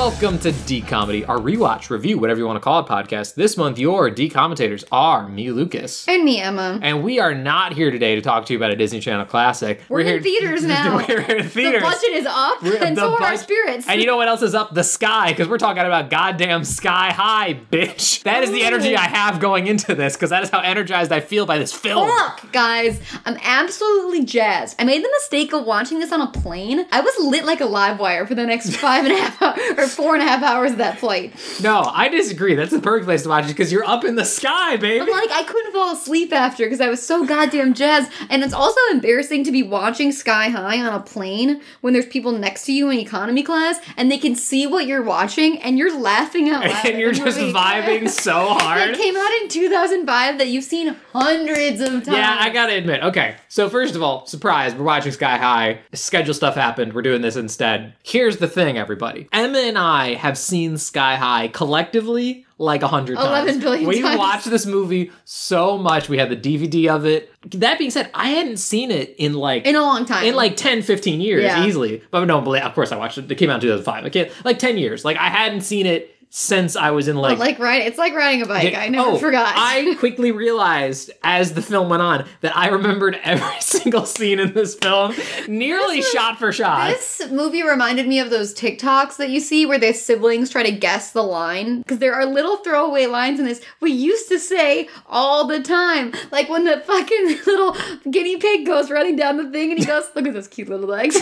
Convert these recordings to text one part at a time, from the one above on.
Welcome to D Comedy, our rewatch, review, whatever you want to call it podcast. This month, your D commentators are me, Lucas. And me, Emma. And we are not here today to talk to you about a Disney Channel classic. We're, here in theaters now. We're in theaters. The budget is up, We're- and so are our spirits. And you know what else is up? The sky, because we're talking about goddamn sky high, bitch. That is the energy I have going into this, because that is how energized I feel by this film. Fuck, guys. I'm absolutely jazzed. I made the mistake of watching this on a plane. I was lit like a live wire for the next five and a half hours, four and a half hours of that flight. No, I disagree. That's the perfect place to watch it, because you're up in the sky, baby. But like, I couldn't fall asleep after because I was so goddamn jazzed. And it's also embarrassing to be watching Sky High on a plane when there's people next to you in economy class and they can see what you're watching and you're laughing out loud. and you're just vibing so hard. It came out in 2005 that you've seen hundreds of times. Yeah, I gotta admit. Okay, so first of all, surprise, we're watching Sky High. Schedule stuff happened. We're doing this instead. Here's the thing, everybody. Emma and I have seen Sky High collectively like a hundred times. 11 billion We times. watched this movie so much. We had the DVD of it. That being said, I hadn't seen it in like in a long time. in like 10 15 years Yeah. easily but no of course i watched it it came out in 2005 i can't like 10 years like i hadn't seen it since i was in like like right, it's like riding a bike. I never oh, forgot. I quickly realized as the film went on that I remembered every single scene in this film, nearly This is- shot for shot. This movie reminded me of those TikToks that you see where the siblings try to guess the line. Because there are little throwaway lines in this we used to say all the time. Like when the fucking little guinea pig goes running down the thing and he goes, Look at those cute little legs.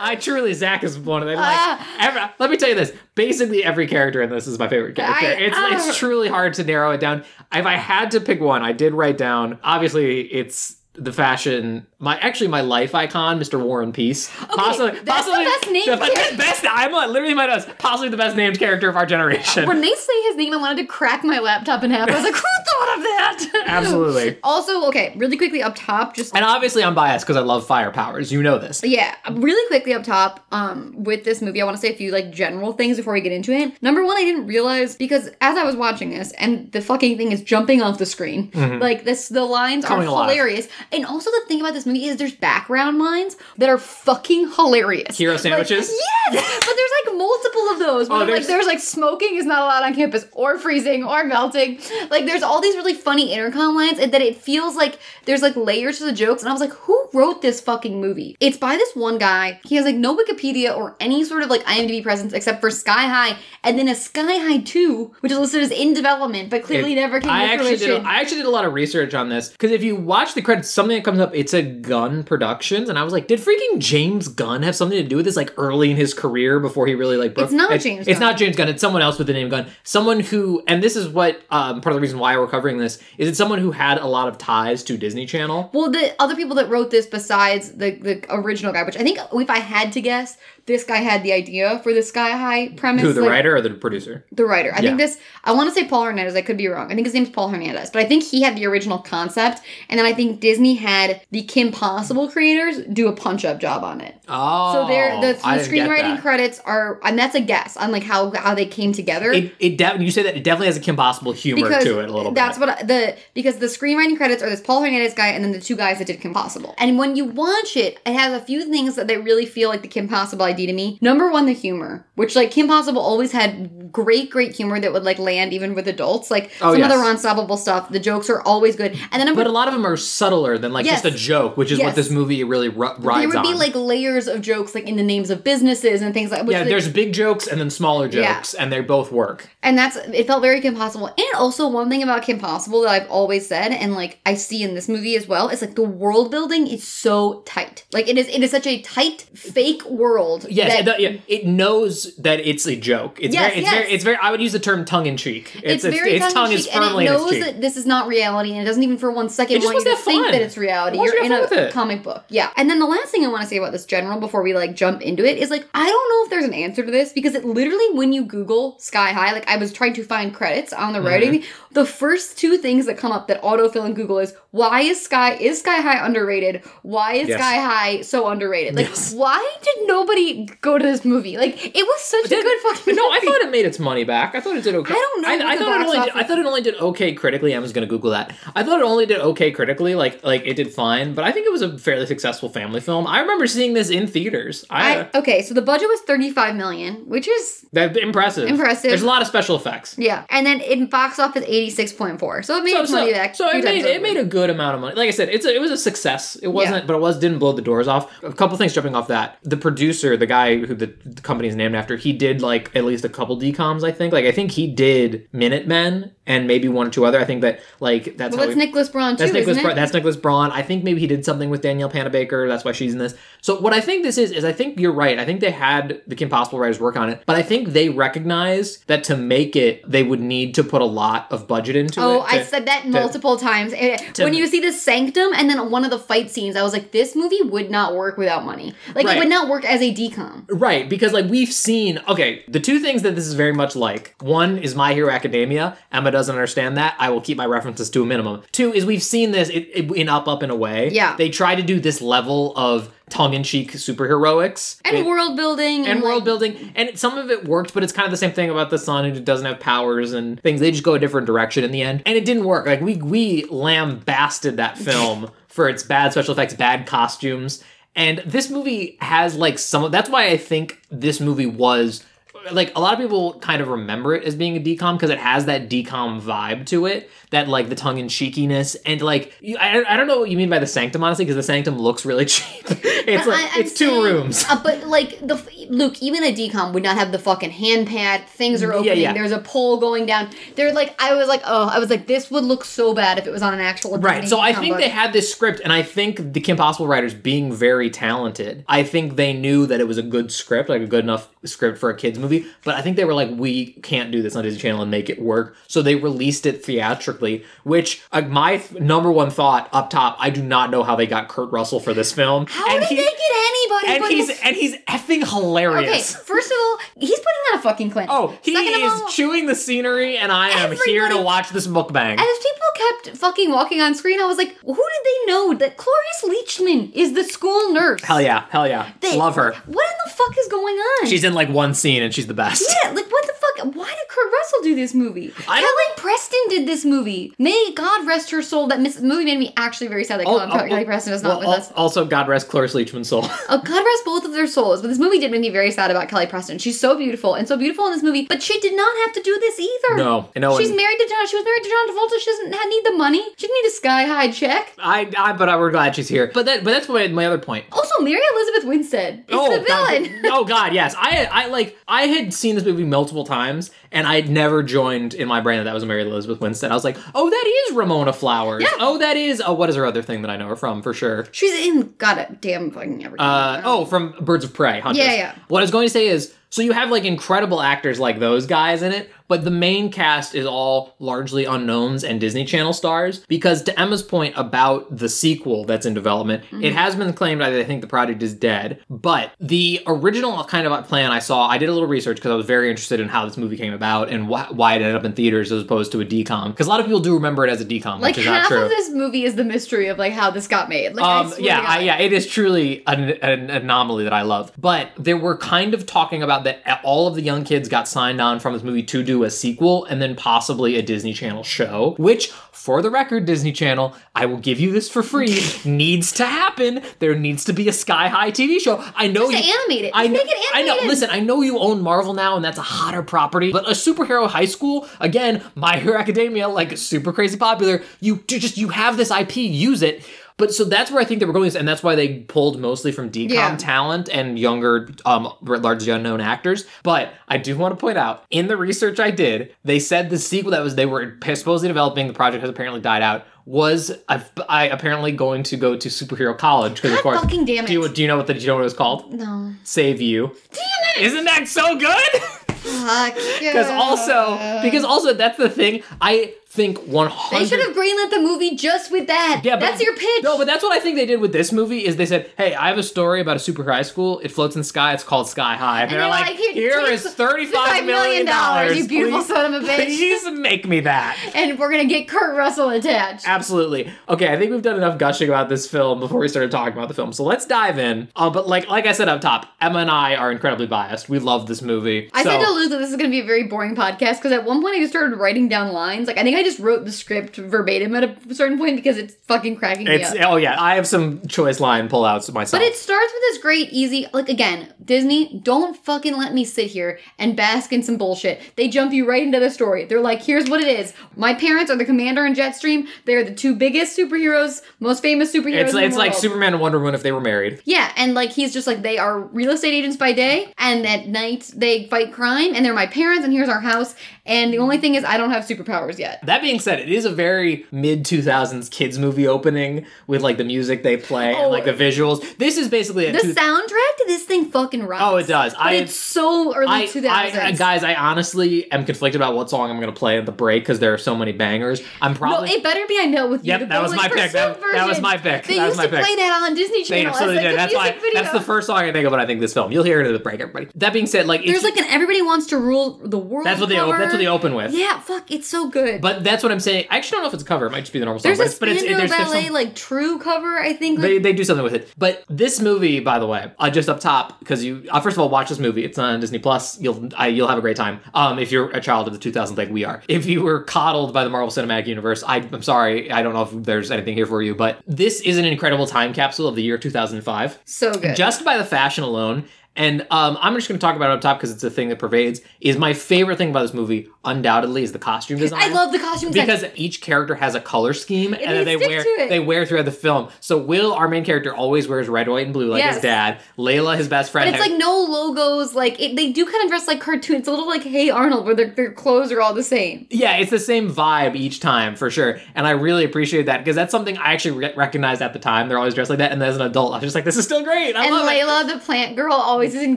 I truly, Zach is one of them. Like, Ah. every, let me tell you this: basically every character in this is my favorite character. I- it's ah. it's truly hard to narrow it down. If I had to pick one, I did write down. Obviously, it's the fashion. My actually my life icon, Mr. Warren Peace. Possibly, that's the best named the character. best. I'm literally my notes. Possibly the best named character of our generation. when they say his name, I wanted to crack my laptop in half. I was like, Who thought of that? Absolutely. Also, okay, really quickly up top, just And obviously, I'm biased because I love fire powers. You know this. Yeah, really quickly up top, um, with this movie, I want to say a few like general things before we get into it. Number one, I didn't realize because as I was watching this, and the fucking thing is jumping off the screen, like this, the lines Mm-hmm. Coming are alive. hilarious. And also the thing about this movie is there's background lines that are fucking hilarious. Hero Like, sandwiches? yes, but there's like multiple of those. Oh, Where like there's- there's like smoking is not allowed on campus, or freezing, or melting. Like there's all these really funny intercom lines, and that it feels like there's like layers to the jokes. And I was like, who wrote this fucking movie? It's by this one guy. He has like no Wikipedia or any sort of like IMDb presence except for Sky High, and then a Sky High Two, which is listed as in development, but clearly It- never came I to actually did. fruition. A, I actually did a lot of research on this because if you watch the credits, something that comes up, it's a Gunn Productions, and I was like, did freaking James Gunn have something to do with this? Like early in his career before he really like broke. It's not James It's Gunn. not James Gunn. It's someone else with the name Gunn. Someone who, and this is what um, part of the reason why we're covering this is it's someone who had a lot of ties to Disney Channel. Well, the other people that wrote this besides the the original guy, which I think if I had to guess, this guy had the idea for the Sky High premise. Who the like, writer or the producer? The writer. I Yeah. think this. I want to say Paul Hernandez. I could be wrong. I think his name's Paul Hernandez, but I think he had the original concept, and then I think Disney had the Kim Possible creators do a punch up job on it. Oh, So they're the, the screenwriting credits are, and that's a guess on like how how they came together. It, it de- you say that it definitely has a Kim Possible humor because to it a little that's bit. That's what I, the because the screenwriting credits are this Paul Hernandez guy and then the two guys that did Kim Possible. And when you watch it, it has a few things that they really feel like the Kim Possible To me. Number one, the humor, which like Kim Possible always had great, great humor that would like land even with adults. Like Oh, some of the yes. unstoppable stuff, the jokes are always good. And then number But a lot of them are subtler than like Yes. just a joke, which is what this movie really ru- rides there would on. be like layers of jokes like in the names of businesses and things like which yeah, like- there's big jokes and then smaller Yeah. jokes, and they both work. And that's it felt very Kim Possible. And also one thing about Kim Possible that I've always said, and like I see in this movie as well, is like the world building is so tight. Like it is it is such a tight fake world. Yes, that- it, it knows that it's a joke. It's Yes, very, it's yes. very, it's very. I would use the term tongue in cheek. It's, it's, very its tongue is tongue-in-cheek, and it firmly knows that this is not reality, and it doesn't even for one second It want you to wants to have think fun. that it's reality. It You're in a fun with it. comic book, yeah. And then the last thing I want to say about this general before we like jump into it is like I don't know if there's an answer to this because it literally when you Google Sky High, like I was trying to find credits on Mm-hmm. the writing, the first two things that come up that autofill in Google is why is Sky is Sky High underrated? Why is Yes. Sky High so underrated? Like, Yes. why did nobody go to this movie? Like, it was such a good fucking No, I thought it made its money back. I thought it did okay. I don't know I, I thought it only. Did, I thought it only did okay critically. I was going to Google that. I thought it only did okay critically. Like like it did fine, but I think it was a fairly successful family film. I remember seeing this in theaters. I, I, okay, so the budget was 35 million, which is that impressive. Impressive. There's a lot of special effects. yeah, and then in box office 86.4. So it made So, its so, money back. so it made it over. made a good amount of money. Like I said, it's a, it was a success. It wasn't, but it was didn't blow the doors off. A couple things jumping off that. The producer, the guy who the, the company is named after, he did like at least a couple decoms. I think. Like I think he did Minutemen and maybe one or two other. I think that like that's Well, how that's we- Nicholas Braun too, That's Nicholas. isn't Bra- that's Nicholas Braun. I think maybe he did something with Danielle Panabaker. That's why she's in this. So what I think this is is I think you're right. I think they had the Kim Possible writers work on it, but I think they recognized that to make it, they would need to put a lot of budget into Oh, it. Oh, I said that multiple times. Eh, to- when you see the Sanctum and then one of the fight scenes, I was like, this movie would not work without money. Like, Right. it would not work as a decom. Right, because like we've seen, okay, the two things that this is very much like one is My Hero Academia. Emma doesn't understand that. I will keep my references to a minimum. Two is we've seen this in Up Up and Away. Yeah. they try to do this level of tongue-in-cheek superheroics And It- world building. and like- world building, and it, some of it worked, but it's kind of the same thing about the sun who doesn't have powers and things. They just go a different direction in the end, and it didn't work. Like we we lambasted that film for its bad special effects, bad costumes, and this movie has like some. of That's why I think this movie was like a lot of people kind of remember it as being a decom because it has that decom vibe to it that like the tongue in cheekiness and like you, I, I don't know what you mean by the sanctum honestly because the sanctum looks really cheap it's like I- it's two saying- rooms Uh, but like the Luke, even a decom would not have the fucking hand pad. Things are Yeah, opening. yeah. There's a pole going down. They're like, I was like, oh, I was like, this would look so bad if it was on an actual Right. So I think but- they had this script, and I think the Kim Possible writers, being very talented, I think they knew that it was a good script, like a good enough script for a kids movie. But I think they were like, we can't do this on Disney Channel and make it work. So they released it theatrically. Which uh, my th- number one thought up top, I do not know how they got Kurt Russell for this film. How and did he- they get anybody? And he's this- and he's effing hilarious. okay. First of all, he's putting on a fucking clinic. Oh, he Second is all, chewing the scenery, and I am here to watch this mukbang. As people kept fucking walking on screen, I was like, who did they know that Cloris Leachman is the school nurse? hell yeah, hell yeah, They- love her. What in the fuck is going on? She's in like one scene, and she's the best. yeah, like what the fuck? Why did Kurt Russell do this movie? I Kelly Preston did this movie. May God rest her soul. That mis- movie made me actually very sad that Oh, Kelly, oh, Kelly oh. Preston is not well, with us. Also, God rest Cloris Leachman's soul. Oh, God rest both of their souls. But this movie did make me very sad about Kelly Preston. She's so beautiful and so beautiful in this movie, but she did not have to do this either. No, no, She's and- married to John. She was married to John Travolta. She doesn't need the money. She didn't need a sky high check. I, I, but I, we're glad she's here. But that, but that's my, my other point. Also, Mary Elizabeth Winstead is oh, the villain. God, oh God, yes. I, I like, I had seen this movie multiple times, and I had never joined in my brain that that was Mary Elizabeth Winstead. I was like, oh, that is Ramona Flowers. Yeah. Oh, that is. Oh, what is her other thing that I know her from for sure? She's in God damn fucking everything. Uh, oh, from Birds of Prey. Hunters. Yeah, yeah. What I was going to say is, so you have like incredible actors like those guys in it, but the main cast is all largely unknowns and Disney Channel stars. Because to Emma's point about the sequel that's in development, Mm-hmm. it has been claimed that I think the project is dead. But the original kind of plan I saw, I did a little research because I was very interested in how this movie came about and wh- why it ended up in theaters as opposed to a decom. Because a lot of people do remember it as a decom, like which is not half true. of this movie is the mystery of like how this got made. Like, Um, swear yeah, I, yeah, it is truly an, an anomaly that I love. But they were kind of talking about that all of the young kids got signed on from this movie to do a sequel and then possibly a Disney Channel show, which, for the record, Disney Channel, I will give you this for free, needs to happen. There needs to be a Sky High TV show. I know Just you animate it. I know. make it I know. Listen, I know you own Marvel now, and that's a hotter property. But a superhero high school, again, My Hero Academia, like super crazy popular. You you just you have this IP, use it. But so that's where I think they were going, and that's why they pulled mostly from decom Yeah. talent and younger, um, largely unknown actors. But I do want to point out, in the research I did, they said the sequel that was they were supposedly developing, the project has apparently died out, was I, I apparently going to go to superhero college because of course. fucking damn Do you it. do you know what the do you know what it was called? No. Save you. Damn it. Isn't that so good? Fuck. Because also, because also that's the thing. I think 100 They should have greenlit the movie just with that. Yeah, but- that's your pitch. No, but that's what I think they did with this movie. Is they said, "Hey, I have a story about a super high school. It floats in the sky. It's called Sky High." And, And they're they're like, like, "Here, "Here take is the- thirty-five million dollars. you beautiful please, son of a bitch." Please make me that." and we're gonna get Kurt Russell attached. Absolutely. Okay, I think we've done enough gushing about this film before we started talking about the film. So let's dive in. Uh, but like like I said up top, Emma and I are incredibly biased. We love this movie. I so, said to Luz that this is going to be a very boring podcast because at one point I just started writing down lines. Like I think I just wrote the script verbatim at a certain point because it's fucking cracking me up. oh yeah, I have some choice line pullouts myself. But it starts with this great, easy, like again, Disney, don't fucking let me sit here and bask in some bullshit. They jump you right into the story. They're like, here's what it is. My parents are the commander and Jetstream. They're the two biggest superheroes, most famous superheroes. it's it's like. Superman and Wonder Woman if they were married. Yeah, and like he's just like they are real estate agents by day, and at night they fight crime, and they're my parents, and here's our house. And the only thing is, I don't have superpowers yet. That being said, it is a very mid 2000s kids movie opening with like the music they play and Oh. like the oh. visuals. This is basically a The two- soundtrack to this thing fucking rocks. Oh, it does. But I- it's so early I, 2000s. I, guys, I honestly am conflicted about what song I'm going to play at the break because there are so many bangers. I'm no, probably. it better be I know with you. Yep, that was Bowling my for pick. That- Soup that was my pick. They That was used my to pick. play that on Disney Channel. they absolutely like, did. That's why. video. That's the first song I think of when I think this film. You'll hear it at the break, everybody. That being said, like There's like an everybody wants to rule the world. that's what they op- that's what they open with. Yeah, fuck, it's so good. But that's what I'm saying. I actually don't know if it's a cover. It might just be the normal song. there's but a it's, but it's, Spandau there's, there's Ballet some- like true cover. I think. Like, they, they do something with it. But this movie, by the way, uh, just up top, because you uh, first of all watch this movie. It's on Disney Plus. You'll I, you'll have a great time. Um, if you're a child of the 2000s like we are. If you were coddled by the Marvel Cinematic Universe, I, I'm sorry. I don't know if there's anything here for you, but this is an incredible time capsule of the year 2005 so good. just by the fashion alone. And um, I'm just going to talk about it up top because it's a thing that pervades. Is my favorite thing about this movie undoubtedly is the costume design. I love the costume design because each character has a color scheme and, they they wear they wear throughout the film. So Will, our main character, always wears red, white, and blue like Yes. his dad. Layla, his best friend, But it's has- like no logos. Like it, they do kind of dress like cartoons. It's a little like Hey Arnold, where their, their clothes are all the same. yeah, it's the same vibe each time for sure, and I really appreciate that because that's something I actually re- recognized at the time. They're always dressed like that, and as an adult, I was just like, this is still great. I and love it. Layla, the plant girl, always is in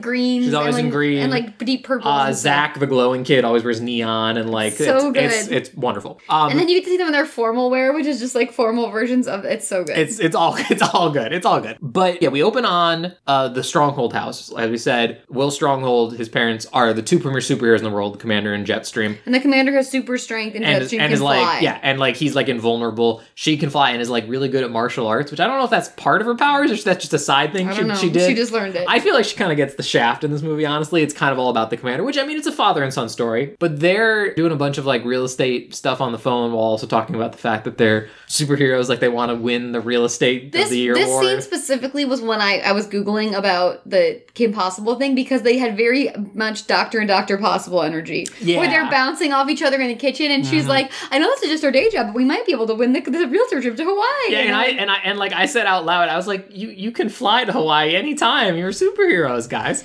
green. She's always and, in like, green. and like deep purple. Uh, Zach, the glowing kid, always wears neon and like So it's, it's good. it's wonderful. Um, And then you get to see them in their formal wear, which is just like formal versions of it's so good. It's it's all it's all good. It's all good. But yeah, we open on uh, the Stronghold house. As we said, Will Stronghold, his parents are the two premier superheroes in the world, the Commander and Jetstream. and the commander has super strength and, And, Jetstream and can is fly. like yeah, and like he's like invulnerable. She can fly and is like really good at martial arts, which I don't know if that's part of her powers or if that's just a side thing she, know. she did. She just learned it. I feel like she kind of gets the shaft in this movie, honestly. It's kind of all about the commander, which I mean, it's a father and son story, but they're doing a bunch of like real estate stuff on the phone while also talking about the fact that they're superheroes, like they want to win the real estate this of the year this award. scene specifically was when I, I was googling about the Kim Possible thing because they had very much Doctor and Doctor Possible energy. Yeah. Where they're bouncing off each other in the kitchen and she's Mhm. like, I know this is just our day job, but we might be able to win the, the realtor trip to Hawaii. Yeah, and I'm I and I and like I said out loud, I was like, "You you can fly to Hawaii anytime. You're superheroes, guys."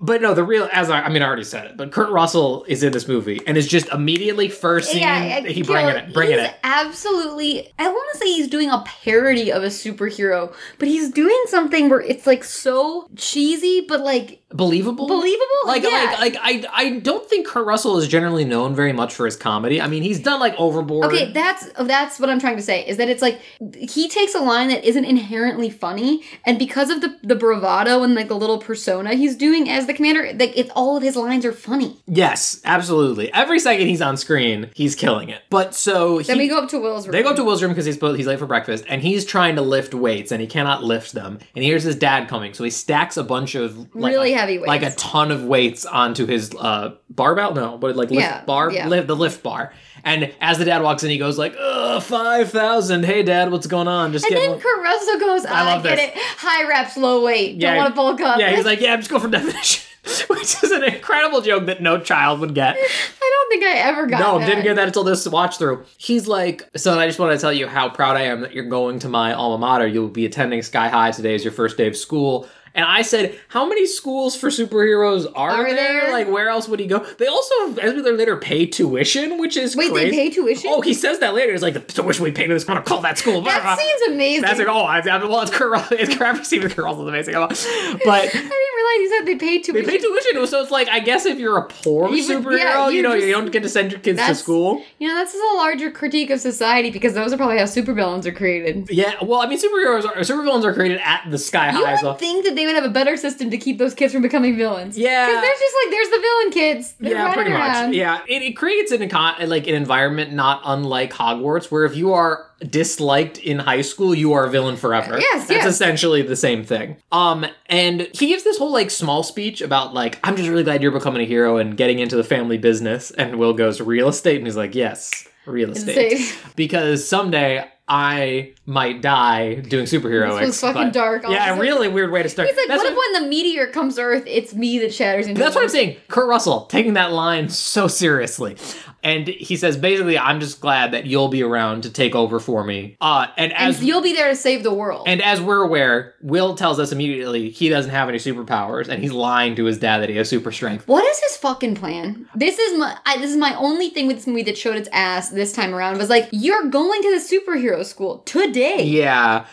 But no, the real as I, I mean, I already said it, but Kurt Russell is in this movie and is just immediately first scene Yeah, he bringing it, bringing it. Absolutely, I want to say he's doing a parody of a superhero, but he's doing something where it's like so cheesy, but like Believable, believable. Like, yeah. like, like, I, I don't think Kurt Russell is generally known very much for his comedy. I mean, he's done like Overboard. Okay, that's that's what I'm trying to say. Is that it's like he takes a line that isn't inherently funny, and because of the the bravado and like the little persona he's doing as the commander, like it's all of his lines are funny. Yes, absolutely. Every second he's on screen, he's killing it. But so Then we go up to Will's room. They go up to Will's room because he's he's late for breakfast, and he's trying to lift weights, and he cannot lift them. And he hears his dad coming, so he stacks a bunch of like, Really a- heavy weights. like a ton of weights onto his uh, barbell. No, but like lift Yeah, bar, yeah. lift, the lift bar. And as the dad walks in, he goes like, "Ugh, five thousand. Hey, dad, what's going on? Just and get." then more-" Kurt Russell goes, I love get this. it. High reps, low weight. Don't want to bulk up. yeah, he's like, "Yeah, I'm just going for definition," which is an incredible joke that no child would get. I don't think I ever got No, that. didn't get that until this watch through. He's like, son, I just want to tell you how proud I am that you're going to my alma mater. You'll be attending Sky High today as your first day of school. And I said, how many schools for superheroes are, Are there? there? Like, where else would he go? They also, as we learn later, pay tuition, which is Wait, crazy. they pay tuition? Oh, he says that later. He's like, the tuition we pay to this, I'm gonna call that school. that blah. seems amazing. That's like, oh, I, I, well, it's Kurt. It's Kurt Stephen Kurt Russell's amazing. But I didn't realize you said they pay tuition. they pay tuition, so it's like, I guess if you're a poor Even- superhero, yeah, you you know, you don't get to send your kids to school. You know, that's just a larger critique of society because those are probably how supervillains are created. Yeah, well, I mean, superheroes are supervillains are created at the sky You high. would so think that they would have a better system to keep those kids from becoming villains. Yeah. because there's just like there's the villain kids. They're yeah, pretty around. much. Yeah, it, it creates an econ- like an environment not unlike Hogwarts, where if you are disliked in high school, you are a villain forever. Yes, that's yes. essentially the same thing. Um, and he gives this whole like small speech about like I'm just really glad you're becoming a hero and getting into the family business. And Will goes real estate, and he's like, yes, real estate, because someday. I might die doing superheroics. This was fucking dark, Yeah, honestly. really weird way to start. He's like, That's what if when the meteor comes to Earth, it's me that shatters into That's what I'm saying. Kurt Russell taking that line so seriously. And he says basically, I'm just glad that you'll be around to take over for me. Uh, and And as you'll be there to save the world. and as we're aware, Will tells us immediately he doesn't have any superpowers, and he's lying to his dad that he has super strength. What is his fucking plan? This is my I, this is my only thing with this movie that showed its ass this time around was like you're going to the superhero school today. Yeah,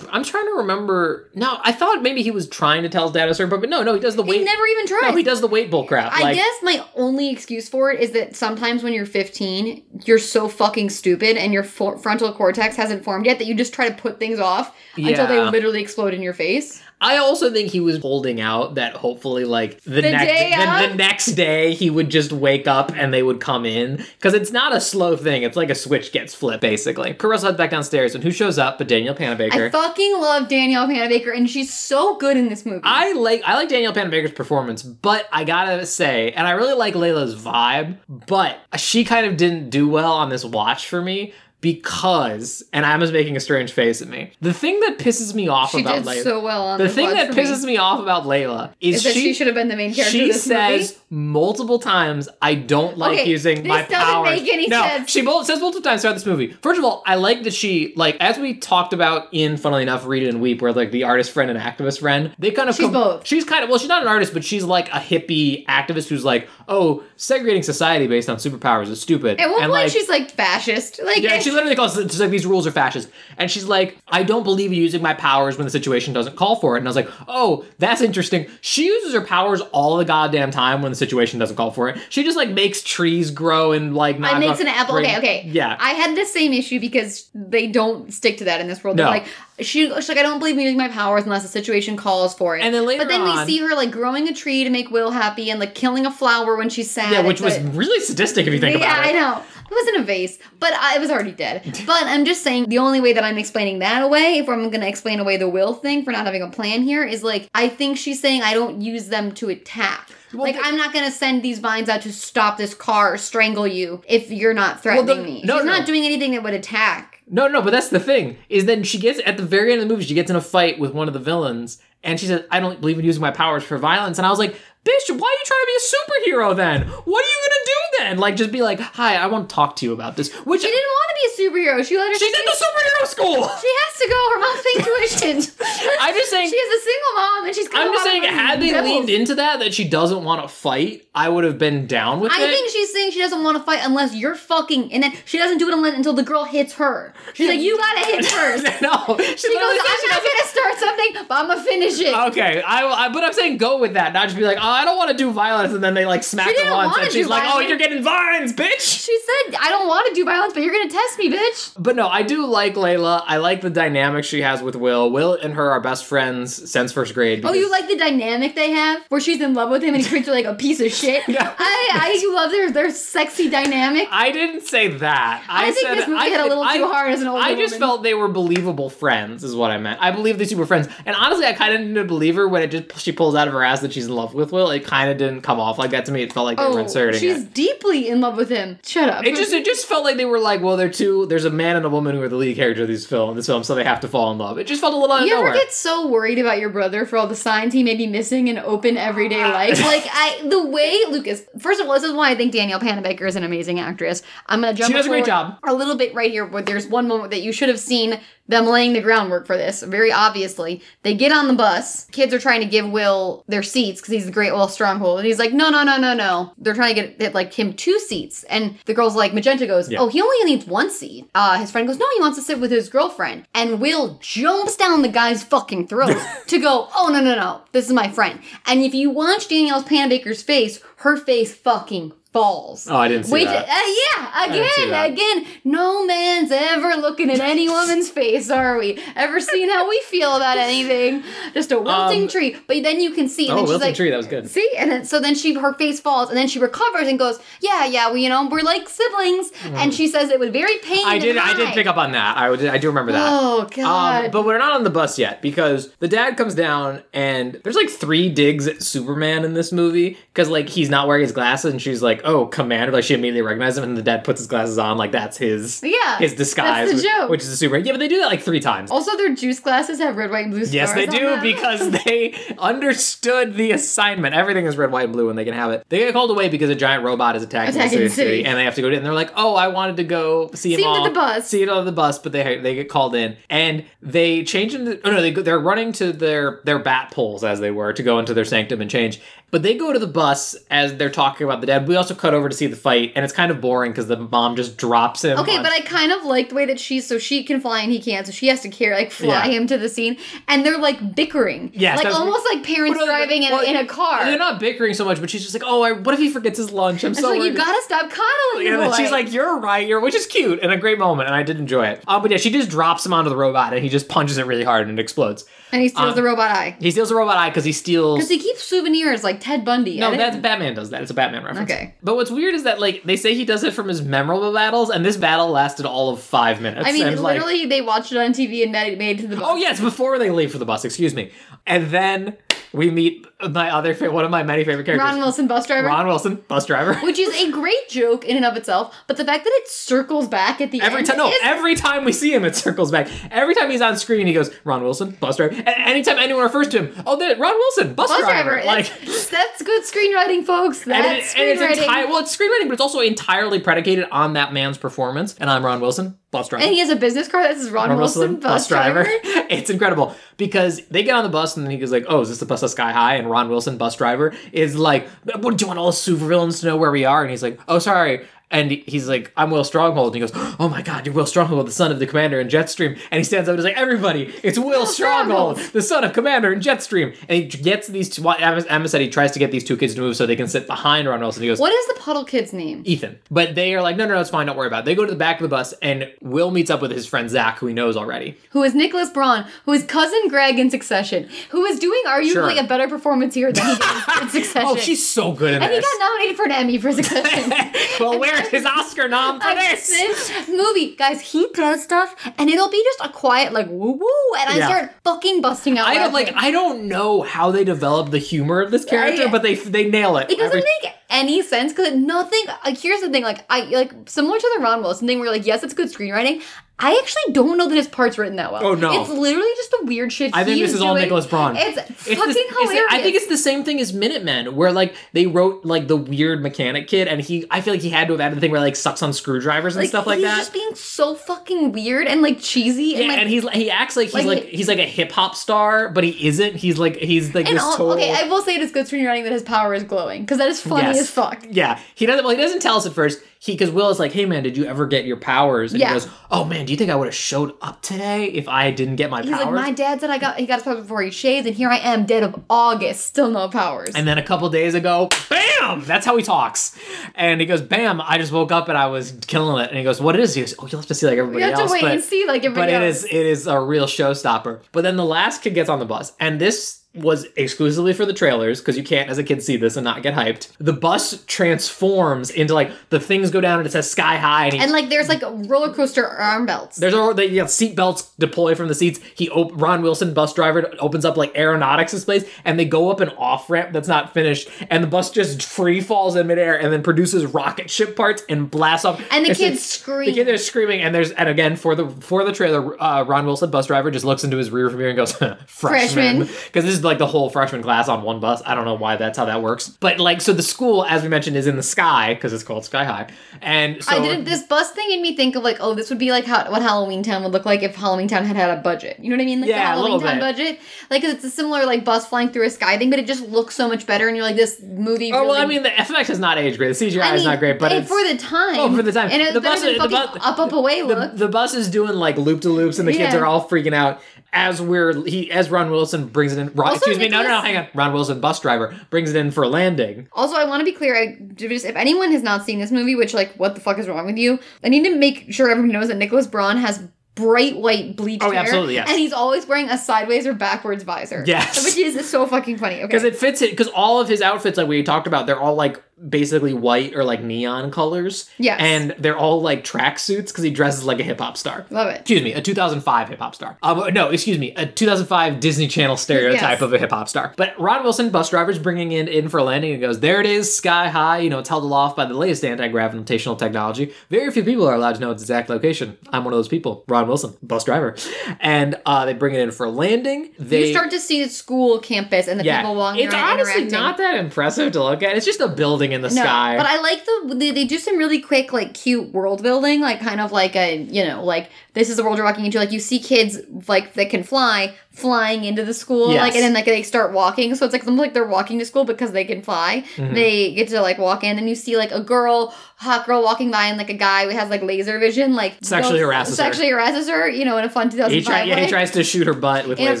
I'm trying to remember. No, I thought maybe he was trying to tell his dad a certain, but no, no, he does the weight. He never even tries. no, he does the weight bull crap. I like, guess my only excuse for it is that sometimes when you're 15, you're so fucking stupid and your frontal cortex hasn't formed yet that you just try to put things off until they literally explode in your face. I also think he was holding out that hopefully, like the, The next day the, the next day, he would just wake up and they would come in because it's not a slow thing. It's like a switch gets flipped, basically. Carissa heads back downstairs, and who shows up? But Danielle Panabaker? I fucking love Danielle Panabaker and she's so good in this movie. I like I like Danielle Panabaker's performance, but I gotta say, and I really like Layla's vibe, but she kind of didn't do well on this watch for me because, and Emma's making a strange face at me. The thing that pisses me off she about did Layla, so well on the this thing that pisses me. off about Layla is, is that she, should have been the main character she says movie. multiple times, "I don't like Okay, using this my doesn't powers." make any no, sense. she both says multiple times throughout this movie. First of all, I like that she like as we talked about in, funnily enough, Read It and Weep, where like the artist friend and activist friend, they kind of She's both. She's kind of well, she's not an artist, but she's like a hippie activist who's like, "Oh, segregating society based on superpowers is stupid." At one and point, like, she's like fascist. Like, yeah, she literally calls it, she's like, these rules are fascist. And she's like, I don't believe in using my powers when the situation doesn't call for it. And I was like, oh, that's interesting. She uses her powers all the goddamn time when the situation doesn't call for it. She just like makes trees grow and like not I makes an apple. bring- Okay, okay. Yeah. I had the same issue because they don't stick to that in this world. They're No. like, she, she's like, I don't believe in using my powers unless the situation calls for it. And then later but then on- we see her like growing a tree to make Will happy and like killing a flower when she's sad. yeah, which was really sadistic if you think yeah, about it. Yeah, I know. It was in a vase, but I, it was already dead. But I'm just saying the only way that I'm explaining that away, if I'm going to explain away the will thing for not having a plan here, is like I think she's saying I don't use them to attack. Well, like the- I'm not going to send these vines out to stop this car or strangle you if you're not threatening the- me. no, she's no. not doing anything that would attack. No, no, but that's the thing. Is then she gets at the very end of the movie, she gets in a fight with one of the villains, and she says, "I don't believe in using my powers for violence." And I was like, "Bitch, why are you trying to be a superhero then? What are you gonna do then? Like, just be like, hi, I want to talk to you about this." Which She didn't want to be a superhero. She let her. she's in the superhero school. She has to go. Her mom's paying tuition. I'm just saying. She is a single mom, and she's. I'm just saying, had they bills. leaned into that, that she doesn't want to fight, I would have been down with I it. think she's saying she doesn't want to fight unless you're fucking, and then she doesn't do it unless, until the girl hits her. She's like, "You gotta hit first. no, she, She goes, "I'm she not doesn't- gonna start something, but I'm gonna finish it." Okay, I, I but I'm saying go with that, not just be like, oh, Oh, I don't want to do violence, and then they like smack her once, and she's like, oh, you're getting vines, bitch. she said, "I don't want to do violence, but you're gonna test me, bitch." But no, I do like Layla. I like the dynamic she has with Will. Will and her are best friends since first grade. Oh, you like the dynamic they have, where she's in love with him and he treats her like a piece of shit. Yeah. I, I love their their sexy dynamic. I didn't say that. I, I think said this movie I, hit a little I- too hard as an older I just woman. felt they were believable friends, is what I meant. I believe these two were friends, and honestly, I kind of didn't believe her when it just she pulls out of her ass that she's in love with Will. It kind of didn't come off like that to me. It felt like they were Oh, inserting she's it. deeply in love with him. Shut up. It just it just felt like they were like, well, they're two. There's a man and a woman who are the lead character of this film, this film, so they have to fall in love. It just felt a little out of You ever nowhere. get so worried about your brother for all the signs he may be missing in open everyday life? Like I, the way Lucas. First of all, this is why I think Danielle Panabaker is an amazing actress. I'm gonna jump. She does a great job. A little bit right here, but there's one moment that you should have seen them laying the groundwork for this, very obviously. They get on the bus. Kids are trying to give Will their seats because he's the Great Wall Stronghold. And he's like, no, no, no, no, no. They're trying to get, like him two seats. And the girl's like, Magenta goes, Yeah. oh, he only needs one seat. Uh, his friend goes, no, he wants to sit with his girlfriend. And Will jumps down the guy's fucking throat to go, oh, no, no, no. This is my friend. And if you watch Danielle's Panabaker's face, her face fucking falls. Oh, I didn't see Which, that. Uh, yeah, again, again, no man's ever looking at any woman's face, are we? Ever seen how we feel about anything? Just a wilting Um, tree. But then you can see, and Oh, then wilting like, tree. That was good. See, and then so then she her face falls, and then she recovers and goes, "Yeah, yeah, well, you know, we're like siblings." And she says it was very pain. Mm. I did. I did pick up on that. I, I do remember that. Oh god! Um, but we're not on the bus yet because the dad comes down and there's like three digs at Superman in this movie because like he's not wearing his glasses and she's like, "Oh, Commander!" Like she immediately recognizes him and the dad puts his glasses on like that's his yeah, his disguise, the joke. which is a super. Yeah, but they do that like three times. also, their juice glasses have red, white, and blue. Yes, they on do because they understood the assignment. Everything is red, white, and blue, and they can have it. They get called away because a giant robot is attacking, Attacking the city, city. and they have to go to. And they're like, "Oh, I wanted to go see See him all, the bus." see it on the bus," but they they get called in, and they change into. Oh no, they go, they're running to their their bat poles as they were to go into their sanctum and change. But they go to the bus as they're talking about the dad. We also cut over to see the fight, and it's kind of boring because the mom just drops him. Okay, on- but I kind of like the way that she's so she can fly and he can't, so she has to carry like fly Yeah. him to the scene, and they're like bickering, Yes, like almost like parents Well, driving in, well, in a car. They're not bickering so much, but she's just like, "Oh, I, what if he forgets his lunch? I'm and so so you gotta stop coddling And the boy. she's like, "You're right," you're, which is cute and a great moment, and I did enjoy it. Um, but yeah, she just drops him onto the robot, and he just punches it really hard, and it explodes. And he steals um, the robot eye He steals the robot eye because he steals. because he keeps souvenirs like Ted Bundy. No, that's Batman does that. It's a Batman reference. Okay. But what's weird is that like they say he does it from his memorable battles, and this battle lasted all of five minutes. I mean, and, like, literally, they watched it on TV and made, made it to the bus. Oh yes, before they leave for the bus. Excuse me. And then we meet my other fa- one of my many favorite characters, Ron Wilson, bus driver. Ron Wilson, bus driver. which is a great joke in and of itself, but the fact that it circles back at the Every time, no, is- every time we see him, it circles back. Every time he's on screen, he goes, "Ron Wilson, bus driver." And anytime anyone refers to him, oh, that Ron Wilson, bus, bus driver. driver. Like, That's, that's good screenwriting, folks. and, That's it, and it's screenwriting. Well, it's screenwriting, but it's also entirely predicated on that man's performance. And I'm Ron Wilson, bus driver. and he has a business card that says Ron, Ron Wilson, bus, driver. it's incredible because they get on the bus and then he goes like, "Oh, is this the bus to Sky High?" And Ron Wilson, bus driver, is like, "What do you want all supervillains to know where we are?" And he's like, "Oh, sorry." And he's like, "I'm Will Stronghold." And he goes, "Oh my God, you're Will Stronghold, the son of the commander in Jetstream." And he stands up and is like, "Everybody, it's Will Stronghold, the son of commander in Jetstream." And he gets these two. Emma said he tries to get these two kids to move so they can sit behind Ron Wilson. He goes, What is the puddle kid's name? Ethan. But they are like, no, no, no, it's fine. Don't worry about it. They go to the back of the bus, and Will meets up with his friend Zach, who he knows already. Who is Nicholas Braun, who is cousin Greg in Succession, who is doing arguably Sure. a better performance here than he did in Succession. Oh, she's so good in and he got nominated for an Emmy for Succession. well, where's his Oscar nom for this? this movie, guys, he does stuff, and it'll be just a quiet like woo woo, and I Yeah. start fucking busting out. I don't like. I don't know how they develop the humor of this character, I- but they they nail it. It doesn't Every- make any sense because nothing. Like, here's the thing: like, I like similar to the Ron Wilson thing, where like, yes, it's good screenwriting. I actually don't know that his part's written that well. Oh, no. it's literally just the weird shit. I think this is all doing. Nicholas Braun. It's, It's fucking the- it's hilarious. I think it's the same thing as Minutemen, where like they wrote like the weird mechanic kid, and he. I feel like he had to have added the thing where like sucks on screwdrivers and stuff like he's that. just being so fucking weird and like cheesy yeah, and like and he's he acts like he's like- like, he's like a hip hop star, but he isn't. He's like he's like this all, total. okay, I will say it is good screenwriting that his power is glowing because that is funny Yes. as fuck. Yeah, he doesn't. Well, he doesn't tell us at first. He because Will is like, "Hey man, did you ever get your powers?" And Yeah. he goes, "Oh man, do you think I would have showed up today if I didn't get my He's powers?" like, my dad said I got he got his powers before he shaved, and here I am, dead of August, still no powers. and then a couple days ago, bam! That's how he talks. And he goes, "Bam! I just woke up and I was killing it." And he goes, "What is?" it is?" He goes, "Oh, you'll have to see like everybody we have else." to wait but and see like but everybody it else. is it is a real showstopper. But then the last kid gets on the bus, and this was exclusively for the trailers because you can't as a kid see this and not get hyped. The bus transforms into like the things go down and it says sky high and he And like there's like roller coaster arm belts. There's a they, you know, seat belts deploy from the seats. He op- Ron Wilson, bus driver, opens up like aeronautics space, and they go up an off ramp that's not finished, and the bus just free falls in midair, and then produces rocket ship parts and blasts off. And the It's- kids it's- scream. The kids are screaming, and there's and again for the for the trailer, uh, Ron Wilson, bus driver, just looks into his rear mirror and goes, "Freshman," Freshman. because this just like the whole freshman class on one bus. I don't know why that's how that works. But like, so the school, as we mentioned, is in the sky because it's called Sky High. And so I didn't. This bus thing made me think of like, oh, this would be like how what Halloween Town would look like if Halloween Town had had a budget. You know what I mean? Like Yeah, a the Halloween Town bit. budget. Like it's a similar like bus flying through a sky thing, but it just looks so much better. And you're like, this movie. Oh well, I mean the FX is not age great. The CGI I is not great, but it's for the time. Oh, for the time. and it's The better bus- than the bus- up up away the, look. the bus is doing like loop to loops, and the kids are all freaking out as we're he as Ron Wilson brings it in. Ron, Also, excuse me, no, no, no, hang on. Ron Wilson, bus driver, brings it in for a landing. Also, I want to be clear. I just if anyone has not seen this movie, which like what the fuck is wrong with you? I need to make sure everyone knows that Nicholas Braun has bright white bleached Oh, hair, absolutely, yes. and he's always wearing a sideways or backwards visor. Yes. which is so fucking funny. Okay, Because it fits it. Because all of his outfits, like we talked about, they're all like basically white or like neon colors. Yes. And they're all like tracksuits because he dresses like a hip hop star. love it. Excuse me, a 2005 hip hop star. Um, no, excuse me, a 2005 Disney Channel stereotype Yes. of a hip hop star. But Ron Wilson, bus driver's bringing in in for a landing and goes, "There it is, sky high. You know, it's held aloft by the latest anti-gravitational technology. Very few people are allowed to know its exact location. I'm one of those people. Ron Wilson, bus driver, and uh, they bring it in for a landing. They you start to see the school campus and the yeah, people walking it's honestly not that impressive to look at. It's just a building in the no, sky. but I like the they, they do some really quick like cute world building, like kind of like a you know like this is the world you're walking into. Like you see kids like that can fly flying into the school, Yes. like and then like they start walking. So it's like like they're walking to school because they can fly. Mm-hmm. They get to like walk in, and you see like a girl, hot girl walking by, and like a guy who has like laser vision, like Sexually harasses her. sexually harasses her. You know, in a fun 2005 he, try, yeah, way he tries to shoot her butt with in lasers. a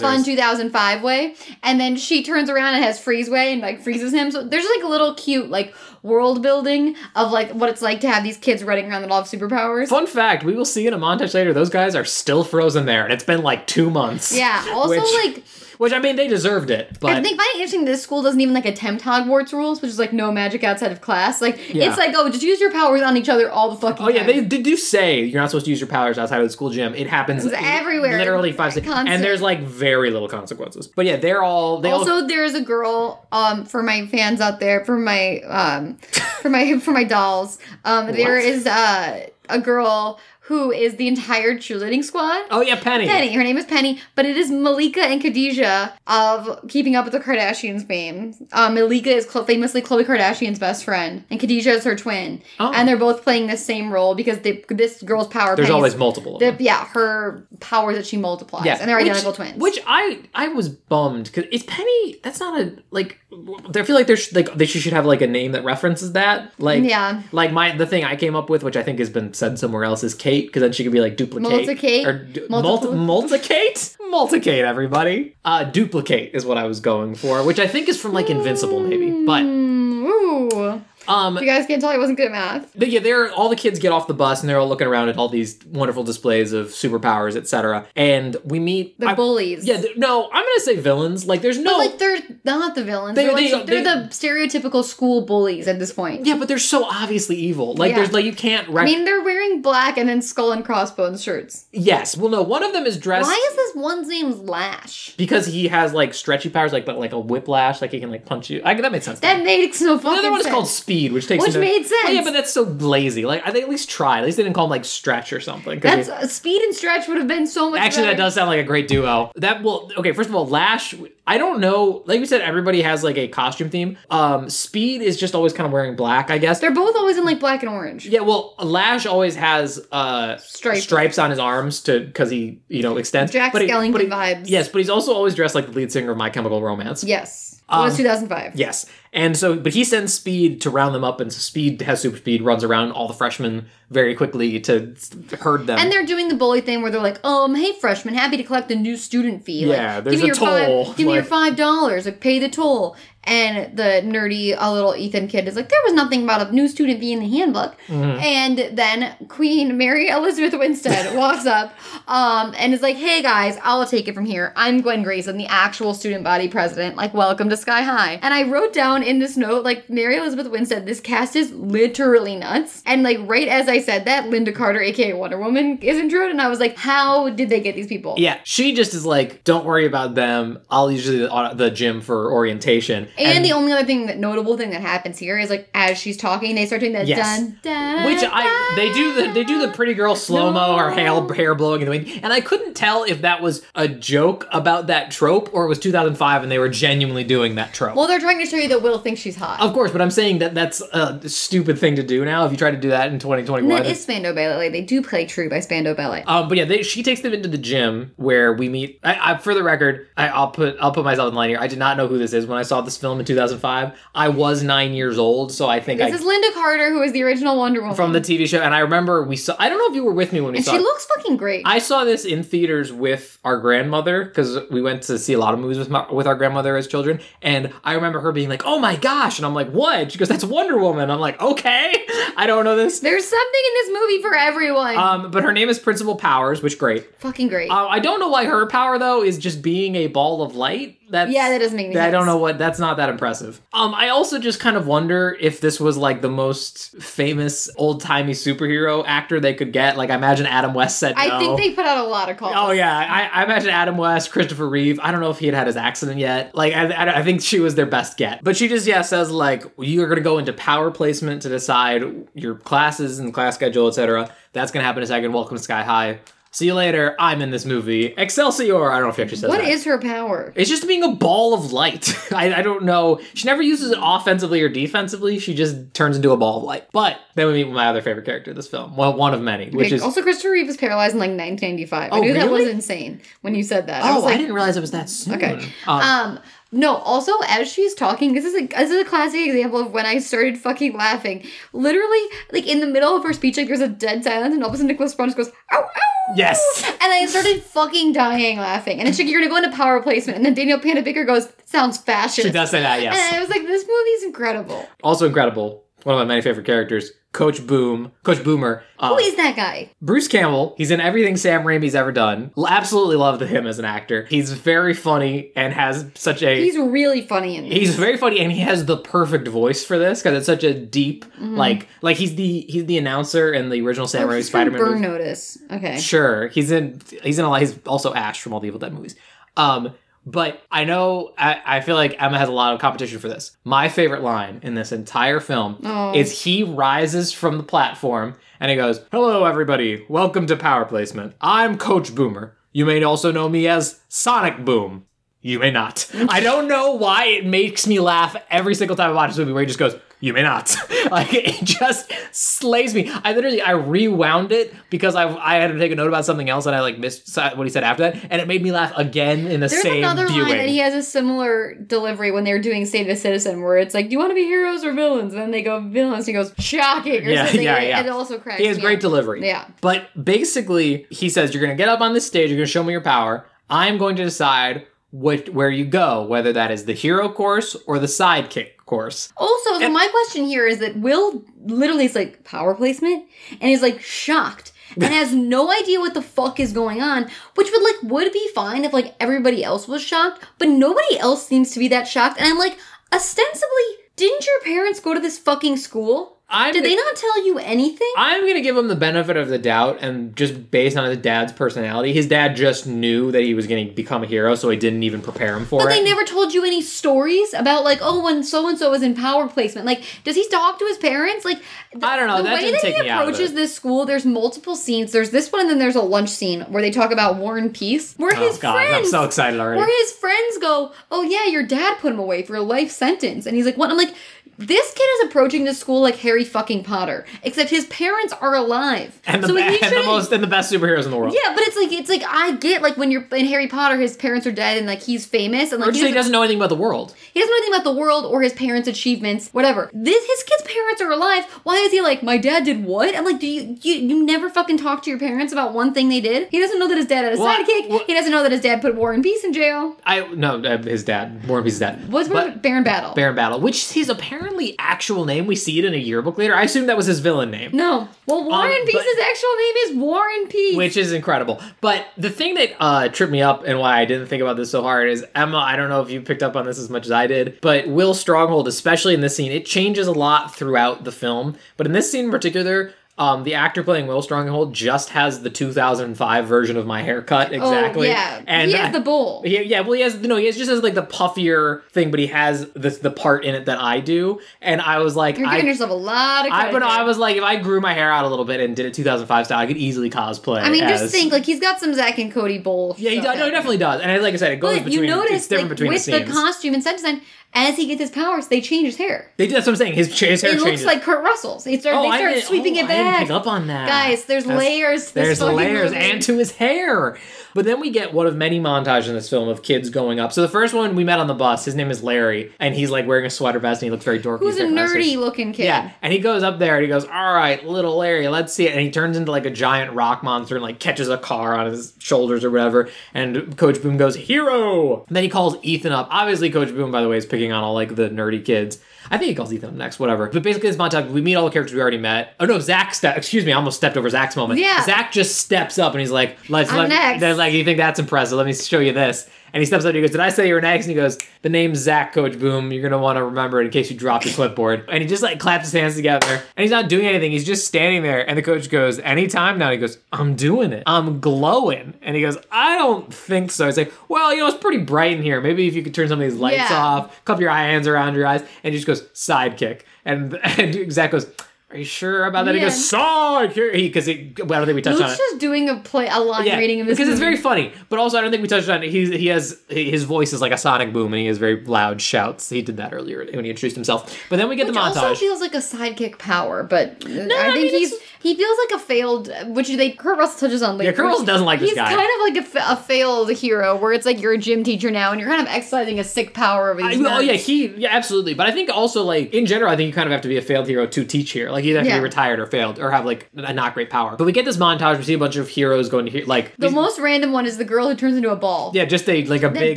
fun 2005 way and then she turns around and has freeze way and like freezes him so there's like a little cute like world building of like what it's like to have these kids running around that all have superpowers Fun fact: We will see in a montage later. Those guys are still frozen there, and it's been like two months. yeah also Which- like which I mean, they deserved it, But I think find it interesting this school doesn't even like attempt Hogwarts rules, which is like no magic outside of class. Like Yeah. it's like oh, just use your powers on each other all the fucking oh yeah, time. they, they do say you're not supposed to use your powers outside of the school gym. It happens It's everywhere. literally five seconds, and there's like very little consequences. But yeah, they're all they all, also, there's a girl um for my fans out there for my um for my for my dolls. Um, there is uh, a girl who is the entire cheerleading squad. Oh yeah, Penny. Penny, her name is Penny, but it is Malika and Khadijah of Keeping Up with the Kardashians fame. Um, Malika is cl- famously Khloe Kardashian's best friend, and Khadijah is her twin, Oh. and they're both playing the same role because they, this girl's power. There's Penny's- always multiple. Of the, them. yeah, her powers that she multiplies, yeah. and they're which- identical twins. Which I I was bummed because it's Penny. That's not a like. I feel like there's like they should have like a name that references that. Like Yeah. like my the thing I came up with, which I think has been said somewhere else, is Kate because then she could be like duplicate, Multicate? or du- multi- multicate, multicate. Everybody, uh, duplicate is what I was going for, which I think is from like Invincible maybe, but Mm, ooh. Um. You guys can't tell I wasn't good at math. But yeah, they're all the kids get off the bus and they're all looking around at all these wonderful displays of superpowers, etc. And we meet The I- bullies. Yeah, no, I'm gonna say villains. Like, there's no But like they're not the villains. They- are they- like, they're they- the stereotypical school bullies at this point. Yeah, but they're so obviously evil. Like Yeah. there's like you can't rec- I mean, they're wearing black and then skull and crossbones shirts. Yes. Well no, one of them is dressed Why is this one's name's Lash? because he has like stretchy powers like but like a whiplash, like he can like punch you. I, that makes sense. That makes no fucking the other one is sense. called Speed, which takes Which into- made sense. Well, yeah, but that's so lazy. Like they at least try. At least they didn't call him like Stretch or something. That's he- uh, speed and stretch would have been so much. Actually, that does sound like a great duo. That will okay. First of all, Lash. I don't know. Like we said, everybody has like a costume theme. Um, Speed is just always kind of wearing black, I guess. They're both always in like black and orange. yeah, well, Lash always has uh Stripes. stripes on his arms to because he you know extends. Jack but he- Skellington but he- vibes. Yes, but he's also always dressed like the lead singer of My Chemical Romance. Yes. it was Um, 2005. Yes. And so, but he sends Speed to round them up, and so Speed has super speed, runs around all the freshmen very quickly to herd them. And they're doing the bully thing where they're like, um, hey freshman, happy to collect a new student fee. Yeah, like, there's give me a your five toll, give me your five dollars, like pay the toll. And the nerdy uh, little Ethan kid is like, there was nothing about a new student being in the handbook. Mm-hmm. And then Queen Mary Elizabeth Winstead walks up um, and is like, hey guys, I'll take it from here. I'm Gwen Grayson, the actual student body president. Like, welcome to Sky High. And I wrote down in this note, like, Mary Elizabeth Winstead, this cast is literally nuts. And like, right as I said that, Lynda Carter, aka Wonder Woman, is introed, and I was like, how did they get these people? Yeah, she just is like, don't worry about them. I'll usually the, the gym for orientation. And, the only other thing that notable thing that happens here is like as she's talking, they start doing that Yes. dun dun. Which I they do the they do the pretty girl slow mo or hair hair blowing in the wind, and I couldn't tell if that was a joke about that trope or it was 2005 and they were genuinely doing that trope. Well, they're trying to show you that Will thinks she's hot. of course, but I'm saying that that's a stupid thing to do now. If you try to do that in 2021, and that is Spandau Ballet. They do play True by Spandau Ballet. Um, but yeah, they, she takes them into the gym where we meet. I, I, for the record, I, I'll put I'll put myself in line here. I did not know who this is when I saw this film in 2005. I was nine years old, so I think This I is Lynda Carter, who is the original Wonder Woman. from the TV show, and I remember we saw. I don't know if you were with me when we and saw. she it. looks fucking great. I saw this in theaters with our grandmother because we went to see a lot of movies with my, with our grandmother as children, and I remember her being like, "Oh my gosh!" and I'm like, "What?" She goes, "That's Wonder Woman." I'm like, "Okay, I don't know this." There's something in this movie for everyone. Um, but her name is Principal Powers, which great. fucking great. Uh, I don't know why her power though is just being a ball of light. That's, Yeah, that doesn't make any I don't know what. That's not that impressive. Um, I also just kind of wonder if this was like the most famous old timey superhero actor they could get. Like, I imagine Adam West said no. I think they put out a lot of calls. Oh yeah, I, I imagine Adam West, Christopher Reeve. I don't know if he had had his accident yet. Like, I, I, I think she was their best get. But she just yeah says like you are going to go into power placement to decide your classes and class schedule, etc. That's going to happen in a second. Welcome to Sky High. See you later. I'm in this movie. Excelsior. I don't know if she actually says What that. is her power? It's just being a ball of light. I, I don't know. She never uses it offensively or defensively. She just turns into a ball of light. But then we meet my other favorite character in this film. Well, one of many, which Okay, is. also Christopher Reeve was paralyzed in like 1995. I Oh, knew that was insane when you said that. I oh, was like, I didn't realize it was that soon. Okay. Um, Um, no, also as she's talking, this is a this is a classic example of when I started fucking laughing. Literally, like in the middle of her speech, like there's a dead silence, and all of a sudden Nicholas Sparks goes, ow, ow. Yes. And I started fucking dying laughing. And then she's like, you're gonna go into power placement. And then Danielle Panabaker goes, sounds fascist. she does say that, yes. And I was like, this movie's incredible. Also incredible. One of my many favorite characters, Coach Boom, Coach Boomer. Uh, Who is that guy? Bruce Campbell. He's in everything Sam Raimi's ever done. Absolutely love him as an actor. He's very funny and has such a. He's really funny in this. He's very funny and he has the perfect voice for this because it's such a deep like like he's the he's the announcer in the original Sam Oh, Raimi he's from Spider-Man Burn movie. Notice. Okay. Sure, he's in he's in a lot. He's also Ash from all the Evil Dead movies. Um, but I know I, I feel like Emma has a lot of competition for this. My favorite line in this entire film Oh. is he rises from the platform and he goes, "Hello, everybody. Welcome to Power Placement. I'm Coach Boomer. You may also know me as Sonic Boom." You may not. I don't know why it makes me laugh every single time I watch this movie where he just goes, You may not. like it just slays me. I literally I rewound it because I I had to take a note about something else and I like missed what he said after that, and it made me laugh again in the There's same There's another viewing. line that he has a similar delivery when they were doing Save a Citizen, where it's like, "Do you want to be heroes or villains?" And then they go villains. He goes shocking or Yeah, something. yeah, and, yeah. and it also cracks. He has great up. delivery. Yeah. But basically, he says, You're going to get up on this stage, you're going to show me your power. I'm going to decide what, where you go, whether that is the hero course or the sidekick course. Also, so And- my question here is that Will literally is like power placement, and is like shocked. And has no idea what the fuck is going on, which would like would be fine if like everybody else was shocked, but nobody else seems to be that shocked. And I'm like, ostensibly, didn't your parents go to this fucking school? I'm Did they not tell you anything? I'm gonna give him the benefit of the doubt, and just based on his dad's personality, his dad just knew that he was gonna become a hero, so he didn't even prepare him for But it. But they never told you any stories about like, oh, when so and so was in power placement. Like, does he talk to his parents? Like, the, I don't know, The that way didn't that take he me out of approaches this school, there's multiple scenes. There's this one, and then there's a lunch scene where they talk about Warren Peace, where oh his god, friends, I'm so excited already. where his friends go, oh yeah, your dad put him away for a life sentence, and he's like, what? I'm like. This kid is approaching the school like Harry fucking Potter, except his parents are alive. and the, So and the most and the best superheroes in the world. Yeah, but it's like it's like I get like when you're in Harry Potter, his parents are dead and like he's famous and like Or just he he doesn't know anything about the world. he doesn't know anything about the world or his parents' achievements, whatever. This his kid's parents are alive. Why is he like, my dad did what? I'm like, do you you, you never fucking talk to your parents about one thing they did? He doesn't know that his dad had a Well, sidekick. well- he doesn't know that his dad put Warren Peace in jail. I no, uh, his dad, Warren Peace's dad. What's But- Baron Battle? Baron Battle, which his apparently actual name. We see it in a yearbook later. I assume that was his villain name. no. Well, War Um, and Peace's but- actual name is Warren Peace. which is incredible. But the thing that uh, tripped me up and why I didn't think about this so hard is Emma. I don't know if you picked up on this as much as I did, but Will Stronghold, especially in this scene, it changes a lot throughout the film. But in this scene in particular. Um, the actor playing Will Stronghold just has the 2005 version of my haircut exactly. Oh, yeah. and he has I- the bowl. yeah, yeah. Well, he has no. He has, just has like the puffier thing, but he has this the part in it that I do, and I was like, You're I, giving yourself a lot of I, but I was like, if I grew my hair out a little bit and did it 2005 style, I could easily cosplay. I mean, as, just think like he's got some Zack and Cody bowl. Yeah, he, does, no, he definitely does, and like I said, it goes But between. you notice, it's different like, between with the the, costume and set design, as he gets his powers, they change his hair. they, do. that's what I'm saying. His, his hair It looks like Kurt Russell's. They start, oh, they I start sweeping oh, it I didn't pick up on that, Guys, there's That's- layers. There's layers, movie. and to his hair. But then we get one of many montages in this film of kids going up. So the first one we met on the bus. His name is Larry, and he's like wearing a sweater vest, and he looks very dorky. Who's He's a nerdy looking kid? Yeah, and he goes up there and he goes, "All right, little Larry, let's see it." And he turns into like a giant rock monster and like catches a car on his shoulders or whatever. And Coach Boom goes, "Hero!" And then he calls Ethan up. Obviously, Coach Boom, by the way, is picking on all like the nerdy kids. I think he calls Ethan next, whatever. But basically, this montage, we meet all the characters we already met. Oh no, Zach. Ste- excuse me, I almost stepped over Zach's moment. Yeah. Zach just steps up and he's like, "Let's I'm let." next. They're like, "You think that's impressive? Let me show you this." And he steps up and he goes, Did I say you were next? And he goes, The name's Zach, Coach Boom. You're going to want to remember it in case you drop your clipboard. And he just like claps his hands together and he's not doing anything. He's just standing there. And the coach goes, Anytime now. And he goes, I'm doing it. I'm glowing. And he goes, I don't think so. He's like, Well, you know, it's pretty bright in here. Maybe if you could turn some of these lights Yeah. off, cup your hands around your eyes. And he just goes, Sidekick. And, and Zach goes, Are you sure about that? He Yeah. goes, Sidekick. He, because I don't think we touched on Luke's it just doing a play, a line reading of this because it's very funny. But also, I don't think we touched on it. He's, he has his voice is like a sonic boom, and he has very loud shouts. He did that earlier when he introduced himself. But then we get Which the also montage. feels like a sidekick power, but I I think mean, he's he feels like a failed, which they Kurt Russell touches on later. Yeah, Kurt Russell doesn't like this he's guy. He's kind of like a, a failed hero, where it's like you're a gym teacher now, and you're kind of exercising a sick power over I- oh yeah, he yeah absolutely. But I think also like in general, I think you kind of have to be a failed hero to teach here. Like you have to Yeah. be retired or failed or have like a not great power. But we get this montage. We see a bunch of heroes going to he- like the these- most random one is the girl who turns into a ball. Yeah, just a like a big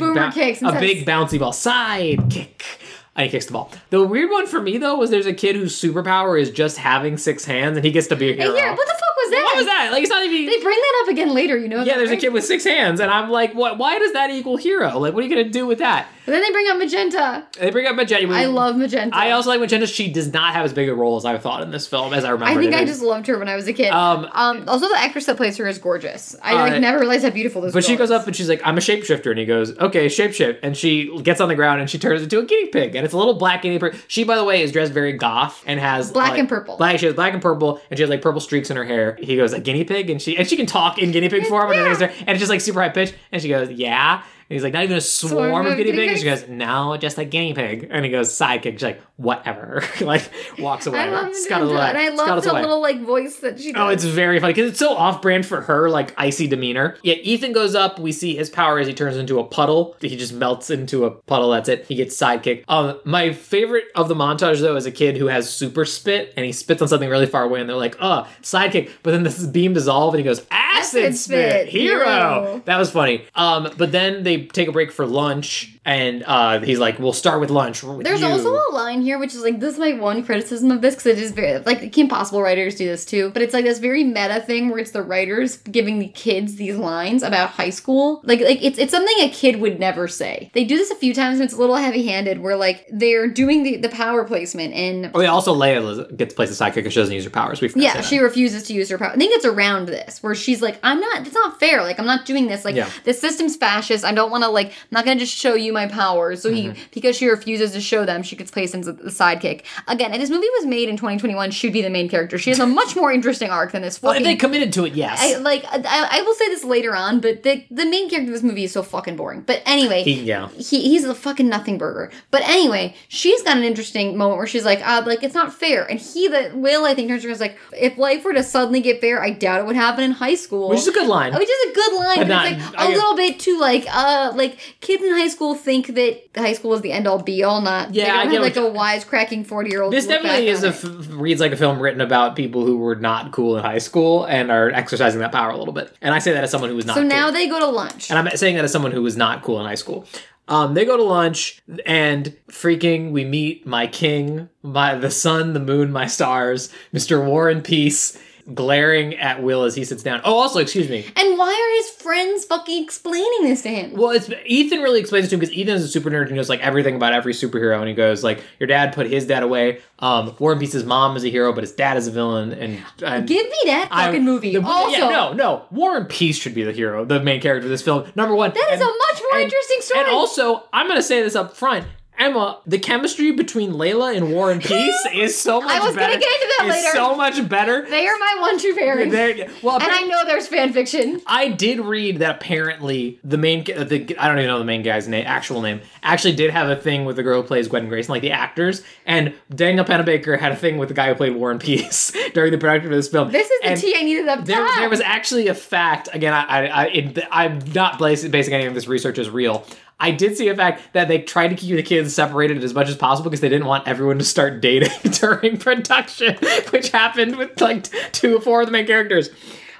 boomer kicks a big bouncy ball side kick. And he kicks the ball. The weird one for me though was there's a kid whose superpower is just having six hands, and he gets to be a hero. here, what the fuck was that? What was that? Like it's not even. They bring that up again later, you know. yeah, there's a kid with six hands, and I'm like, what? Why does that equal hero? Like, what are you gonna do with that? But then they bring up Magenta. They bring up Magenta. I love Magenta. I also like Magenta. She does not have as big a role as I thought in this film, as I remember. I think I just loved her when I was a kid. Um, Um, also, the actress that plays her is gorgeous. I Uh, like never realized how beautiful this. Was. But she goes is. up and she's like, I'm a shapeshifter. And he goes, okay, shapeshift. And she gets on the ground and she turns into a guinea pig. And it's a little black guinea pig. She, by the way, is dressed very goth and has Black like, and purple. Black, she has black and purple and she has like purple streaks in her hair. He goes, a guinea pig? And she and she can talk in guinea pig form. And, Yeah. there, and it's just like super high pitched. And she goes, yeah. And he's like, not even a swarm, of guinea pigs. And she goes, no, just a guinea pig. And he goes, sidekick. She's like, whatever. like, walks away. I love scuttles away. and I love the away. little like voice that she does. Oh, it's very funny because it's so off-brand for her, like icy demeanor. Yeah, Ethan goes up. We see his power as he turns into a puddle. He just melts into a puddle. That's it. He gets sidekick. Um, my favorite of the montage though is a kid who has super spit and he spits on something really far away, and they're like, "Uh, sidekick." But then this beam dissolve and he goes, "Acid, Acid spit, spit, hero. hero." That was funny. Um, but then they take a break for lunch, and uh, he's like, "We'll start with lunch." With There's you." also a line here which is like this is my one criticism of this because it is very like Kim Possible writers do this too, but it's like this very meta thing where it's the writers giving the kids these lines about high school. Like like it's it's something a kid would never say. They do this a few times and it's a little heavy handed where like they're doing the, the power placement and Oh yeah. Also, Layla gets placed as sidekick because she doesn't use her powers. We yeah, she refuses to use her power. I think it's around this where she's like, I'm not, that's not fair. Like, I'm not doing this. Like, Yeah. the system's fascist. I don't want to, like, I'm not going to just show you my powers. So Mm-hmm. he, because she refuses to show them, she gets placed into the sidekick. Again, and this movie was made in 2021, should be the main character. She has a much more interesting arc than this Well, if they committed to it, yes. I, like I, I will say this later on, but the the main character of this movie is so fucking boring. But anyway, He- yeah. he, he's a fucking nothing burger. But anyway, she's got an interesting moment where she's like, uh, like it's not fair. And he, the Will, I think, turns around is like, if life were to suddenly get fair, I doubt it would happen in high school. Which is a good line. Which is a good line, But but, not- it's like I a little bit too like, uh, like kids in high school think that high school is the end all be all, not Yeah, They don't get have like a wise cracking forty year old. This definitely is a f- reads like a film written about people who were not cool in high school and are exercising that power a little bit. And I say that as someone who was not. So cool. now they go to lunch. and I'm saying that as someone who was not cool in high school. Um, they go to lunch and freaking we meet my king, my the sun, the moon, my stars, Mr. Warren Peace. Glaring at Will as he sits down. Oh, also, excuse me. And why are his friends fucking explaining this to him? Well, it's Ethan really explains it to him because Ethan is a super nerd and knows like everything about every superhero. And he goes like, "Your dad put his dad away. Um, Warren Peace's mom is a hero, but his dad is a villain." And, and Give me that I- fucking movie. the- also, yeah, no, no. Warren Peace should be the hero, the main character of this film. Number one. that is And- a much more and- interesting story. And also, I'm going to say this up front. Emma, the chemistry between Layla and Warren Peace is so much I was gonna better. get into that later. so much better. they are my one true. There- well, and I know there's fan fiction. I did read that apparently the main, uh, the I don't even know the main guy's name, actual name, actually did have a thing with the girl who plays Gwen Grayson, like the actors, and Danielle Panabaker had a thing with the guy who played Warren Peace during the production of this film. This is the tea I needed up There, top. there was actually a fact. Again, I, I, I it, I'm not basing any of this research as real. I did see a fact that they tried to keep the kids separated as much as possible because they didn't want everyone to start dating during production, which happened with like two or four of the main characters.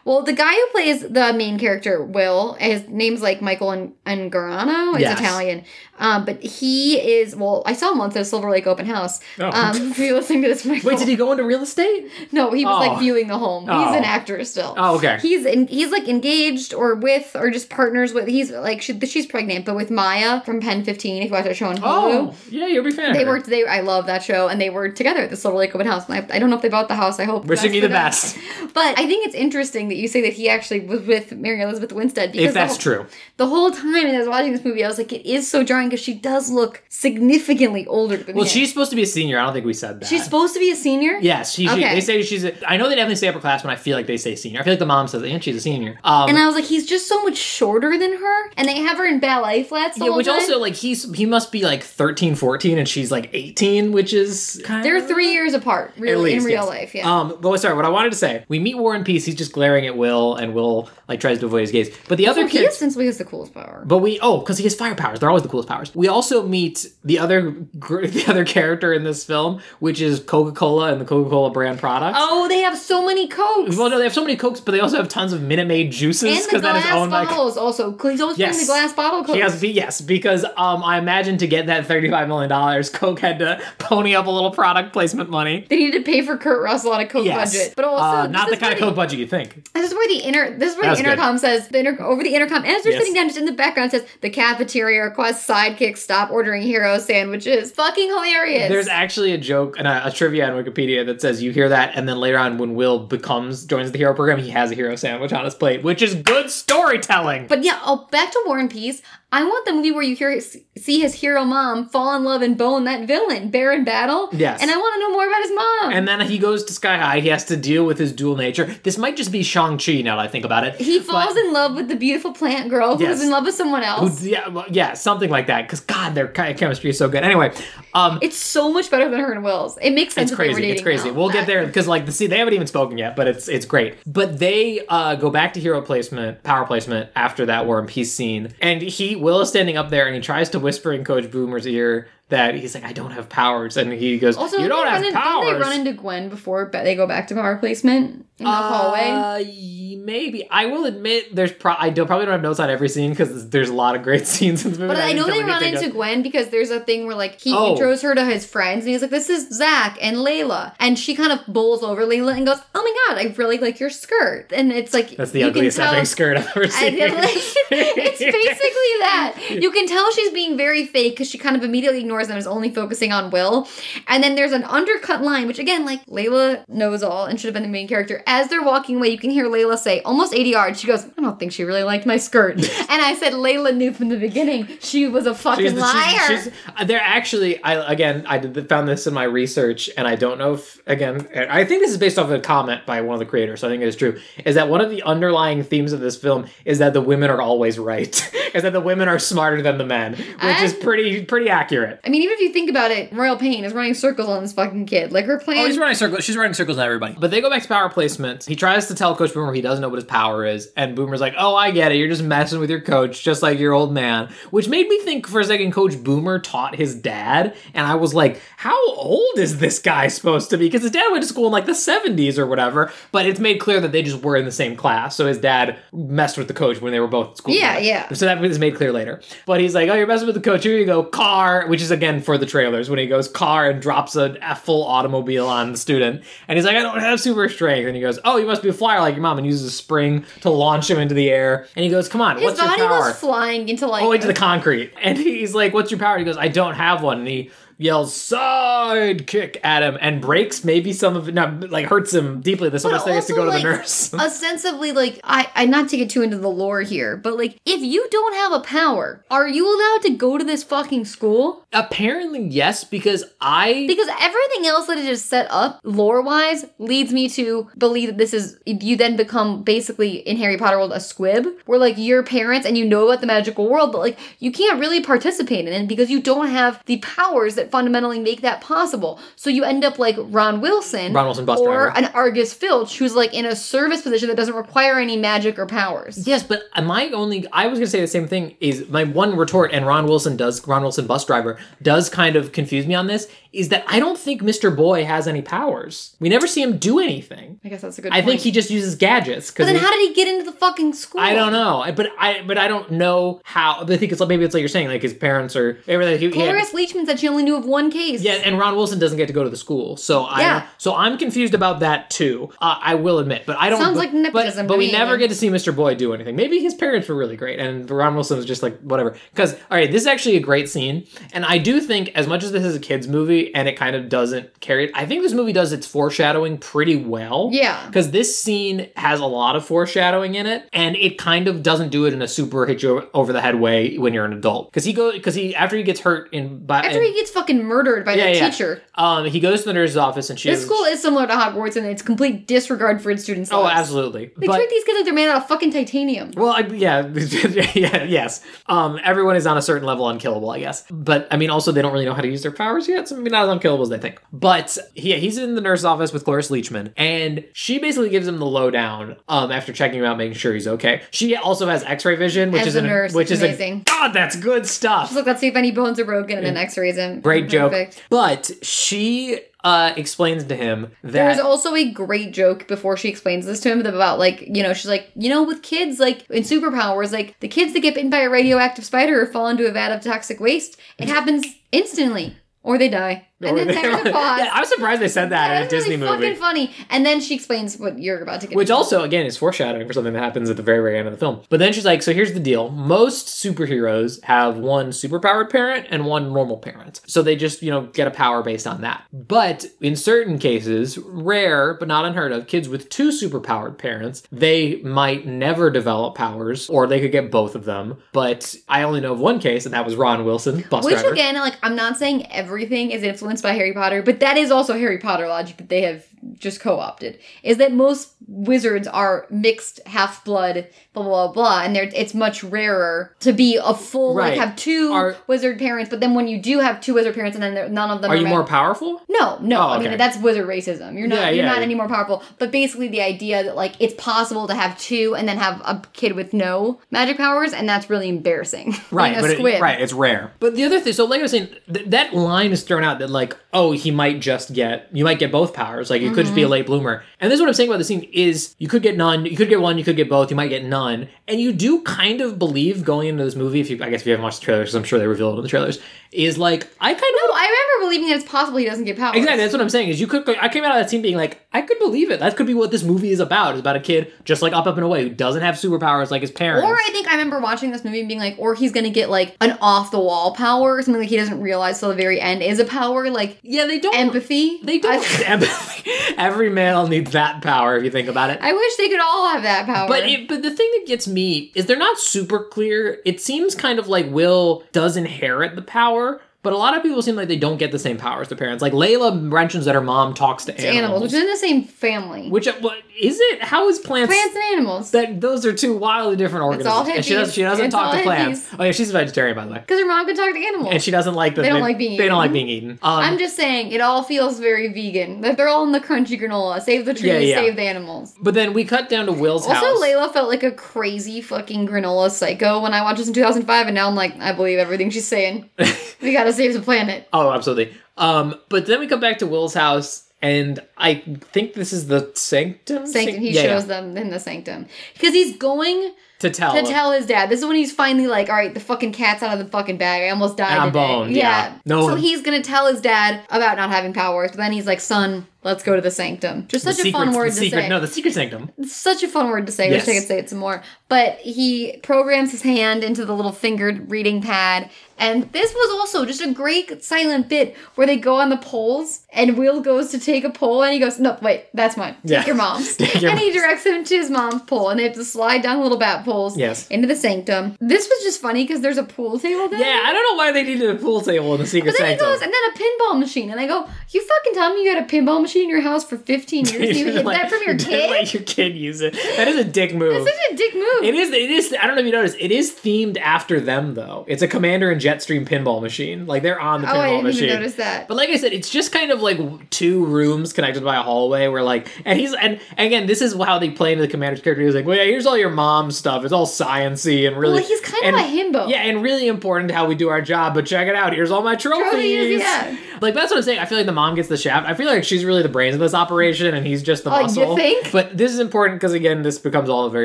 Well, the guy who plays the main character, Will, his name's like Michael An- Angarano. It's Yes. Italian. Um, but he is, well, I saw him once at a Silver Lake open house. Oh. Um, if you're listening to this, Michael. Wait, did he go into real estate? No, he was Oh. like viewing the home. Oh. He's an actor still. Oh, okay. He's in, he's like engaged or with or just partners with. He's like she, she's pregnant, but with Maya from Pen 15. If you watch that show on Hulu, Oh, yeah, you'll be fan. they worked. They I love that show, and they were together at the Silver Lake Open House. And I, I don't know if they bought the house. I hope. Wishing you the best. But I think it's interesting that you say that he actually was with Mary Elizabeth Winstead. Because If that's the whole, true. The whole time and I was watching this movie, I was like, it is so jarring because she does look significantly older than Well, him. she's supposed to be a senior. I don't think we said that. she's supposed to be a senior. Yes, she, she- Okay. They say she's. A, I know they definitely say upperclassmen. I feel like they say senior. I feel like the mom says, and she's a senior. Um, And I was like, he's just so much shorter than her, and they have her in ballet flats. The yeah, whole which time. also like he's he must be like 13, 14, and she's like eighteen, which is kind they're three years apart, really, in real yes. life. Yeah. Um, but sorry, what I wanted to say, we meet Warren Peace. He's just glaring at Will, and Will like tries to avoid his gaze. But the other kids, essentially has the coolest power. But we oh, because he has fire powers. They're always the coolest powers. We also meet the other gr- the other character in this film, which is Coca Cola and the Coca Cola brand products. Oh, they have so many cokes. Well, no, they have so many cokes, but they also have tons of Minute Maid juices and the because that is glass owned by. bottles also. He's always Yes. the glass bottle has be yes because um I imagine to get that thirty five million dollars, Coke had to pony up a little product placement money. they needed to pay for Kurt Russell on a coke Yes, budget, but also uh, not the kind of Coke budget you think. This is where the inter. This is where That's the good. intercom says the inter- over the intercom and as they're Yes. sitting down, just in the background says the cafeteria requests sidekick stop ordering hero sandwiches. Fucking hilarious. There's actually a joke and a, a trivia on Wikipedia that says you hear that, and then later on when Will becomes joins the hero program, he has a hero sandwich on his plate, which is good storytelling. But yeah, oh, back to Warren Peace. I want the movie where you hear see his hero mom fall in love and bone that villain, Baron Battle. Yes. And I want to know more about his mom. And then he goes to Sky High. He has to deal with his dual nature. This might just be Shang Chi now that I think about it. he falls But- in love with the beautiful plant girl who's Yes. in love with someone else. Who- yeah, well, yeah, something like that. Because God, their chemistry is so good. Anyway, um, it's so much better than her and Will's. It makes sense. it's that crazy. It's crazy. now. We'll get there because like the see they haven't even spoken yet, but it's it's great. But they uh, go back to hero placement, power placement after that Warren Peace scene, and he Will is standing up there and he tries to whisper in Coach Boomer's ear that he's like, I don't have powers, and he goes, Also, You don't have in- powers. Don't they run into Gwen before they go back to power placement in the hallway? Uh, y- maybe. I will admit, there's pro- I don't probably don't have notes on every scene because there's a lot of great scenes in the movie. But that I know they run into. Gwen because there's a thing where like he Oh. intros her to his friends and he's like, "This is Zach and Layla," and she kind of bowls over Layla and goes, "Oh my god, I really like your skirt," and it's like That's the you can ugliest tell- effing skirt I've ever seen. like- it's basically that. You can tell she's being very fake because she kind of immediately ignores them and is only focusing on Will. And then there's an undercut line, which again, like Layla knows all and should have been the main character. As they're walking away, you can hear Layla say, almost 80 yards, she goes, I don't think she really liked my skirt. and I said, Layla knew from the beginning she was a fucking She's the- liar. she's- she's- uh, they're actually, I again, I did, found this in my research, and I don't know if again, I think this is based off of a comment by one of the creators, so I think it is true. Is that one of the underlying themes of this film is that the women are always right, is that the women are smarter than the men, which is pretty pretty accurate. I mean, even if you think about it, Royal Pain is running circles on this fucking kid. Like her plan. Oh, he's running circles. She's running circles on everybody. But they go back to power placement. He tries to tell Coach Boomer he doesn't know what his power is. And Boomer's like, oh, I get it. You're just messing with your coach, just like your old man. Which made me think for a second, Coach Boomer taught his dad. And I was like, how old is this guy supposed to be? Because his dad went to school in like the 70s or whatever. But it's made clear that they just were in the same class. So his dad messed with the coach when they were both at school. Yeah, together. yeah. So that was made clear later. But he's like, oh, you're messing with the coach. Here you go, car, which is again for the trailers when he goes car and drops a, a full automobile on the student. And he's like, I don't have super strength. And he goes, oh, you must be a flyer like your mom, and uses a spring to launch him into the air. And he goes, come on, His what's your body power? was flying into like oh, into the concrete. And he's like, what's your power? He goes, I don't have one. And he yells side kick at him and breaks maybe some of it, not like hurts him deeply. This But much has to go to the nurse. ostensibly like I I not to get too into the lore here, but like if you don't have a power, are you allowed to go to this fucking school? Apparently, yes, because I Because everything else that it is set up lore wise leads me to believe that this is you then become basically in Harry Potter world a squib, where like your parents and you know about the magical world, but like you can't really participate in it because you don't have the powers that fundamentally make that possible. So you end up like Ron Wilson, Ron Wilson, bus or driver. an Argus Filch, who's like in a service position that doesn't require any magic or powers. Yes, but my only I was gonna say the same thing is my one retort, and Ron Wilson does Ron Wilson bus driver does kind of confuse me on this, is that I don't think Mr. Boy has any powers. We never see him do anything. I guess that's a good. I point. think he just uses gadgets. But then, how did he get into the fucking school? I don't know, but I but I don't know how. I think it's like maybe it's like you're saying, like his parents are. Like he, he Cloris Leachman said she only knew of one case. yeah, and Ron Wilson doesn't get to go to the school, so I Yeah. so I'm confused about that too. Uh, I will admit, but I don't. Sounds but, like nepotism But, but we never get to see Mr. Boy do anything. Maybe his parents were really great, and Ron Wilson was just like whatever. Because all right, this is actually a great scene, and I do think as much as this is a kids movie and it kind of doesn't carry it, I think this movie does its foreshadowing pretty well. Yeah. Because this scene has a lot of foreshadowing in it, and it kind of doesn't do it in a super hit you over the head way when you're an adult. Because he go because he after he gets hurt in by After in- he gets fucking murdered by Yeah, that yeah. teacher. um, he goes to the nurse's office and she This has- school is similar to Hogwarts in its complete disregard for its students' Oh, lives. absolutely. They but treat these kids like they're made out of fucking titanium. well, I, yeah, yeah, yes. Um, everyone is on a certain level unkillable, I guess. But I mean, also they don't really know how to use their powers yet, so maybe not as unkillable as they think. But yeah, he's in the nurse's office with Cloris Leachman, and she basically gives him the lowdown. Um, after checking him out, making sure he's okay. She also has X-ray vision, which As is a an- nurse, which is amazing. A, God, that's good stuff. Look, let's see if any bones are broken and then X-rays him. Great joke. But she uh, explains to him that There's also a great joke before she explains this to him about like, you know, she's like, you know, with kids like in superpowers, like the kids that get bitten by a radioactive spider or fall into a vat of toxic waste, it happens instantly or they die. And then there's a pause. Yeah, I was surprised they said that in a Disney really movie. fucking funny. And then she explains what you're about to get. Which into. also, again, is foreshadowing for something that happens at the very, very end of the film. But then she's like, so here's the deal. Most superheroes have one superpowered parent and one normal parent. So they just, you know, get a power based on that. But in certain cases, rare, but not unheard of, kids with two superpowered parents, they might never develop powers, or they could get both of them. But I only know of one case, and that was Ron Wilson, Which driver. again, like I'm not saying everything is influenced by Harry Potter, but that is also Harry Potter logic that they have just co-opted. Is that most wizards are mixed half blood, blah blah blah, blah and they're it's much rarer to be a full Right. like have two Are- wizard parents, but then when you do have two wizard parents and then none of them Are are you ma- more powerful? No, no. Oh, I mean that's wizard racism. You're not. Yeah, you're yeah. not any more powerful. But basically, the idea that like it's possible to have two and then have a kid with no magic powers, and that's really embarrassing. Right, Being a but it- right, it's rare. But the other thing, so like I was saying, th- that line is thrown out that like, oh, he might just get, you might get both powers. Like, you could just be a mm-hmm. late bloomer. And this is what I'm saying about the scene is you could get none, you could get one, you could get both, you might get none. And you do kind of believe going into this movie, if you, I guess if you haven't watched the trailers, because I'm sure they reveal it in the trailers, is like, I kind of No, I remember believing that it's possible he doesn't get powers. Exactly, that's what I'm saying. Is you could I came out of that scene being like, I could believe it. That could be what this movie is about. It's about a kid just like Up Up and Away who doesn't have superpowers like his parents. Or I think I remember watching this movie and being like, or he's gonna get like an off the wall power, or something like he doesn't realize till the very end is a power, like yeah, they don't. empathy. They don't. I, Empathy. Every male needs that power if you think about it. I wish they could all have that power. But it, but the thing that gets me is they're not super clear. It seems kind of like Will does inherit the power, but a lot of people seem like they don't get the same powers the parents. Like Layla mentions that her mom talks to To animals, animals. which is in the same family. Which what is it? How is plants? Plants and animals. That those are two wildly different It's all organisms. and she doesn't. She doesn't It's talk to plants. hippies. Oh yeah, she's a vegetarian by the way. Because her mom could talk to animals. And she doesn't like that. They don't like being They don't eaten. like being eaten. Um, I'm just saying, it all feels very vegan. That they're all in the crunchy granola. Save the trees, Yeah, yeah. save the animals. but then we cut down to Will's Also, house. Layla felt like a crazy fucking granola psycho when I watched this in 2005, and now I'm like, I believe everything she's saying. we gotta save the planet. Oh, absolutely. Um, but then we come back to Will's house, and I think this is the sanctum. Sanctum. He Yeah, yeah. shows them in the sanctum because he's going to tell. to tell his dad. This is when he's finally like, all right, the fucking cat's out of the fucking bag. I almost died. I'm today. boned, yeah. No so he's gonna tell his dad about not having powers, but then he's like, son, let's go to the sanctum. Just The such a secret- fun word to secret, say. No, the secret sanctum. It's such a fun word to say. I Yes. wish I could say it some more. But he programs his hand into the little fingered reading pad. And this was also just a great silent bit where they go on the poles and Will goes to take a pole and he goes, No, wait, that's mine. Take Yeah. your mom's. Take your and he directs him to his mom's pole and they have to slide down a little bat Yes. into the sanctum. This was just funny because there's a pool table there. Yeah, I don't know why they needed a pool table in the secret But then he sanctum. goes, and then a pinball machine. And I go, You fucking tell me you had a pinball machine in your house for 15 years and you hid Like, that from your kid? Let your kid use it. That is a dick move. That's such a dick move. It is. It is. I don't know if you noticed. It is themed after them, though. It's a Commander and Jetstream pinball machine. Like they're on the pinball oh, I didn't machine. even notice that. But like I said, it's just kind of like two rooms connected by a hallway where like, and he's and, and again, this is how they play into the commander's character. He's like, well, yeah, here's all your mom's stuff. It's all sciency and really. Well, he's kind and- of a himbo. Yeah, and really important to how we do our job. But check it out. Here's all my trophies. Trophies, yeah. Like that's what I'm saying. I feel like the mom gets the shaft. I feel like she's really the brains of this operation, and he's just the you muscle. think? But this is important because again, this becomes all very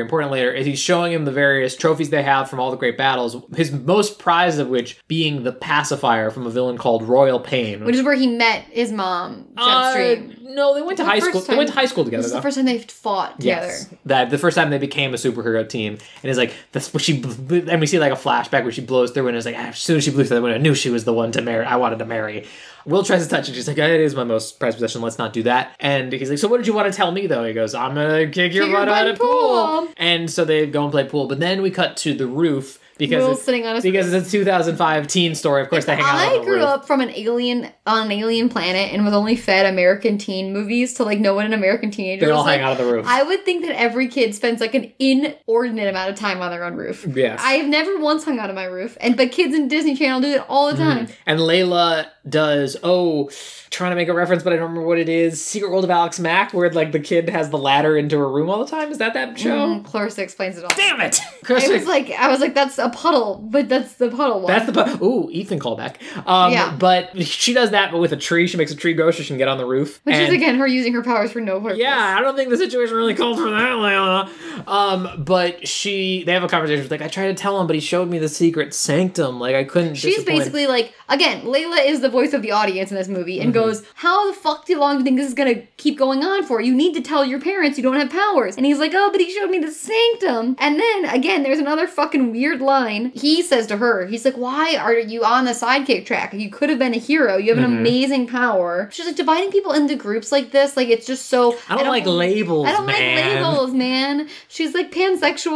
important later. Is he's showing him the various trophies they have from all the great battles. His most prized of which being the pacifier from a villain called Royal Pain. Which is where he met his mom, Uh, no, they went to The high school. They went to high school together. this is the first time they fought together. Yes, that the first time they became a superhero team, and it's like that's what she. And we see like a flashback where she blows through, and it's like as soon as she blew through the window, I knew she was the one to marry. I wanted to marry. Will tries to touch it. She's like, "It is my most prized possession. Let's not do that." And he's like, "So what did you want to tell me, though?" He goes, "I'm gonna kick your butt out of pool." pool. And so they go and play pool. But then we cut to the roof because Will it's, sitting on his because it's a 2005 teen story. Of course, they hang out on I grew roof. up from an alien on an alien planet and was only fed American teen movies to like know what an American teenager They all hang out on the roof. I would think that every kid spends like an inordinate amount of time on their own roof. Yes. I have never once hung out on my roof, and but kids in Disney Channel do it all the time. And Layla does, oh, trying to make a reference, but I don't remember what it is. Secret World of Alex Mack, where like the kid has the ladder into her room all the time. Is that that show? Mm, Clarissa explains it all. Damn it! I was like, I was like, that's a puddle, but that's the puddle one. That's the puddle. ooh Ethan callback. Um, Yeah. But she does that, but with a tree. She makes a tree grow so she can get on the roof. Which is And- again her using her powers for no purpose. Yeah, I don't think the situation really called for that, Layla. Um, but she, they have a conversation. She's like, I tried to tell him, but he showed me the secret sanctum. Like I couldn't. She's disappoint- basically like, again, Layla is the voice of the audience in this movie and Mm-hmm. goes, How the fuck do you long do you think this is gonna keep going on for? You need to tell your parents you don't have powers. And he's like, Oh, but he showed me the sanctum. And then again, there's another fucking weird line. He says to her, He's like, Why are you on the sidekick track? You could have been a hero. You have an Mm-hmm. amazing power. She's like dividing people into groups like this, like it's just so I don't, like labels. I don't man. like labels, man. She's like pansexual.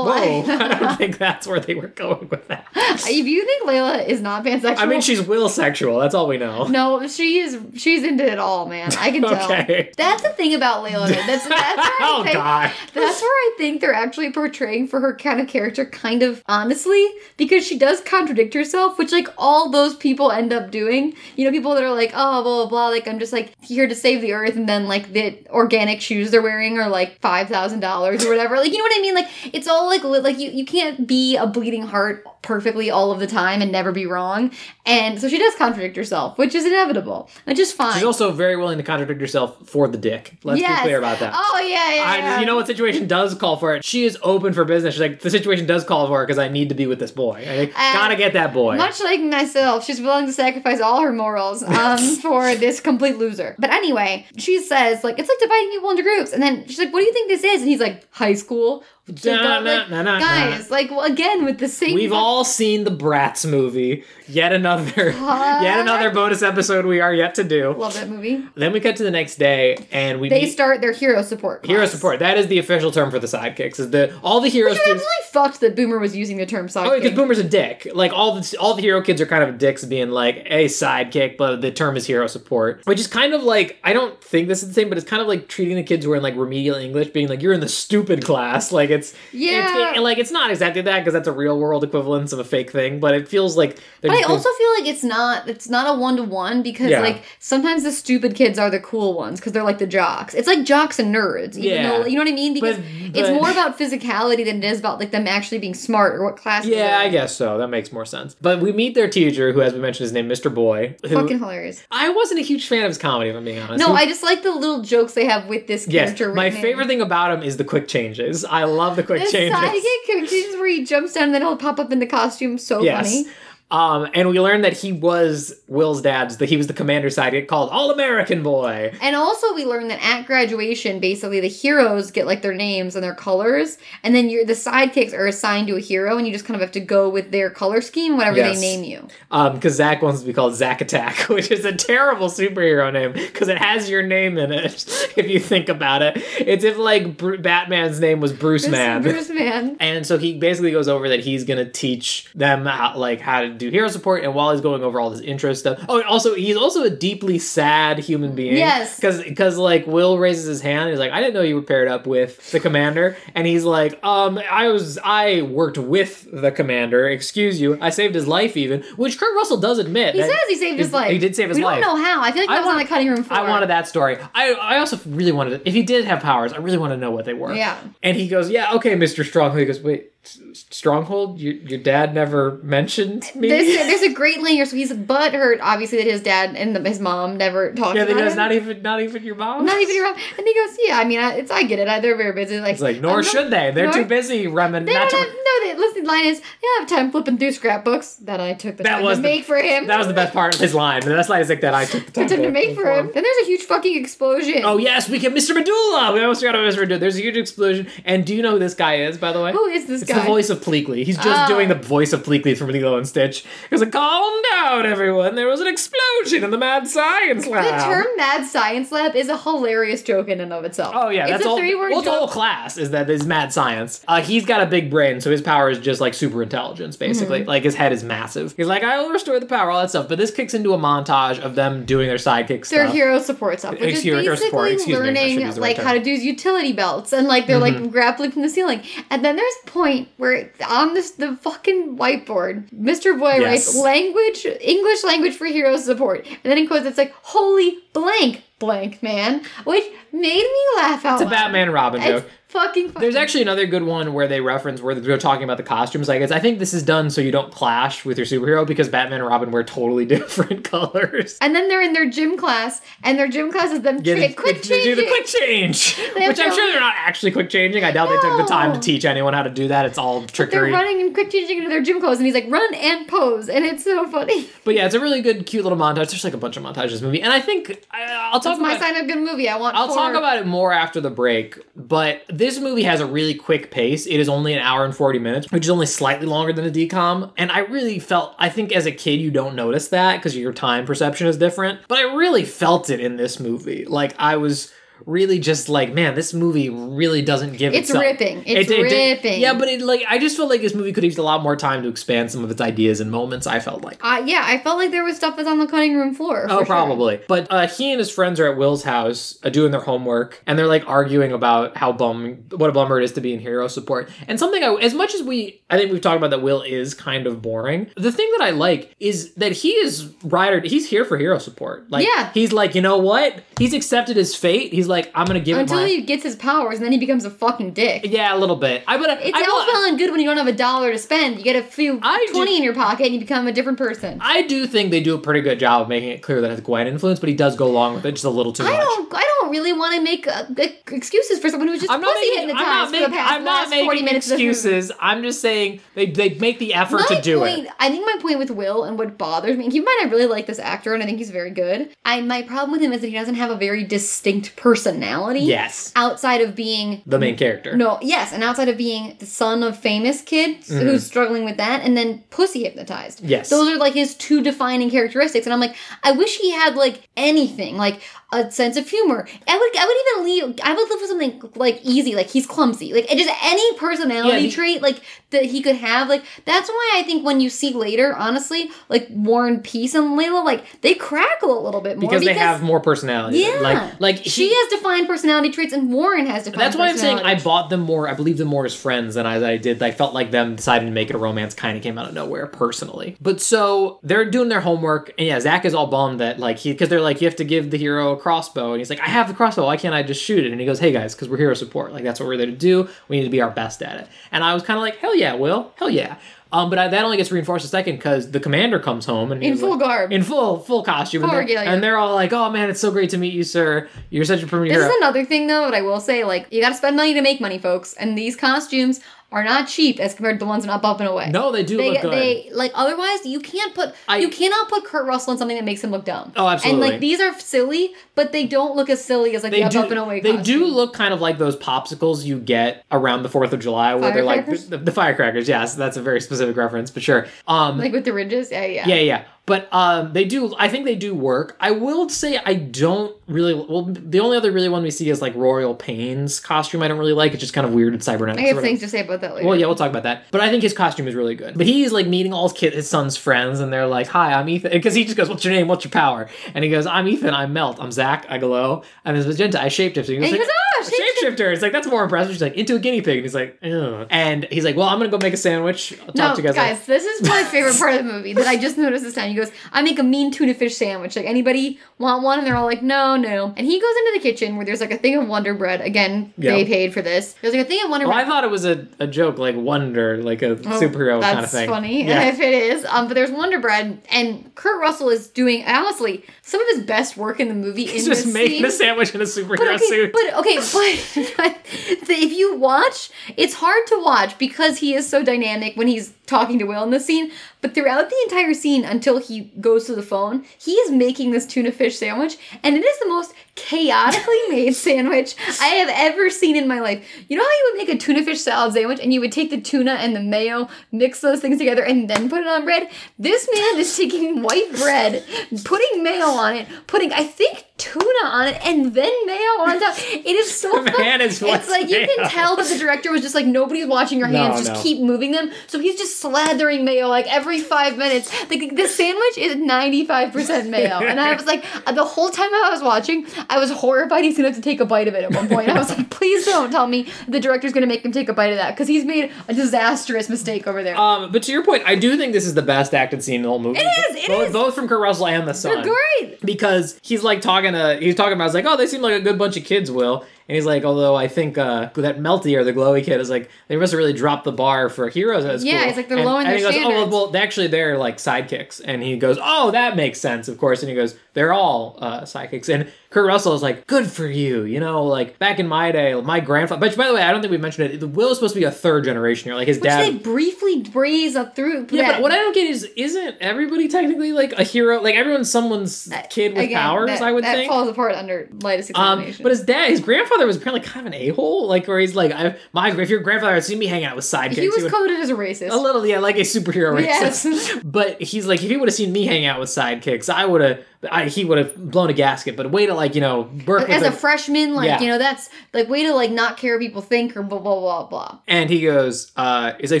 Whoa, I don't think that's where they were going with that. if you think Layla is not pansexual, I mean, she's will sexual. That's all we know. no, she is. She's into it all, man. I can tell. Okay. That's the thing about Layla. That's that's where I oh think, God. That's where I think they're actually portraying for her kind of character, kind of honestly, because she does contradict herself, which like all those people end up doing. You know, people that are like, oh, blah blah blah. Like I'm just like here to save the earth, and then like the organic shoes they're wearing are like five thousand dollars or whatever. Like you know what I mean? Like it's all like li- like you you can't be a bleeding heart perfectly all of the time and never be wrong. And so she does contradict herself, which is inevitable, which is fine. She's also very willing to contradict herself for the dick. Let's Yes. be clear about that. Oh yeah, yeah. I, yeah. you know what situation does call for it? She is open for business. She's like, the situation does call for it because I need to be with this boy. I Uh, gotta get that boy. Much like myself, she's willing to sacrifice all her morals um, for this complete loser. But anyway, she says, like, it's like dividing people into groups. And then she's like, what do you think this is? And he's like, high school. Like, Da-na-na-na-na. guys, like well, again with the same. We've all seen the Bratz movie. Yet another, yet another bonus episode we are yet to do. love that movie. Then we cut to the next day, and we They meet start their hero support. Class. hero support. That is the official term for the sidekicks. Is the all the heroes You're do. absolutely fucked that Boomer was using the term oh, sidekick. Oh, because Boomer's a dick. Like all the all the hero kids are kind of dicks, being like a sidekick, but the term is hero support, which is kind of like I don't think this is the same, but it's kind of like treating the kids who are in like remedial English, being like you're in the stupid class. Like it's Yeah. it's, it- like it's not exactly that because that's a real world equivalence of a fake thing, but it feels like. But I also feel like it's not it's not a one to one because Yeah. like sometimes the stupid kids are the cool ones because they're like the jocks. It's like jocks and nerds. Even Yeah. though, you know what I mean? Because But- it's more about physicality than it is about like them actually being smart or what class. Yeah, I guess so. That makes more sense. But we meet their teacher, who, as we mentioned, his name Mr. Boy. Who Fucking hilarious. I wasn't a huge fan of his comedy, if I'm being honest. No, He- I just like the little jokes they have with this Yes, character. my written in. favorite thing about him is the quick changes. I love the quick The changes. sidekick characters where he jumps down and then he'll pop up in the costume. So Yes. funny. Um, and we learned that he was Will's dad's. That he was the commander sidekick called All American Boy. And also, we learned that at graduation, basically the heroes get like their names and their colors, and then you're, the sidekicks are assigned to a hero, and you just kind of have to go with their color scheme, whatever Yes. they name you. Um, because Zach wants to be called Zack Attack, which is a terrible superhero name because it has your name in it. If you think about it, it's if like Bru- Batman's name was Bruce Bruce Man. Bruce Man. And so he basically goes over that he's gonna teach them how, like how to do hero support, and while he's going over all this intro stuff, oh, and also he's also a deeply sad human being. Yes. because because like Will raises his hand, and he's like, I didn't know you were paired up with the commander, and he's like, um, I was I worked with the commander. Excuse you, I saved his life even, which Kurt Russell does admit. He says he saved his life. he did save his we life. don't know how. I feel like I that was on the cutting room floor. I wanted that story. I I also really wanted if he did have powers, I really want to know what they were. Yeah. And he goes, "Yeah, okay, Mister Strong. He goes, "Wait, Stronghold? Your your dad never mentioned me." There's, there's a great line here. So he's butthurt, obviously, that his dad and the, his mom never talked yeah, about him. "Not even not even your mom." Not even your mom. And he goes, yeah, I mean, I, it's I get it. I, they're very busy. Like, It's like, nor not- should they. They're nor- too busy reminiscing. They don't have, no, the listen, line is, they don't have time flipping through scrapbooks that I took the That time was to the- make for him. That was the best part of his line. The best line is like that. I took the time took to make for him. Then there's a huge fucking explosion. Oh yes, we get Mr. Medulla. We almost forgot about Mr. Medulla. There's a huge explosion. And do you know who this guy is, by the way? Who is this It's guy? The voice of Pleakley. He's just Oh. doing the voice of Pleakley from Lilo and Stitch. He's like, "Calm down, everyone. There was an explosion in the Mad Science Lab." The term "mad science lab" is a hilarious joke in and of itself. Oh yeah, it's that's a all. three-word well, the whole class is that is mad science. Uh, he's got a big brain, so his power is just like super intelligence, basically. Mm-hmm. Like his head is massive. He's like, I will restore the power, all that stuff. But this kicks into a montage of them doing their sidekick stuff. Their stuff. hero support stuff, which is Hero basically support, excuse me, I should learning the right like term. Mm-hmm. how to do utility belts, and like they're like grappling from the ceiling. And then there's a point where on this the fucking whiteboard, Mr. Boy Yes. writes language English language for hero support, and then in quotes it's like holy blank blank man, which made me laugh out It's a. Batman Robin It's joke. fucking. Funny. There's actually another good one where they reference where they're talking about the costumes. Like, it's, I think this is done so you don't clash with your superhero because Batman and Robin wear totally different colors. and then they're in their gym class, and their gym class is them Yeah, tra- quick they do the quick change, which I'm sure they're not actually quick changing. I doubt they took the time to teach anyone how to do that. It's all trickery. They're running and quick changing into their gym clothes, and he's like, "Run and pose," and it's so funny. But yeah, it's a really good, cute little montage. There's like a bunch of montages in this movie, and I think I, I'll talk That's my about. sign of good movie. I want. I'll four. Talk about it more after the break, but this movie has a really quick pace. It is only an hour and 40 minutes, which is only slightly longer than a decom. And I really felt, I think as a kid, you don't notice that because your time perception is different. But I really felt it in this movie. Like, I was really just like, man, this movie really doesn't give It's itself- ripping. It's did- ripping. yeah, but it like I just felt like this movie could have used a lot more time to expand some of its ideas and moments. I felt like. Uh, yeah, I felt like there was stuff that's on the cutting room floor. Oh, sure. probably. But uh, he and his friends are at Will's house uh, doing their homework, and they're like arguing about how bum what a bummer it is to be in hero support. And something I, as much as we, I think we've talked about that Will is kind of boring. The thing that I like is that he is rider. He's here for hero support. Like, Yeah. he's like, you know what? He's accepted his fate. He's like, I'm gonna give Until it my. he gets his powers, and then he becomes a fucking dick. yeah, a little bit. I but It's I, all well and good when you don't have a dollar to spend. You get a few I twenty do- in your pocket, and you become a different person. I do think they do a pretty good job of making it clear that it's Gwen influence, but he does go along with it just a little too much. I don't. I don't really want to make uh, excuses for someone who's just I'm not pussy making, I'm hypnotized not for the past I'm not last 40 making minutes excuses. I'm just saying they, they make the effort My to do point, it. I think my point with Will and what bothers me, keep in mind I really like this actor and I think he's very good. I my problem with him is that he doesn't have a very distinct personality. Yes. Outside of being The main character. no, yes, and outside of being the son of famous kids who's struggling with that, and then pussy hypnotized. Mm-hmm. Yes. those are like his two defining characteristics. And I'm like, I wish he had like anything, like a sense of humor. I would, I would even leave. I would live with something like easy, like he's clumsy, like just any personality Yeah, trait, like that he could have. Like that's why I think when you see later, honestly, like Warren Peace and Layla, like they crackle a little bit more because, they have more personality. Yeah, Like, like she has defined personality traits, and Warren has defined. That's why I'm saying I bought them more. I believe them more as friends than I, I did. I felt like them deciding to make it a romance kind of came out of nowhere personally. But so they're doing their homework, and yeah, Zach is all bummed that like he because they're like you have to give the hero a crossbow, and he's like I have the crossbow. Why can't I just shoot it? And he goes, Hey guys, because we're hero support. Like that's what we're there to do. We need to be our best at it. And I was kind of like Hell yeah, Will. Hell yeah. Um, but I, that only gets reinforced a second because the commander comes home and in full like- garb. in full full costume, and, they're, and they're all like, "Oh man, it's so great to meet you, sir. You're such a premier This hero." is another thing, though, that I will say. Like, you got to spend money to make money, folks. And these costumes are not cheap as compared to the ones in Up, Up, and Away. no, they do They, look good. they like otherwise you can't put I- you cannot put Kurt Russell in something that makes him look dumb. Oh, absolutely. And like these are silly, but they don't look as silly as like they the Up, do. Up and Away. they do look kind of like those popsicles you get around the Fourth of July, where they're like the, the firecrackers. Yes, that's a very specific reference, but sure. Um, like with the ridges. Yeah, yeah. yeah, yeah. But um, they do. I think they do work. I will say I don't really. Well, the only other really one we see is like Royal Pain's costume. I don't really like. It's just kind of weird and cybernetics. I have things to say about that later. Well, yeah, we'll talk about that. But I think his costume is really good. But he's like meeting all his kid, his son's friends, and they're like, "Hi, I'm Ethan," because he just goes, "What's your name? What's your power?" And he goes, "I'm Ethan. I'm Melt. I'm Zach. I glow. I'm his magenta. I shapeshift." And And he like, goes, "Ah, "A shapeshifter." It's like that's more impressive. She's like, "Into a guinea pig," and he's like, Ugh. and he's like, "Well, I'm gonna go make a sandwich. I'll talk No, to you guys." guys, this is my favorite part of the movie that I just noticed this time. He goes, I make a mean tuna fish sandwich. Like, anybody want one? And they're all like, no, no. And he goes into the kitchen where there's like a thing of Wonder Bread. Again, Yeah. they paid for this. There's like a thing of Wonder Well, Bread. I thought it was a, a joke, like Wonder, like a Oh, superhero kind of thing. funny Yeah. if it is. Um, but there's Wonder Bread, and Kurt Russell is doing honestly some of his best work in the movie. He's in just this making scene. a sandwich in a superhero But okay, suit. but okay, but, but if you watch, it's hard to watch because he is so dynamic when he's talking to Will in this scene. But throughout the entire scene, until he goes to the phone, he is making this tuna fish sandwich, and it is the most chaotically made sandwich I have ever seen in my life. You know how you would make a tuna fish salad sandwich, and you would take the tuna and the mayo, mix those things together, and then put it on bread. This man is taking white bread, putting mayo on it, putting I think tuna on it, and then mayo on top. It is so The man is It's what's like you can tell that the director was just like nobody's watching your No, hands, just no. keep moving them. So he's just slathering mayo like every five minutes. Like the sandwich is ninety five percent mayo, and I was like the whole time I was watching, I was horrified he's gonna have to take a bite of it at one point. I was like, please don't tell me the director's gonna make him take a bite of that because he's made a disastrous mistake over there. Um, but to your point, I do think this is the best acted scene in the whole movie. It is, it both, is. both from Kurt Russell and the son. They're great. because he's like talking to he's talking about it's like oh they seem like a good bunch of kids will and he's like although I think uh, that Melty or the glowy kid is like they must have really dropped the bar for heroes at school. Yeah, it's like they're and, lowering and their he goes oh well, actually they're like sidekicks and he goes oh that makes sense of course and he goes they're all uh, sidekicks and Kurt Russell is like good for you you know like back in my day my grandfather but by the way I don't think we mentioned it The Will is supposed to be a third generation here like his Which dad they briefly breeze up through. yeah, that- but what I don't get is, isn't everybody technically like a hero? Like everyone's someone's kid with Again, powers. that- I would that think. falls apart under lightest Um, but his dad, his grandfather was apparently kind of an a hole. Like where he's like, I, my if your grandfather had seen me hanging out with sidekicks, he was coded as a racist. a little, yeah, like a superhero Yes. racist. but he's like, if he would have seen me hanging out with sidekicks, I would have, I, he would have blown a gasket. But way to like, you know, as a a- freshman, like Yeah. you know, that's like way to like not care what people think or blah blah blah blah. and he goes, uh, he's like,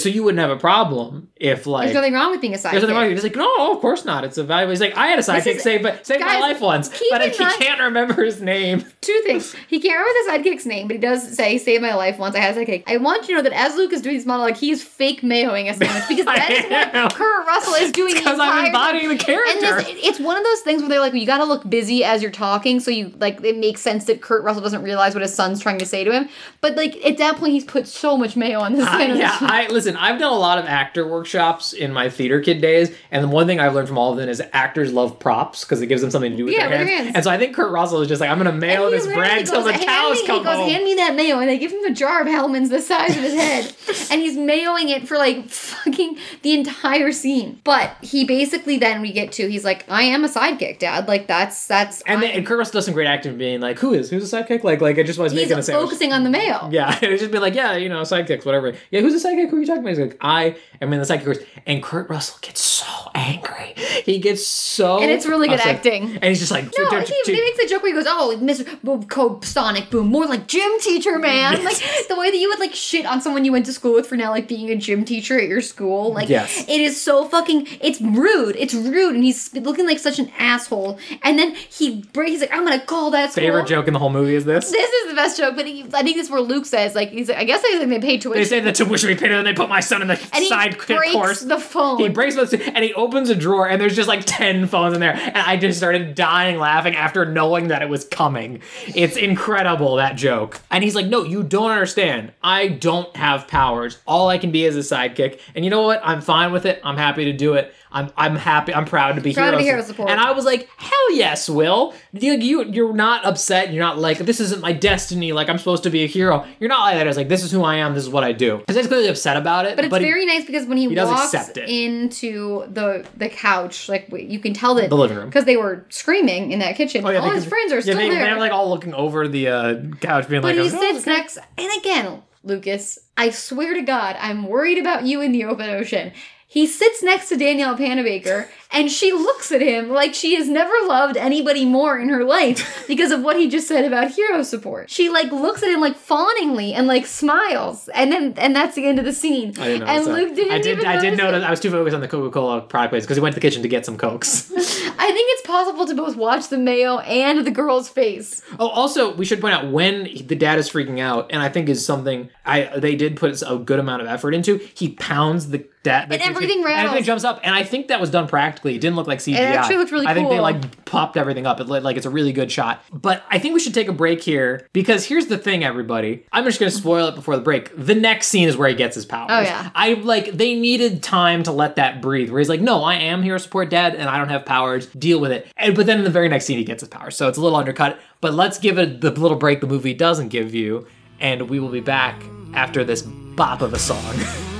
so you wouldn't have a problem if like. There's nothing wrong with being a sidekick. There's nothing wrong. He's like, no, of course not. It's a valuable. He's like, I had a sidekick save, but saved my life once, but in he mind- can't remember his name. Two things. He can't remember the sidekick's name, but he does say "save my life" once. I had a sidekick. I want you to know that as Luke is doing this monologue, he is fake mayoing a sandwich because that is what Kurt Russell is doing. the Because I'm embodying the And character. this, it's one of those things where they're like, well, you gotta look busy as you're talking, so you like it makes sense that Kurt Russell doesn't realize what his son's trying to say to him. But like at that point, he's put so much mayo on this. I, yeah, I listen. I've done a lot of actor workshops in my theater kid days, and the one thing I've learned from all of them is actors love props because it gives them something to do with Yeah, their hands. hands. And so I think Kurt Russell is just like, I'm gonna mail this bread till the cows me," come He goes, home. hand me that mayo, and they give him a jar of Hellmann's the size of his head, and he's mayoing it for like fucking the entire scene. But he basically then we get to he's like, I am a sidekick, Dad. Like that's that's and, then, and Kurt Russell does some great acting, being like, "Who is who's a sidekick?" Like, like I just was he's making a sandwich. focusing on the male. Yeah, it's just been like, yeah, you know, sidekicks, whatever. Yeah, who's the sidekick? Who are you talking about? He's like, I am in the sidekick course. And Kurt Russell gets so angry. He gets so. And it's really good upset. acting. And he's just like, No, he, he makes a joke where he goes, "Oh, Mr. Boom, Code Sonic Boom, more like gym teacher, man." Like the way that you would like shit on someone you went to school with for now, like being a gym teacher at your school. Like, Yes. it is so fucking. It's rude. It's rude, and he's looking like such an asshole. And then he breaks. He's like, "I'm gonna call that school." favorite joke in the whole movie is this. This is the best joke, but he, I think this is where Luke says, like, he's like, I guess they think they paid tuition. They say the tuition we paid and then they put my son in the and he side breaks course. the phone. He breaks the and he opens a drawer and there's just like 10 phones in there. And I just started dying laughing after knowing that it was coming. It's incredible, that joke. And he's like, No, you don't understand. I don't have powers. All I can be is a sidekick. And you know what? I'm fine with it. I'm happy to do it. I'm I'm happy. I'm proud to be Proud to hero, be hero support. And I was like, hell yes, Will. You, you you're not upset. You're not like this isn't my destiny. Like I'm supposed to be a hero. You're not like that. It's like this is who I am. This is what I do. Because he's clearly upset about it. But it's he- very nice because when he, does walks into the the couch, like you can tell that The living room. because they were screaming in that kitchen. Oh, yeah, all his friends are yeah, still they, there. They're like all looking over the uh, couch, being but like, he "Oh, sits okay." next, and again, Lucas, I swear to God, I'm worried about you in the open ocean. He sits next to Danielle Panabaker, and she looks at him like she has never loved anybody more in her life because of what he just said about hero support. She like looks at him like fawningly and like smiles, and then and that's the end of the scene. I didn't know. and Luke didn't I did. I did notice it. I was too focused on the Coca Cola product place because he went to the kitchen to get some cokes. I think it's possible to both watch the mayo and the girl's face. oh, also, we should point out when the dad is freaking out, and I think is something I they did put a good amount of effort into. He pounds the dad, And everything everything jumps up, and I think that was done practically. It didn't look like CGI. actually looked really I think they like popped everything up. It looked like it's a really good shot. But I think we should take a break here because here's the thing, everybody. I'm just gonna spoil it before the break. The next scene is where he gets his powers. Oh, yeah. I like they needed time to let that breathe. Where he's like, no, I am hero support dad, and I don't have powers. Deal with it. And but then in the very next scene, he gets his powers, so it's a little undercut. But let's give it the little break the movie doesn't give you, and we will be back after this bop of a song.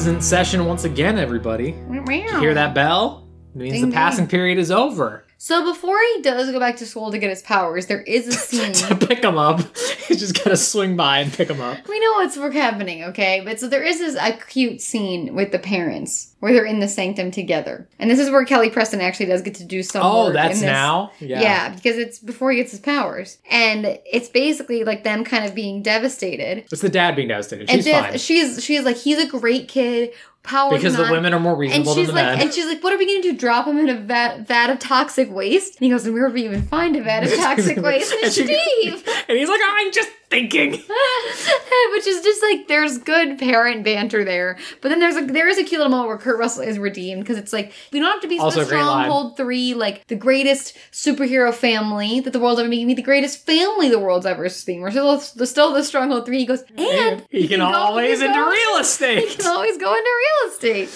is in session once again, everybody. Hear that bell? It means Ding, the ding. passing period is over. So before he does go back to school to get his powers, there is a scene. to pick him up, he's just gotta swing by and pick him up. we know what's happening, okay? But so there is this a cute scene with the parents where they're in the sanctum together, and this is where Kelly Preston actually does get to do some. Oh, that's now? Yeah. Yeah. because it's before he gets his powers, and it's basically like them kind of being devastated. It's the dad being devastated. And She's Dev- fine. she's she's like he's a great kid, power Because the women are more And reasonable than she's the like, men. and she's like, what are we gonna do? Drop him in a vat, vat of toxic waste? And he goes, and where would we even find a vat of toxic waste? And And she- Steve, and he's like, I'm just thinking. which is just like there's good parent banter there, but then there's a there is a cute little moment where Kurt Russell is redeemed because it's like we don't have to be Also the. Stronghold Three, like the greatest superhero family that the world's ever made. Me the greatest family the world's ever seen. We're still, the- still the Stronghold Three. He goes, and he can go- always he into goes- real estate. He can always go into real estate.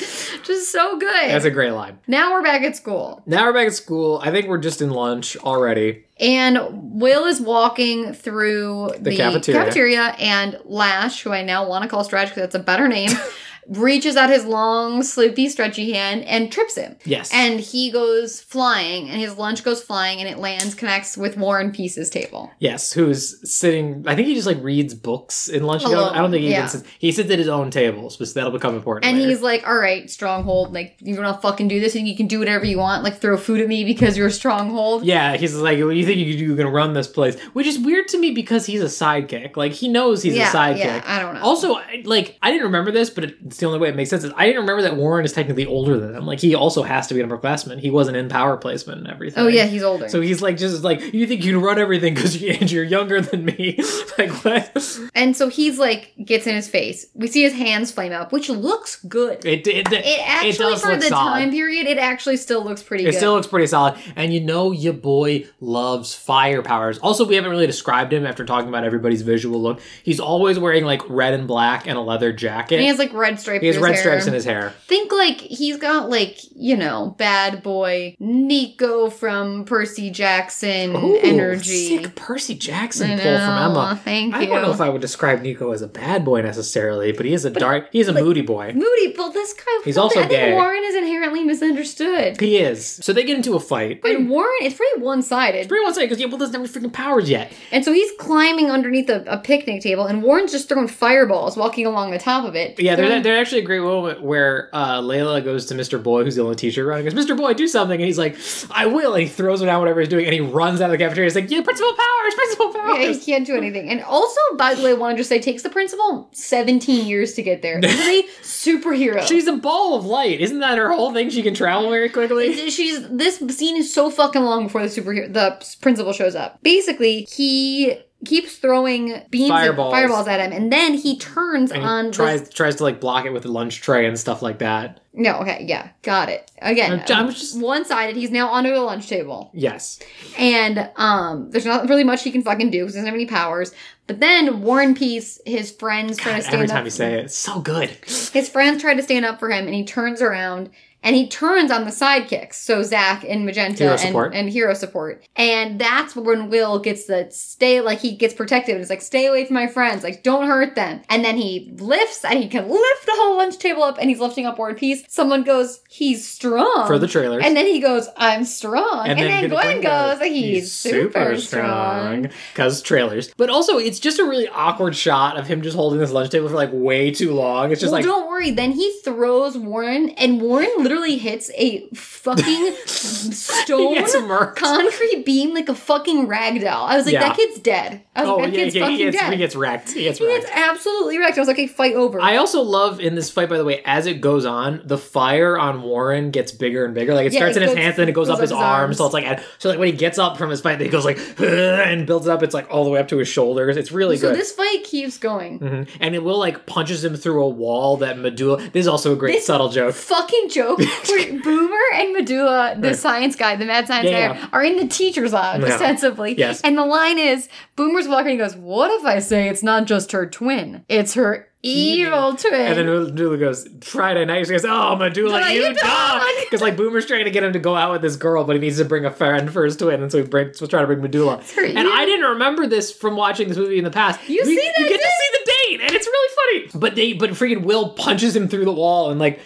Just so good. That's a great line. now we're back at school. Now we're back at school. I think we're just in lunch already. And Will is walking through the, cafeteria. and Lash, who I now want to call Stretch because that's a better name, reaches out his long, sleepy, stretchy hand and trips him. Yes. And he goes flying, and his lunch goes flying, and it lands, connects with Warren Peace's table. Yes, who's sitting? I think he just like reads books in lunch. Alone, I don't think he yeah. even sits. He sits at his own table, so that'll become important. And later. he's like, "All right, stronghold. Like you're gonna fucking do this, and you can do whatever you want. Like throw food at me because you're a stronghold." yeah, he's like, "What do you think you do? you can run this place?" Which is weird to me because he's a sidekick. Like he knows he's yeah, a sidekick. yeah. I don't know. Also, I- like I didn't remember this, but it's the only way it makes sense. Is I didn't remember that Warren is technically older than him. Like he also has to be an upperclassman. He wasn't in power placement and everything. oh yeah, he's older. So he's like just like you think you can run everything because you're younger than me. like what? And so he's like gets in his face. We see his hands flame up, which looks good. It it, It actually does for the solid. time period, it actually still looks pretty good. It good. still looks pretty solid. And you know your boy loves fire powers. Also, we haven't really described him after talking about everybody's visual look. He's always wearing like red and black and a leather jacket. and he has like red stripes. He has red his stripes in his hair. Think like he's got like you know bad boy Nico from Percy Jackson Ooh, energy. Sick Percy Jackson I pull from Emma. Thank you. I don't know if I would describe Nico as a bad boy necessarily, but he is a dark. He is a moody boy. Moody, but this guy. He's also I think gay. Warren is inherently misunderstood. He is. So they get into a fight. And Warren, it's pretty one sided. It's Pretty one sided because yeah, well, doesn't have any freaking powers yet. And so he's climbing underneath a, a picnic table, and Warren's just throwing fireballs, walking along the top of it. Yeah, Throwing- there's, there's actually a great moment where uh, Layla goes to Mr. Boy, who's the only teacher around, and goes, Mr. Boy, do something. And he's like, I will. And he throws him down whatever he's doing, and he runs out of the cafeteria. He's like, Yeah, principal powers, principal Yeah, he can't do anything. And also, by the way, I want to just say, takes the principal 17 years to get there. This is a superhero. She's a ball of light. Isn't that her whole thing? She can travel very quickly. She's this scene is so fucking long before the superhero the principal shows up. Basically, he keeps throwing beams Fireballs. and fireballs at him, and then he turns And he on tries this- tries to like block it with the lunch tray and stuff like that. No, okay, yeah, got it. Again, I'm I'm just- one sided. He's now onto the lunch table. Yes. And um, there's not really much he can fucking do because he doesn't have any powers. But then War and Peace, his friends try to stand Every up. time you say it, it's so good. His friends try to stand up for him, and he turns around and he turns on the sidekicks. So Zach and Magenta Hero and, and hero support. And that's when Will gets the stay, like he gets protective. It's like, stay away from my friends. Like, don't hurt them. And then he lifts and he can lift the whole lunch table up and he's lifting up Warren Peace. Someone goes, he's strong. For the trailer. And then he goes, I'm strong. And, then, Gwen goes, he's, super, strong. Because trailers. But also, it's just a really awkward shot of him just holding this lunch table for like way too long. It's just well, like, don't worry. Then he throws Warren, and Warren literally hits a fucking stone concrete beam like a fucking rag doll. I was like, Yeah. that kid's dead. I was Oh, like, that yeah, kid's yeah, fucking he gets, dead. he gets wrecked. He gets He wrecked. gets absolutely wrecked. I was like, okay, fight over. I also love in this fight, by the way, as it goes on, the fire on Warren gets bigger and bigger. Like it Yeah, starts it in his hands, then it goes, up his, arms. So it's like, so like when he gets up from his fight, he goes like and builds up. It's like all the way up to his shoulders. It's really so good. So this fight keeps going. Mhm. And it will like punches him through a wall that Medulla. This is also a great This- subtle joke. Fucking joke where Boomer and Medulla, the Right. science guy, the mad science Yeah, guy, yeah. are in the teacher's lounge, Yeah. ostensibly. Yes. And the line is Boomer's walking and he goes, What if I say it's not just her twin? It's her evil twin. And then Medulla goes Friday night. She goes, "Oh, Medulla, Medulla, you, you dog!" Because like Boomer's trying to get him to go out with this girl, but he needs to bring a friend for his twin, and so he brings, was trying to bring Medulla. And evil- I didn't remember this from watching this movie in the past. You We- see that, You get to see the date, and it's really funny. But they, but freaking Will punches him through the wall, and like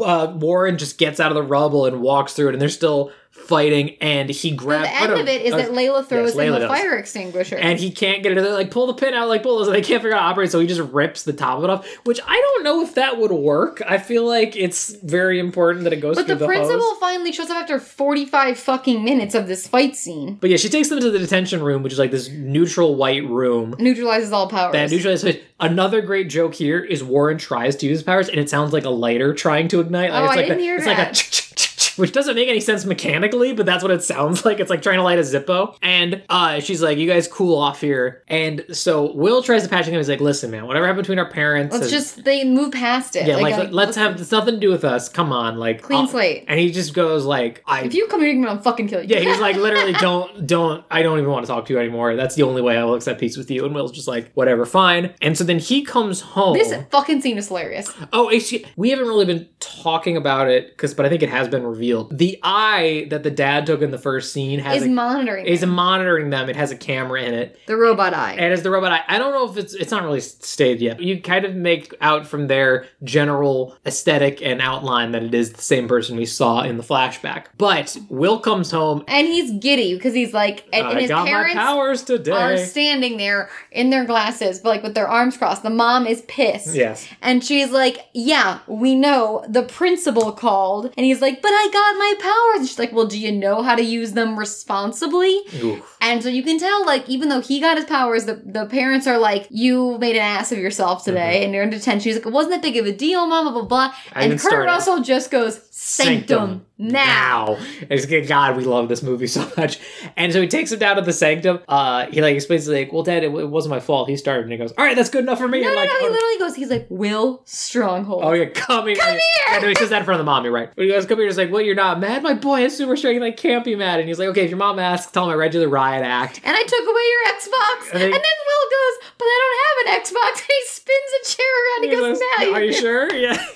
uh, Warren just gets out of the rubble and walks through it, and they're still fighting, and he grabs. the end of it is uh, that Layla throws yes, in the fire extinguisher. and he can't get it. They're like, pull the pin out like bullets, and they can't figure out how to operate, so he just rips the top of it off. Which I don't know if that would work. I feel like it's very important that it goes but the the, principal hose. finally shows up after 45 fucking minutes of this fight scene. But yeah, she takes them to the detention room, which is like this neutral white room. Neutralizes all powers. That neutralizes. Another great joke here is Warren tries to use his powers, and it sounds like a lighter trying to ignite. Like Oh, it's I like didn't the- hear it's that. like a which doesn't make any sense mechanically, but that's what it sounds like. It's like trying to light a Zippo. And uh, she's like, "You guys cool off here." And so Will tries to patch him. He's like, "Listen, man, whatever happened between our parents, Let's has- just they move past it. yeah, like, I- let's have it's nothing to do with us. Come on, like Clean I'll-" slate. And he just goes like, "I." If you come here, I'm gonna fucking kill you. yeah, he's like literally don't don't I don't even want to talk to you anymore. That's the only way I will accept peace with you. And Will's just like whatever, fine. And so then he comes home. This fucking scene is hilarious. Oh, we haven't really been talking about it because, but I think it has been revealed. The eye that the dad took in the first scene has Is a, monitoring is them. monitoring them. It has a camera in it, the robot eye. and as the robot eye. I don't know if it's it's not really stayed yet. But you kind of make out from their general aesthetic and outline that it is the same person we saw in the flashback. But Will comes home. and he's giddy because he's like, and, and his parents are standing there in their glasses, but like with their arms crossed. The mom is pissed. yes. And she's like, Yeah, we know. The principal called. And he's like, But I got my powers. And she's like, Well, do you know how to use them responsibly? Oof. And so you can tell, like, even though he got his powers, the, the parents are like, You made an ass of yourself today, mm-hmm. and you're in detention. He's like, It wasn't that big of a deal, mom, blah, blah, blah. And Kurt started. Russell just goes, Sanctum, now. It's good God, we love this movie so much. And so he takes him down to the sanctum. Uh, he like explains like, "Well, Dad, it, it wasn't my fault. He started." And he goes, "All right, that's good enough for me." No, I'm no, like, no. He "Oh, literally goes, He's like, Will Stronghold. Oh yeah, come here. Come here! Yeah, no, he says that in front of the mom. You're right. But he goes, "Come here." He's like, "Well, you're not mad. My boy has super strength. Like, can't be mad." And he's like, "Okay, if your mom asks, tell him I read you the riot act." And I took away your Xbox. And And, then Will goes, But I don't have an Xbox. And he spins a chair around. He, He goes, goes, Now Are you sure? Yeah.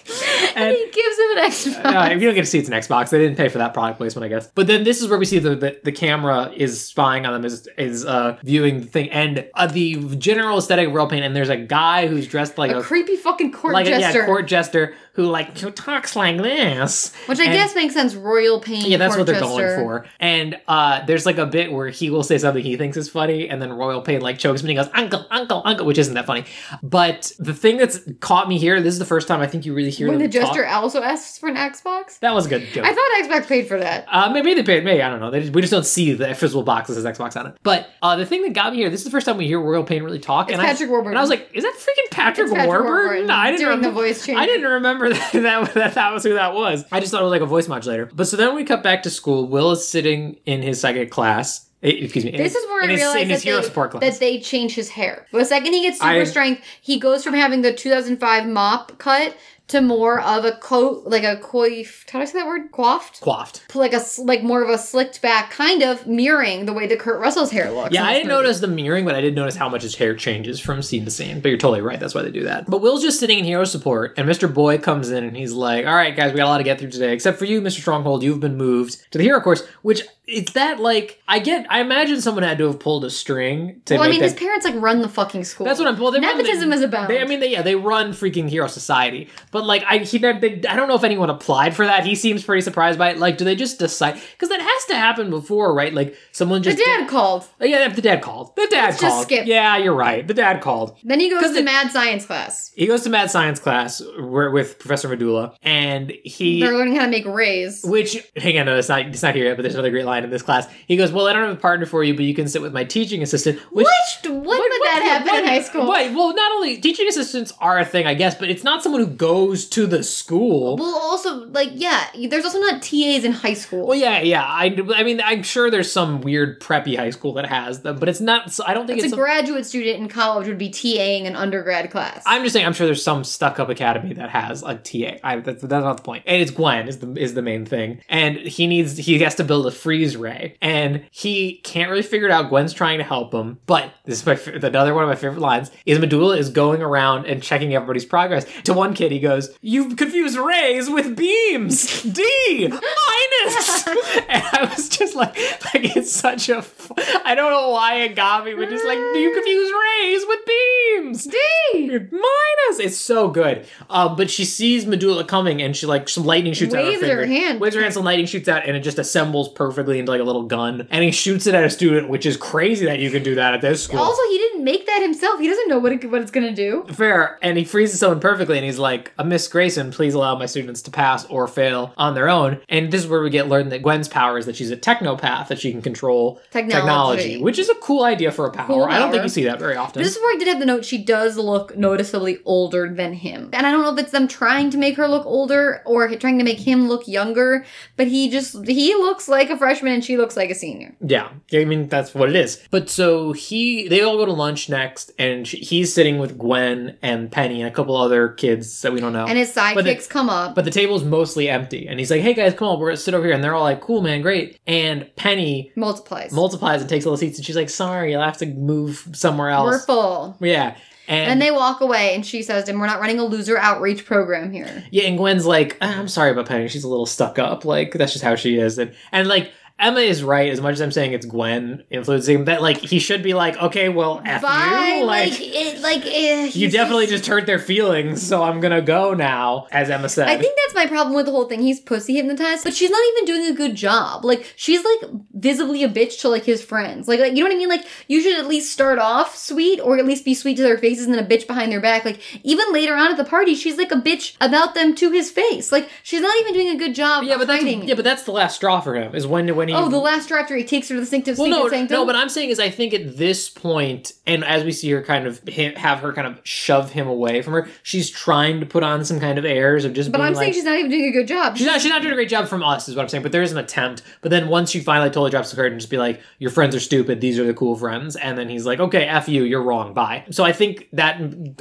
And, And he gives him an Xbox. Uh, you don't get to see it's an Xbox. They didn't pay for that product placement, I guess. But then this is where we see the the, the camera is spying on them, is is uh, viewing the thing, and uh, the general aesthetic of Royal Pain. And there's a guy who's dressed like a a, creepy fucking court like a, jester. yeah court jester who like who talks like this. which I And- guess makes sense. Royal pain. Yeah, that's what they're jester. going for. And uh, there's like a bit where he will say something he thinks is funny, and then Royal Pain like chokes him and he goes, Uncle, Uncle, Uncle, which isn't that funny. But the thing that's caught me here, this is the first time I think you really hear When the them talk- jester also asks for an Xbox. That was a good joke. I thought Xbox paid for that. Uh, maybe they paid me. I don't know. They just, we just don't see the physical box that says Xbox on it. But uh, the thing that got me here, this is the first time we hear Royal Pain really talk. It's and Patrick I, Warburton. And I was like, is that freaking Patrick, Patrick Warburton? Warburton I didn't doing the voice change. I didn't remember that that, that that was who that was. I just thought it was like a voice modulator. But so then we cut back to school. Will is sitting in his psychic class. eh, Excuse me. This his- is where in I his, realized that, they, class. that they change his hair. The second he gets super I- strength, he goes from having the 2005 mop cut to more of a coat, like a coif. How do I say that word? Coiffed. Coiffed. Like a like more of a slicked back, kind of mirroring the way that Kurt Russell's hair looks. Yeah, I didn't movie. notice the mirroring, but I did notice how much his hair changes from scene to scene. But you're totally right. That's why they do that. But Will's just sitting in hero support, and Mr. Boy comes in and he's like, All right, guys, we got a lot to get through today. Except for you, Mr. Stronghold, you've been moved to the hero course, which it's that like I get I imagine someone had to have pulled a string to Well, I mean, that his parents like run the fucking school. that's what I'm. Well, they Nepotism is abound. They, I mean, they, yeah, they run freaking Hero Society. But like, I he, they, I don't know if anyone applied for that. He seems pretty surprised by it. Like, do they just decide? Because that has to happen before, right? Like, someone just the dad called. Oh, yeah, the dad called. The dad Let's called. Yeah, you're right. The dad called. Then he goes to the- mad science class. He goes to mad science class with Professor Medulla, and he. They're learning how to make rays. Which, hang on, no, it's not, it's not here yet, but there's another great line in this class. He goes, Well, I don't have a partner for you, but you can sit with my teaching assistant. Which, Which when would that happen in high school? Wait, well, not only teaching assistants are a thing, I guess, but it's not someone who goes to the school. Well, also like yeah, there's also not TAs in high school. Well, yeah, yeah. I, I mean, I'm sure there's some weird preppy high school that has them, but it's not. I don't think it's it's. a some- graduate student in college would be TAing an undergrad class. I'm just saying. I'm sure there's some stuck-up academy that has a TA. I, that's, that's not the point. And it's Gwen is the is the main thing. And he needs he has to build a ray, and he can't really figure it out. Gwen's trying to help him, but this is my another one of my favorite lines. Is Medulla is going around and checking everybody's progress. To one kid, he goes, "You've confused rays with beams. D minus." and I was just like, like it's such a. F- I don't know why it got me, but just like, do you confuse rays with beams? D. minus. It's so good. Um, but she sees Medulla coming, and she like some lightning shoots out Waves her her hand. Waves her hand, some lightning shoots out, and it just assembles perfectly into like a little gun. And he shoots it at a student, which is crazy that you can do that at this school. Also, he didn't make that himself. He doesn't know what it, what it's gonna do. Fair, and he freezes someone perfectly, and he's like, uh, Miss Grayson, please allow my students to pass or fail on their own. And this is where we get learned that Gwen's power is that she's a technopath, that she can control Technology. which is a cool idea for a power. Cool I don't think you see that very often. This is where I did have the note. She does look noticeably older than him, and I don't know if it's them trying to make her look older or trying to make him look younger. But he just he looks like a freshman and she looks like a senior. Yeah, I mean that's what it is. But so he, they all go to lunch next, and sh he's sitting with Gwen and Penny and a couple other kids that we don't know. And his sidekicks come up. but the table's mostly empty, and he's like, "Hey guys, come on, we're gonna sit over here." And they're all like, "Cool, man, great." And Penny multiplies. multiplies and takes all the seats, and she's like, "Sorry, you'll have to move somewhere else." We're full. yeah, and, And they walk away, and she says to him, "We're not running a loser outreach program here." yeah, and Gwen's like, "Ah, "I'm sorry about Penny. She's a little stuck up. Like that's just how she is." And and like. Emma is right as much as I'm saying it's Gwen influencing him, that like he should be like okay well F Bye. you Like, like it, like eh, You definitely just hurt their feelings, so I'm gonna go now, as Emma said. I think that's my problem with the whole thing. He's pussy hypnotized, but she's not even doing a good job. Like she's like visibly a bitch to like his friends. Like, like you know what I mean? Like you should at least start off sweet, or at least be sweet to their faces, and then a bitch behind their back. Like even later on at the party, she's like a bitch about them to his face. Like she's not even doing a good job. yeah, but that's hiding. yeah, but that's the last straw for him. Is when when he oh, the last after he takes her to the sanctum. well, no, sanctum. no, but I'm saying is I think at this point, and as we see her kind of have her kind of shove him away from her, she's trying to put on some kind of airs of just. But I'm like, saying she's not even doing a good job. She's not, she's not doing a great job from us, is what I'm saying. But there is an attempt. But then once she finally totally drops the curtain, and just be like, "Your friends are stupid. These are the cool friends." And then he's like, "Okay, f you. You're wrong. Bye." So I think that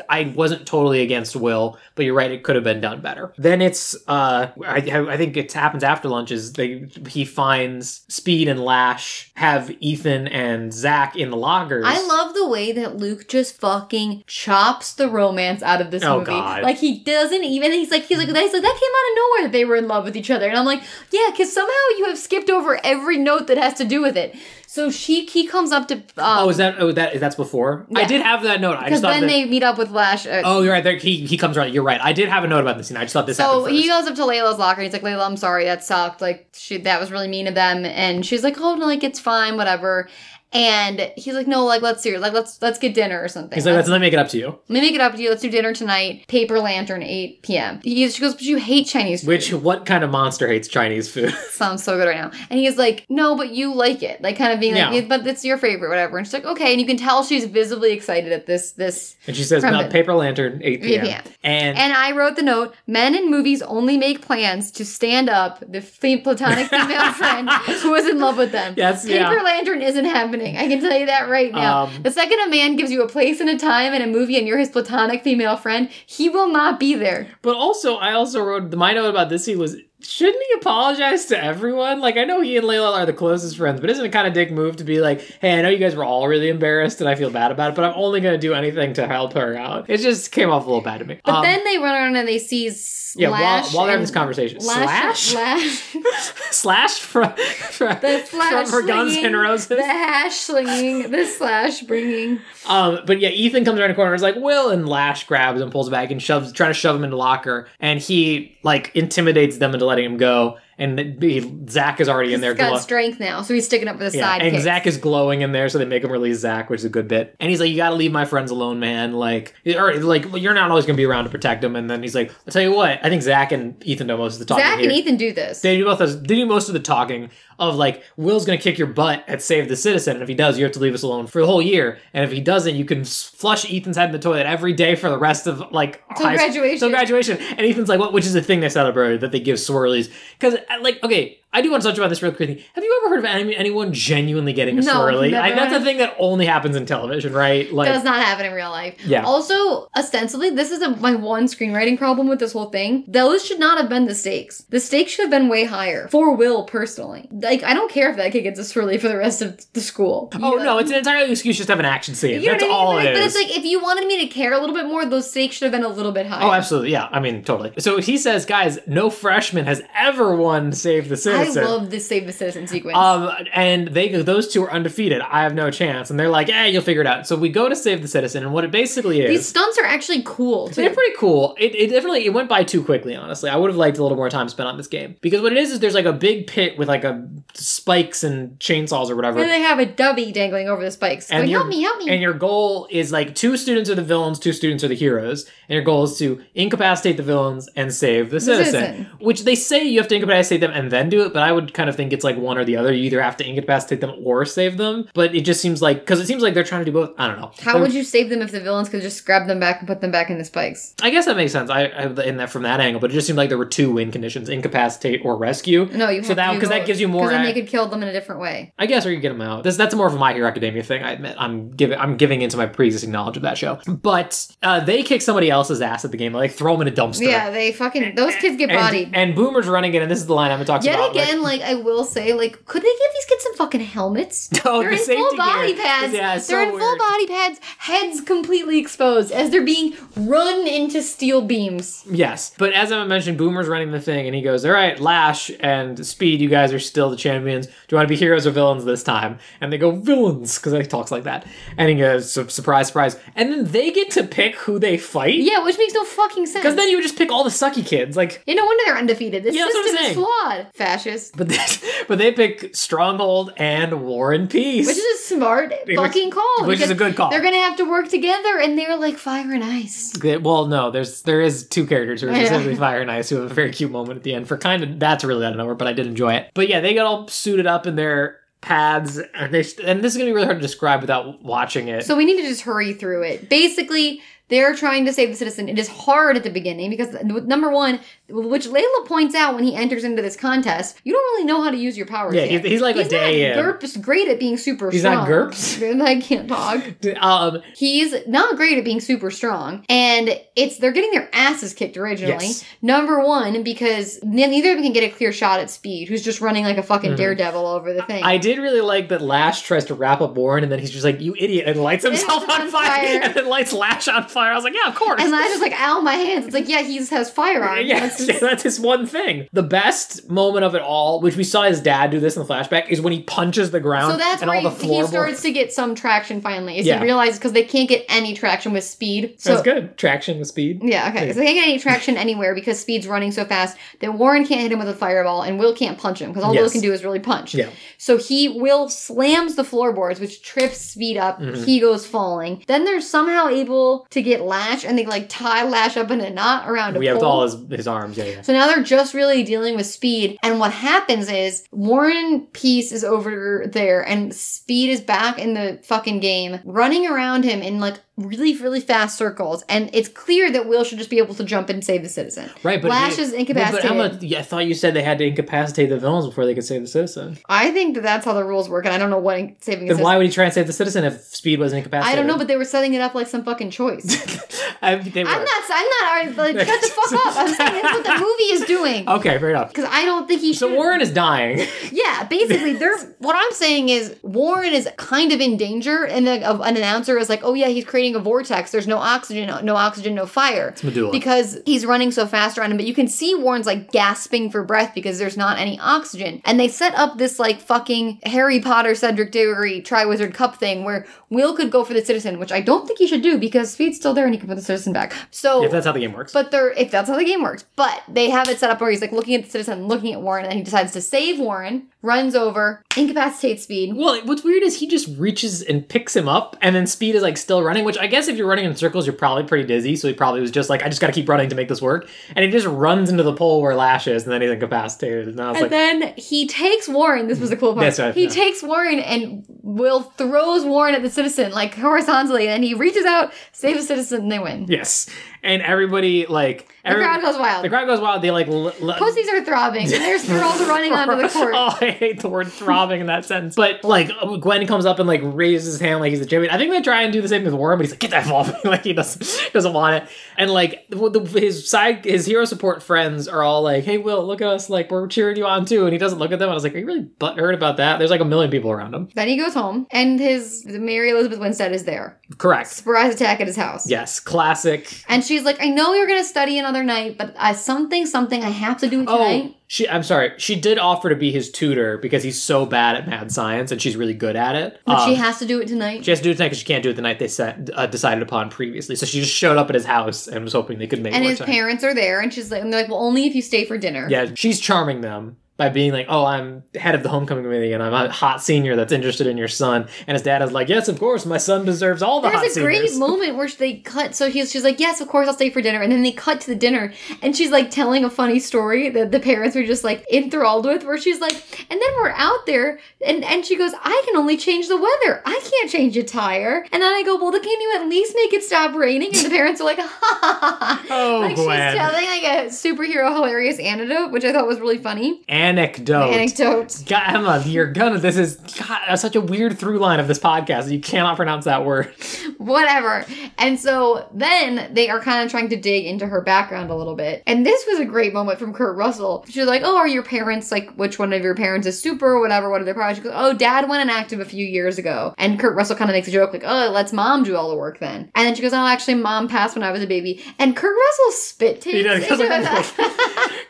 I wasn't totally against Will, but you're right. It could have been done better. Then it's uh, I, I think it happens after lunch. Is they he finds Speed and Lash have Ethan and Zach in the loggers. I love the way that Luke just fucking chops the romance out of this Oh, movie. God. Like he doesn't even. He's like he's like he's like that came out of nowhere that they were in love with each other, and I'm like, yeah, because somehow you have skipped over every note that has to do with it. So she he comes up to um, Oh, is that oh that that's before? I did have that note. I just thought then that. they meet up with Lash. Uh, Oh, you're right. There, he he comes right. You're right. I did have a note about this scene. I just thought this So he goes up to Layla's locker and he's like, Layla, I'm sorry, that sucked. Like, she, that was really mean of them. And she's like, oh, no, like, it's fine, whatever. And he's like, no, like, let's see, like, let's let's get dinner or something. He's like, let's let me make it up to you. Let me make it up to you. Let's do dinner tonight. Paper Lantern, 8 p.m. He, she goes, but you hate Chinese food. Which what kind of monster hates Chinese food? sounds so good right now. And he's like, no, but you like it. Like, kind of being like, Yeah. but it's your favorite, whatever. And she's like, okay. And you can tell she's visibly excited at this, this. And she says, From "No, it. paper lantern, 8 p.m. 8 p.m. And, And I wrote the note, men in movies only make plans to stand up the platonic female friend who is in love with them. Yes, Paper yeah. Lantern isn't happening. I can tell you that right now. Um, the second a man gives you a place and a time in a movie and you're his platonic female friend, he will not be there. but also, I also wrote my note about this scene was. Shouldn't he apologize to everyone? Like, I know he and Layla are the closest friends, but isn't it kind of dick move to be like, hey, I know you guys were all really embarrassed and I feel bad about it, but I'm only going to do anything to help her out? It just came off a little bad to me. But Um, then they run around and they see Slash. yeah, while, while they're having this conversation, Lash, Slash? Lash, Slash from, from, the slash from for Guns N' Roses. the hash slinging, the slash bringing. Um, but yeah, Ethan comes around the corner and is like, Will, and Lash grabs him, pulls back, and shoves, trying to shove him into locker, and he like intimidates them into letting him go. And he, Zach is already in there. He's got glow- strength now, so he's sticking up for the yeah, side. and Zach is glowing in there, so they make him release Zach, which is a good bit. And he's like, "You got to leave my friends alone, man. Like, or like, well, you're not always gonna be around to protect them." And then he's like, "I'll tell you what. I think Zach and Ethan do most of the talking Zach here. and Ethan do this. They do both. They do most of the talking of like Will's gonna kick your butt at Save the Citizen, and if he does, you have to leave us alone for the whole year. And if he doesn't, you can flush Ethan's head in the toilet every day for the rest of like Till high- graduation. Till graduation. And Ethan's like, what? Which is the thing they celebrated that they give swirlies because uh, like okay. I do want to touch about this real quickly. Have you ever heard of any, anyone genuinely getting a No, swirly? I, that's a thing that only happens in television, right? Like, does not happen in real life. Yeah. Also, ostensibly, this is a, my one screenwriting problem with this whole thing. Those should not have been the stakes. The stakes should have been way higher for Will personally. Like, I don't care if that kid gets a swirly for the rest of the school. oh You- no, it's an entirely excuse just to have an action scene. you know that's I mean? all Like, it is. But it's like if you wanted me to care a little bit more, those stakes should have been a little bit higher. Oh, absolutely. Yeah. I mean, totally. So he says, guys, no freshman has ever won Save the I Citizen. love this Save the Citizen sequence. Um, and they those two are undefeated. I have no chance, and they're like, "Yeah, you'll figure it out." So we go to save the citizen, and what it basically is. These stunts are actually cool too. They're pretty cool. It, it definitely it went by too quickly. Honestly, I would have liked a little more time spent on this game because what it is is there's like a big pit with like a spikes and chainsaws or whatever. and they have a dubby dangling over the spikes. And going, your- help me, help me. And your goal is like two students are the villains, two students are the heroes, and your goal is to incapacitate the villains and save the citizen. citizen. Which they say you have to incapacitate them and then do it, but I would kind of think it's like one or the other. You either have to incapacitate them or save them. But it just seems like because it seems like they're trying to do both. I don't know. How would you save them if the villains could just grab them back and put them back in the spikes? I guess that makes sense. I, I in that from that angle, but it just seemed like there were two win conditions: incapacitate or rescue. No, you have So that- to do 'cause that gives you more then they could kill them in a different way. I guess or you get them out. This that's more of a My Hero Academia thing. I admit I'm giving I'm giving into my pre-existing knowledge of that show. But uh, they kick somebody else's ass at the game. Like throw them in a dumpster. Yeah, they fucking those kids get And, bodied. and Boomer's running in, and this is the line I'm going talking Yet about. Again, like, I will say, like, could they give these kids some fucking helmets? Oh, they're the in full body gear. pads. Yeah, they're so in full body pads, heads completely exposed as they're being run into steel beams. Yes, but as I mentioned, Boomer's running the thing, and he goes, "All right, Lash and Speed, you guys are still the champions. Do you want to be heroes or villains this time?" And they go, "Villains," because he talks like that. And he goes, "Surprise, surprise!" And then they get to pick who they fight. Yeah, which makes no fucking sense. Because then you would just pick all the sucky kids, like. yeah, no wonder they're undefeated. This Yeah, system is flawed. Fascist. But they, but they pick Stronghold and War and Peace. Which is a smart fucking call. which is a good call. They're gonna have to work together, and they're like fire and ice. Well, no, there's there is two characters who are specifically Fire and Ice who have a very cute moment at the end for kind of that's really out of nowhere, but I did enjoy it. But yeah, they got all suited up in their pads, and they and this is gonna be really hard to describe without watching it. So we need to just hurry through it. Basically, they're trying to save the citizen. It is hard at the beginning because number one, which Layla points out when he enters into this contest, you don't really know how to use your powers. Yeah, yet. he's- he's like a he's day in. not GURPS great at being super He's strong. He's not GURPS? I can't talk. um, He's not great at being super strong, and it's they're getting their asses kicked originally. Yes. Number one, because neither of them can get a clear shot at Speed, who's just running like a fucking daredevil over the thing. Mm-hmm. I did really like that Lash tries to wrap up Warren, and then he's just like, "You idiot!" and lights himself on, on fire, fire. and then lights Lash on fire. I was like, "Yeah, of course." and I was like, ow, my hands. It's like, yeah, he just has firearms. Yeah, That's his- that's his one thing. The best moment of it all, which we saw his dad do this in the flashback, is when he punches the ground So that's and where all the he, he starts to get some traction finally. Is Yeah. he realizes because they can't get any traction with speed. So That's good. Traction with speed. Yeah, okay. So they can't get any traction anywhere because Speed's running so fast that Warren can't hit him with a fireball and Will can't punch him because all Will can do is really punch. Yeah. So he Will slams the floorboards, which trips Speed up. Mm-hmm. He goes falling. Then they're somehow able to get Lash and they like tie Lash up in a knot around a We have all his his arms. Yeah, yeah. So now they're just really dealing with Speed. And what happens is Warren Peace is over there and Speed is back in the fucking game, running around him in like really, really fast circles. And it's clear that Will should just be able to jump in and save the citizen. Right, but Lash is incapacitated. but Emma, yeah, I thought you said they had to incapacitate the villains before they could save the citizen. I think that that's how the rules work, and I don't know what in- saving a Then citizen. why would he try and save the citizen if Speed wasn't incapacitated? I don't know, but they were setting it up like some fucking choice. I. I'm not. I'm not. Like, shut the fuck up. I'm saying that's what the movie is doing. Okay, fair enough. Because I don't think he should. So Warren is dying. Yeah, basically, they're what I'm saying is Warren is kind of in danger, and the, of an announcer is like, "Oh yeah, he's creating a vortex. There's no oxygen, no, oxygen, no fire." It's Medulla. because he's running so fast around him. But you can see Warren's like gasping for breath because there's not any oxygen, and they set up this like fucking Harry Potter Cedric Diggory Triwizard Cup thing where Will could go for the citizen, which I don't think he should do because Speed's still there and he can put the citizen back. So if that's how the game works. but they're if that's how the game works. But they have it set up where he's like looking at the citizen, looking at Warren, and then he decides to save Warren, runs over, incapacitates Speed. Well, what's weird is he just reaches and picks him up, and then Speed is like still running. Which I guess if you're running in circles, you're probably pretty dizzy. So he probably was just like, I just got to keep running to make this work. And he just runs into the pole where Lash is, and then he's incapacitated. And I was And like, then he takes Warren. This was the cool part. Right, he takes Warren and Will throws Warren at the citizen like horizontally, and he reaches out, saves the citizen, and they win. yes. And everybody like The crowd goes wild. The crowd goes wild. They like l- l- Pussies are throbbing, and there's girls running onto the court. Oh, I hate the word throbbing in that sentence. But like Gwen comes up and like raises his hand like he's the champion. I think they try and do the same with Warren, but he's like, get that ball. like he doesn't doesn't want it. And like the, his side his hero support friends are all like, hey Will, look at us, like we're cheering you on too. And he doesn't look at them. I was like, are you really butthurt about that? There's like a million people around him. Then he goes home, and his Mary Elizabeth Winstead is there. Correct. Surprise attack at his house. Yes, classic. And she's like, I know you're gonna study another night, but I something something I have to do tonight. Oh, she. I'm sorry. She did offer to be his tutor because he's so bad at mad science and she's really good at it. But she Um, has to do it tonight. She has to do it tonight because she can't do it the night they set, uh, decided upon previously. So she just showed up at his house and was hoping they could make and his time. parents are there, and she's like, and they're like, well, only if you stay for dinner. Yeah, she's charming them by being like, "Oh, I'm head of the homecoming committee, and I'm a hot senior that's interested in your son." And his dad is like, "Yes, of course, my son deserves all the hot There's a great moment where they cut. So he's she's like, yes, of course I'll stay for dinner, and then they cut to the dinner, and she's like telling a funny story that the parents are just like enthralled with, where she's like, and then we're out there, and and she goes, I can only change the weather, I can't change a tire, and then I go, well, can you at least make it stop raining? And the parents are like, ha ha ha. ha. Oh, like Gwen. she's telling like a superhero hilarious anecdote, which I thought was really funny. Anecdote. Anecdote. God, Emma, you're gonna. This is God, such a weird through line of this podcast. You cannot pronounce that word. whatever. And so then they are kind of trying to dig into her background a little bit. And this was a great moment from Kurt Russell. She's like, Oh, are your parents like which one of your parents is super or whatever? What are their projects? Goes, Oh, dad went inactive a few years ago. And Kurt Russell kind of makes a joke like, Oh, let's mom do all the work then. And then she goes, Oh, actually, mom passed when I was a baby. And Kurt Russell spit takes He does, he like.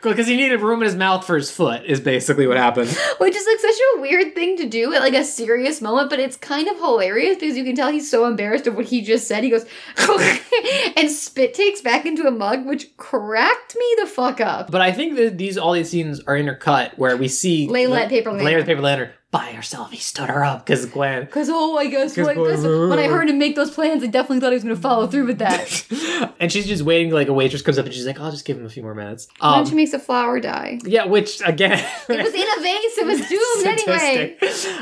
Because he needed room in his mouth for his foot. Is basically what happened. Which is like such a weird thing to do at like a serious moment, but it's kind of hilarious because you can tell he's so embarrassed of what he just said. He goes and spit takes back into a mug, which cracked me the fuck up. But I think that these all these scenes are intercut where we see Layla at Paper Layla Lantern. at Paper Lantern by herself. He stood her up because Gwen. Cause oh, I guess, 'Cause what, boy- 'cause when I heard him make those plans, I definitely thought he was gonna follow through with that. and she's just waiting. Like a waitress comes up and she's like, "I'll just give him a few more minutes." And Um, she makes a flower die. yeah, which again, It was in a vase. It was doomed anyway.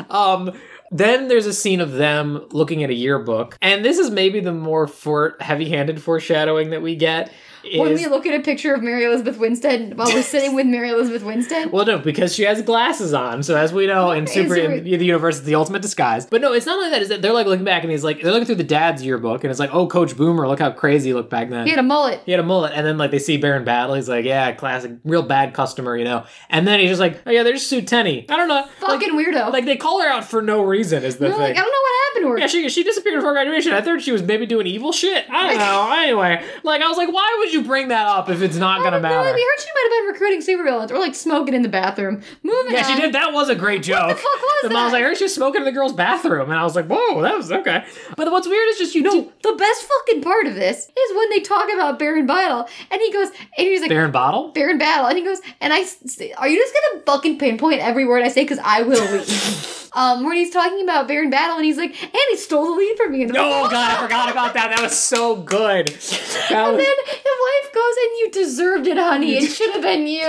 Um, then there's a scene of them looking at a yearbook, and this is maybe the more for heavy-handed foreshadowing that we get. When is- we look at a picture of Mary Elizabeth Winstead while we're sitting with Mary Elizabeth Winstead. Well, no, because she has glasses on. So as we know in Super in the universe, it's the ultimate disguise. But no, it's not like that. Is that they're like looking back and he's like they're looking through the dad's yearbook and it's like, oh, Coach Boomer, look how crazy he looked back then. He had a mullet. He had a mullet, and then like they see Baron Battle, he's like, yeah, classic, real bad customer, you know. And then he's just like, oh yeah, there's Sue Tenny. I don't know, like, Fucking weirdo. like they call her out for no reason is the We're thing. like, I don't know what happened to her. Yeah, she she disappeared before graduation. I thought she was maybe doing evil shit. I don't know. Anyway, like I was like, why would you bring that up if it's not I gonna matter? We heard she might have been recruiting super supervillains or like smoking in the bathroom. Moving Yeah, she did. That was a great joke. What the fuck was it? the mom was like, I heard she was smoking in the girl's bathroom, and I was like, whoa, that was okay. But what's weird is just you know The best fucking part of this is when they talk about Baron Battle, and he goes, and he's like, Baron Bottle. Baron Battle, and he goes, and I, are you just gonna fucking pinpoint every word I say? Because I will um, when he's talking about Baron Battle, and he's like, and he stole the lead from me. And Oh like, god, I forgot about that. That was so good. That And was, then the wife goes, and you deserved it, honey. It should have been you.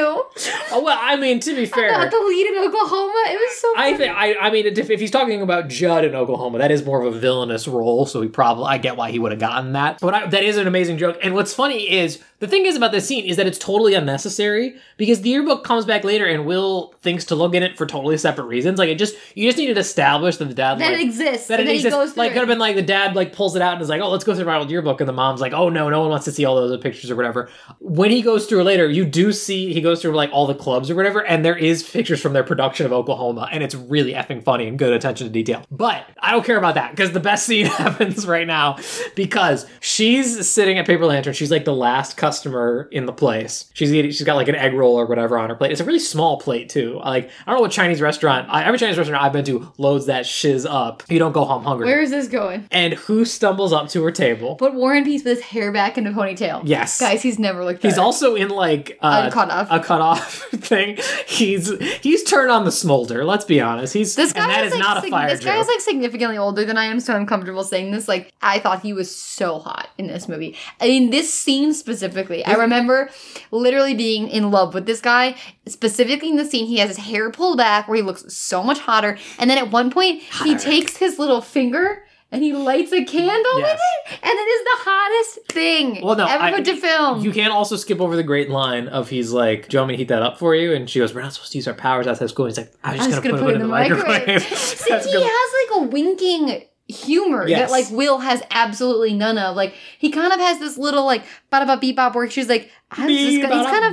oh well, I mean, to be fair, Not the lead in Oklahoma. It was so. I think I, I mean if, if he's talking about Jud in Oklahoma, that is more of a villainous role, so he probably I get why he would have gotten that. But I, that is an amazing joke. And what's funny is the thing is about this scene is that it's totally unnecessary because the yearbook comes back later and Will thinks to look in it for totally separate reasons. Like it just you just needed to establish that the dad that like, exists. that it he goes through like could have been like the dad like pulls it out and is like, oh, let's go through my old yearbook, and the mom's like, oh no, no one wants to see all those pictures or whatever. When he goes through later, you do see he goes through like all the clubs or whatever, and there is pictures from their production of Oklahoma, and it's really effing funny and good attention to detail. But I don't care about that because the best scene happens right now because she's sitting at Paper Lantern. She's like the last customer in the place. She's eating. She's got like an egg roll or whatever on her plate. It's a really small plate too. Like I don't know what Chinese restaurant. I, every Chinese restaurant I've been to loads that shiz up. You don't go home hungry. Where is this going? and who stumbles up to her table? Put Warren and Peace with his hair back in a ponytail. Yes. Guys, he's never looked better. He's also in like uh, A cutoff. a cutoff thing. He's he's turned on the smolder. Let's be honest. He's This guy and that is is like, not a sig- fire This guy joke. is like significantly older than I am, so I'm comfortable saying this. Like, I thought he was so hot in this movie. I mean, this scene specifically, I remember literally being in love with this guy. Specifically in the scene, he has his hair pulled back where he looks so much hotter. And then at one point, he takes his little finger and he lights a candle Yes. with it. And it is the hottest thing Well, no, ever I- put to film. you can't also skip over the great line of he's like, "Do you want me to heat that up for you?" And she goes, "We're not supposed to use our powers outside of school." And he's like, "I was I just gonna, put, it in the microwave." See, he good. has like a winking humor Yes. that like Will has absolutely none of. Like he kind of has this little like bada ba beep bop where she's like, I was just gonna, he's kind of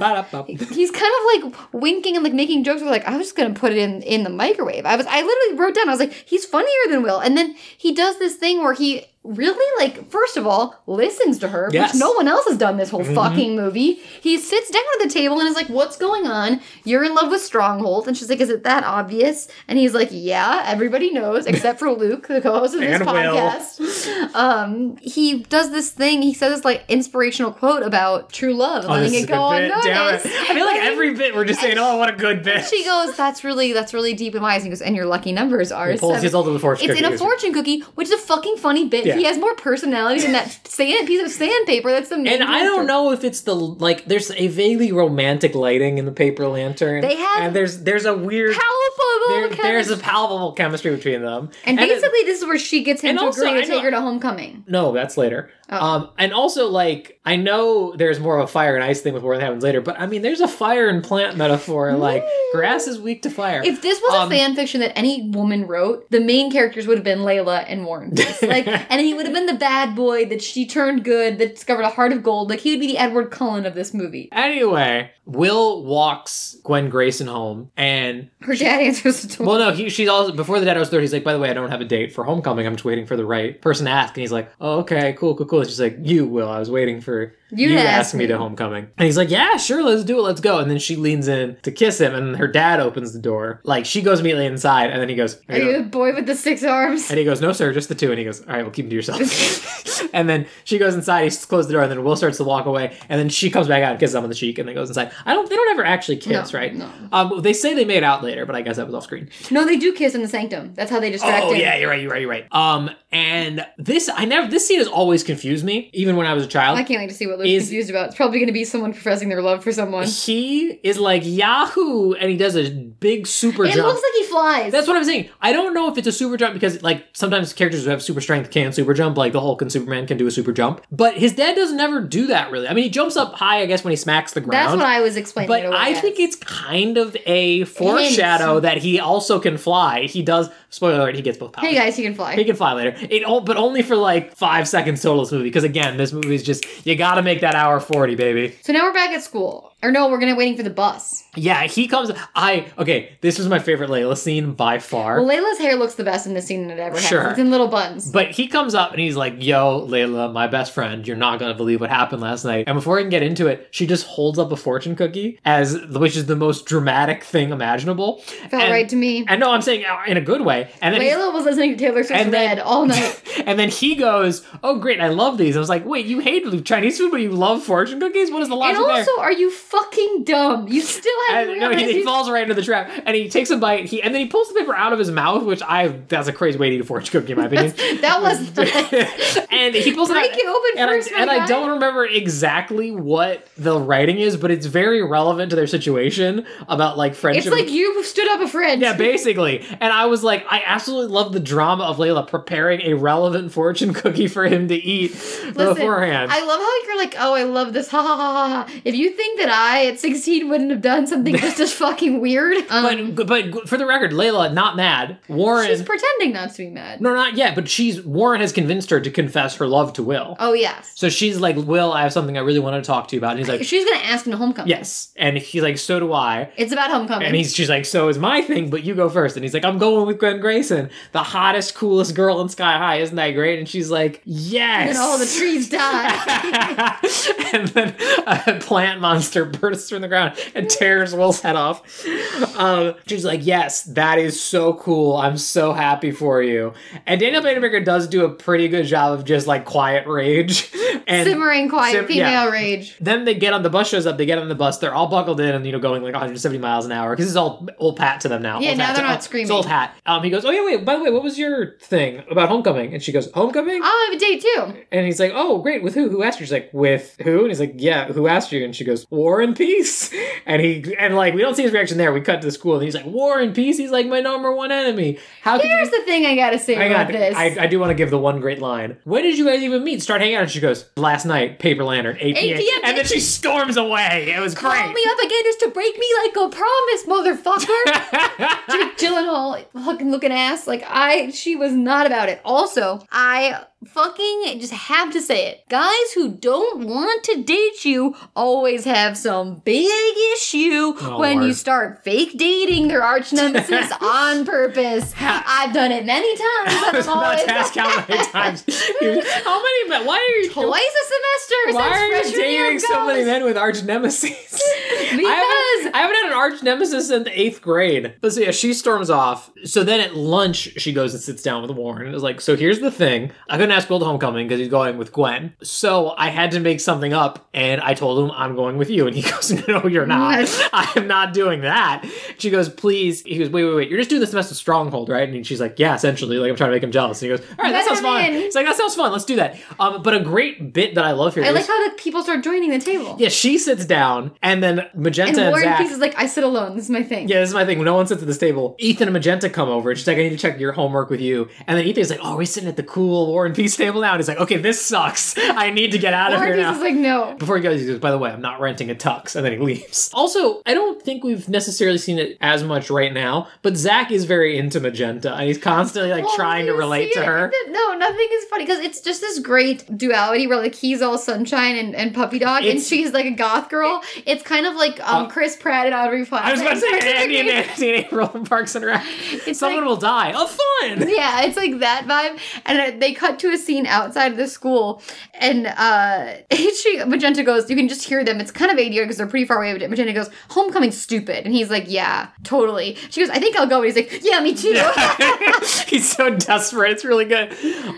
he's kind of like winking and like making jokes. Where like I was just gonna put it in in the microwave. I was I literally wrote down. I was like, he's funnier than Will. And then he does this thing where he really like first of all listens to her, Yes. which no one else has done this whole Mhm. fucking movie. He sits down at the table and is like, "What's going on? You're in love with Stronghold." And she's like, "Is it that obvious?" And he's like, "Yeah, everybody knows except for Luke, the co-host of this And Will. podcast." Um, he does this thing. He says this like inspirational quote about true love, Oh, letting it go unnoticed. I feel like And every bit we're just saying, oh, what a good bit. she goes, "That's really that's really deep in my eyes." And he goes, "And your lucky numbers are." He pulls seven." his ultimate fortune It's in a cookie. fortune cookie, which is a fucking funny bit. Yeah. He has more personality than that sand piece of sandpaper. That's the main. And I don't know if it's the like. There's a vaguely romantic lighting in the paper lantern. They have and there's there's a weird. Palpable. There, there's a palpable chemistry between them. and it- basically, this is where she gets him to also, agree to take her to homecoming. no, that's later. Oh. Um, and also like I know there's more of a fire and ice thing with what happens later, but I mean there's a fire and plant metaphor. Like grass is weak to fire. If this was Um, a fan fiction that any woman wrote, the main characters would have been Layla and Warren. Like, and he would have been the bad boy that she turned good, that discovered a heart of gold. Like he would be the Edward Cullen of this movie. Anyway, Will walks Gwen Grayson home, and Her dad answers the door. well, no, he, she's also before the dad was thirty. He's like, by the way, I don't have a date for homecoming. I'm just waiting for the right person to ask. And he's like, oh, okay, cool, cool, cool. And she's like, you, Will, I was waiting for You you, to to ask ask me me." to homecoming. And he's like, yeah, sure, let's do it, let's go. And then she leans in to kiss him, and her dad opens the door. Like she goes immediately inside, and then he goes, Are you the boy with the six arms? And he goes, "No, sir, just the two. And he goes, "All right, we'll keep them to yourself." and then she goes inside. He closes the door, and then Will starts to walk away. And then she comes back out and kisses him on the cheek, and then goes inside. I don't. They don't ever actually kiss, No, right? no. Um, they say they made out later, but I guess that was off screen. No, they do kiss in the sanctum. That's how they distract Oh him. yeah, you're right. You're right. You're right. Um, and this I never. This scene has always confused me, even when I was a child. I can't wait to see what Is- confused about. It's probably going to be someone professing their love for someone. he is like Yahoo, and he does a big super It jump. It looks like he flies. That's what I'm saying. I don't know if it's a super jump because, like, sometimes characters who have super strength can super jump. Like the Hulk and Superman can do a super jump, but his dad doesn't ever do that really. I mean, he jumps up high, I guess, when he smacks the ground. That's what I was explaining. But I as. think it's kind of a foreshadow that he also can fly. He does. Spoiler alert: he gets both powers. Hey guys, he can fly. He can fly later. It, all- but only for like five seconds total. This movie, because again, this movie is just you got to make that hour forty, baby. so now we're back at school. Or no, we're gonna waiting for the bus. Yeah, he comes. I okay. This was my favorite Layla scene by far. Well, Layla's hair looks the best in this scene than it ever has. Sure. It's in little buns. But he comes up and he's like, Yo, Layla, my best friend, you're not gonna believe what happened last night. And before I can get into it, she just holds up a fortune cookie as which is the most dramatic thing imaginable. Felt and, right to me. And no, I'm saying uh, in a good way. And then Layla was listening to Taylor Swift's and then- Red all night. and then he goes, "Oh, great! I love these." I was like, "Wait, you hate Chinese food, but you love fortune cookies? What is the and logic there?" also, are you fucking dumb? You still haven't And, no, he, he falls right into the trap, and he takes a bite. He and then he pulls the paper out of his mouth, which I—that's a crazy way to eat a fortune cookie, in my opinion. that was and he pulls Break it out, it open and first, I, and I don't remember exactly what the writing is, but it's very relevant to their situation about like friendship. It's like you stood up a friend. yeah, basically. And I was like, I absolutely love the drama of Layla preparing a relevant fortune cookie for him to eat Listen, beforehand. I love how you're like, oh, I love this, ha ha ha ha. ha. If you think that I at 16 wouldn't have done something just as fucking weird, um, but but for the record, Layla not mad. Warren she's pretending not to be mad. No, not yet, but she's Warren has convinced her to confess her love to Will. Oh yes, So she's like, Will, I have something I really want to talk to you about. And he's like, she's gonna ask him to homecoming. Yes. And he's like, So do I. it's about homecoming. And he's she's like, So is my thing, but you go first. And he's like, I'm going with Gwen Grayson, the hottest, coolest girl in Sky High. Isn't that great? And she's like, Yes. and all the trees die. and then a plant monster bursts from the ground and tears Will's head off. Um, she's like, "Yes, that is so cool. I'm so happy for you." And Danielle Panabaker does do a pretty good job of just like quiet rage and Simmering quiet Sim- female yeah. rage. Then they get on the bus shows up. They get on the bus. They're all buckled in and you know going like 170 miles an hour because it's all old Pat to them now. Yeah, Old now they're not It's screaming. old hat. Um, he goes, "Oh yeah, wait. By the way, what was your thing about homecoming?" And she goes, "Homecoming." Oh, I have a date too. And he's like, "Oh, great. With who? Who asked you?" She's like, "With who?" And he's like, "Yeah, who asked you?" And she goes, "War and Peace." And he and like we don't see his reaction there. We cut to the school, and he's like, "War and Peace." He's like, "My number one enemy." How Here's you? the thing I gotta say I about got this. I, I do want to give the one great line. When did you guys even meet? Start hanging out? And she goes, last night, Paper Lantern, 8 p.m. 8 p.m. And then she storms away. It was great. Call me up again just to break me like a promise, motherfucker. Jake Gyllenhaal, fucking looking ass. Like I, she was not about it. Also, I fucking just have to say it. Guys who don't want to date you always have some big issue Oh, when you start fake dating their arch nemesis on purpose. I've done it many times. I and was I'm about to ask how many times. how many men? Why are you Twice a semester. Why are you dating so many men with arch nemesis? I Because haven't, I haven't had an arch nemesis since the eighth grade. But so yeah, she storms off. So then at lunch, she goes and sits down with Warren and is like, "So here's the thing. I couldn't ask Will to homecoming because he's going with Gwen. So I had to make something up, and I told him I'm going with you. And he goes, No, you're not. What? I am not doing that. She goes, Please. He goes, Wait, wait, wait. You're just doing this mess with Stronghold, right? And she's like, Yeah, essentially. Like I'm trying to make him jealous. And he goes, All right, that sounds fun. in. It's like that sounds fun. Let's do that. Um, but a great bit that I love here I is- like how the people start joining the table. yeah, she sits down, and then Magenta And and, Warren Zach. Peace is like, I sit alone. This is my thing. yeah, this is my thing. No one sits at this table, Ethan and Magenta come over, and she's like, "I need to check your homework with you." And then Ethan's like, "Oh, we're sitting at the cool Warren Peace table now?" And he's like, "Okay, this sucks. I need to get out of Warren here Peace now." is like, no. before he goes, he goes, by the way, I'm not renting a tux. And then he leaves. Also, I don't think we've necessarily seen it as much right now, but Zach is very into Magenta and he's constantly like Well, trying to relate to it- her. No, nothing is funny because it's just this great duality where like he's all sunshine and, and puppy dog, and she's like a goth girl. It's kind of like um Uh, Chris Pratt and Aubrey Plaza. I was about to say Andy and. Andy and April in Parks and Rec. It's Someone like- will die. Oh, fun! Yeah, it's like that vibe, and uh, they cut to a scene outside of the school, and uh, she Magenta goes, you can just hear them. It's kind of ADR because they're pretty far away. But Magenta goes, "Homecoming's stupid," and he's like, "Yeah, totally." She goes, "I think I'll go," and he's like, "Yeah, me too." He's so desperate. It's really good.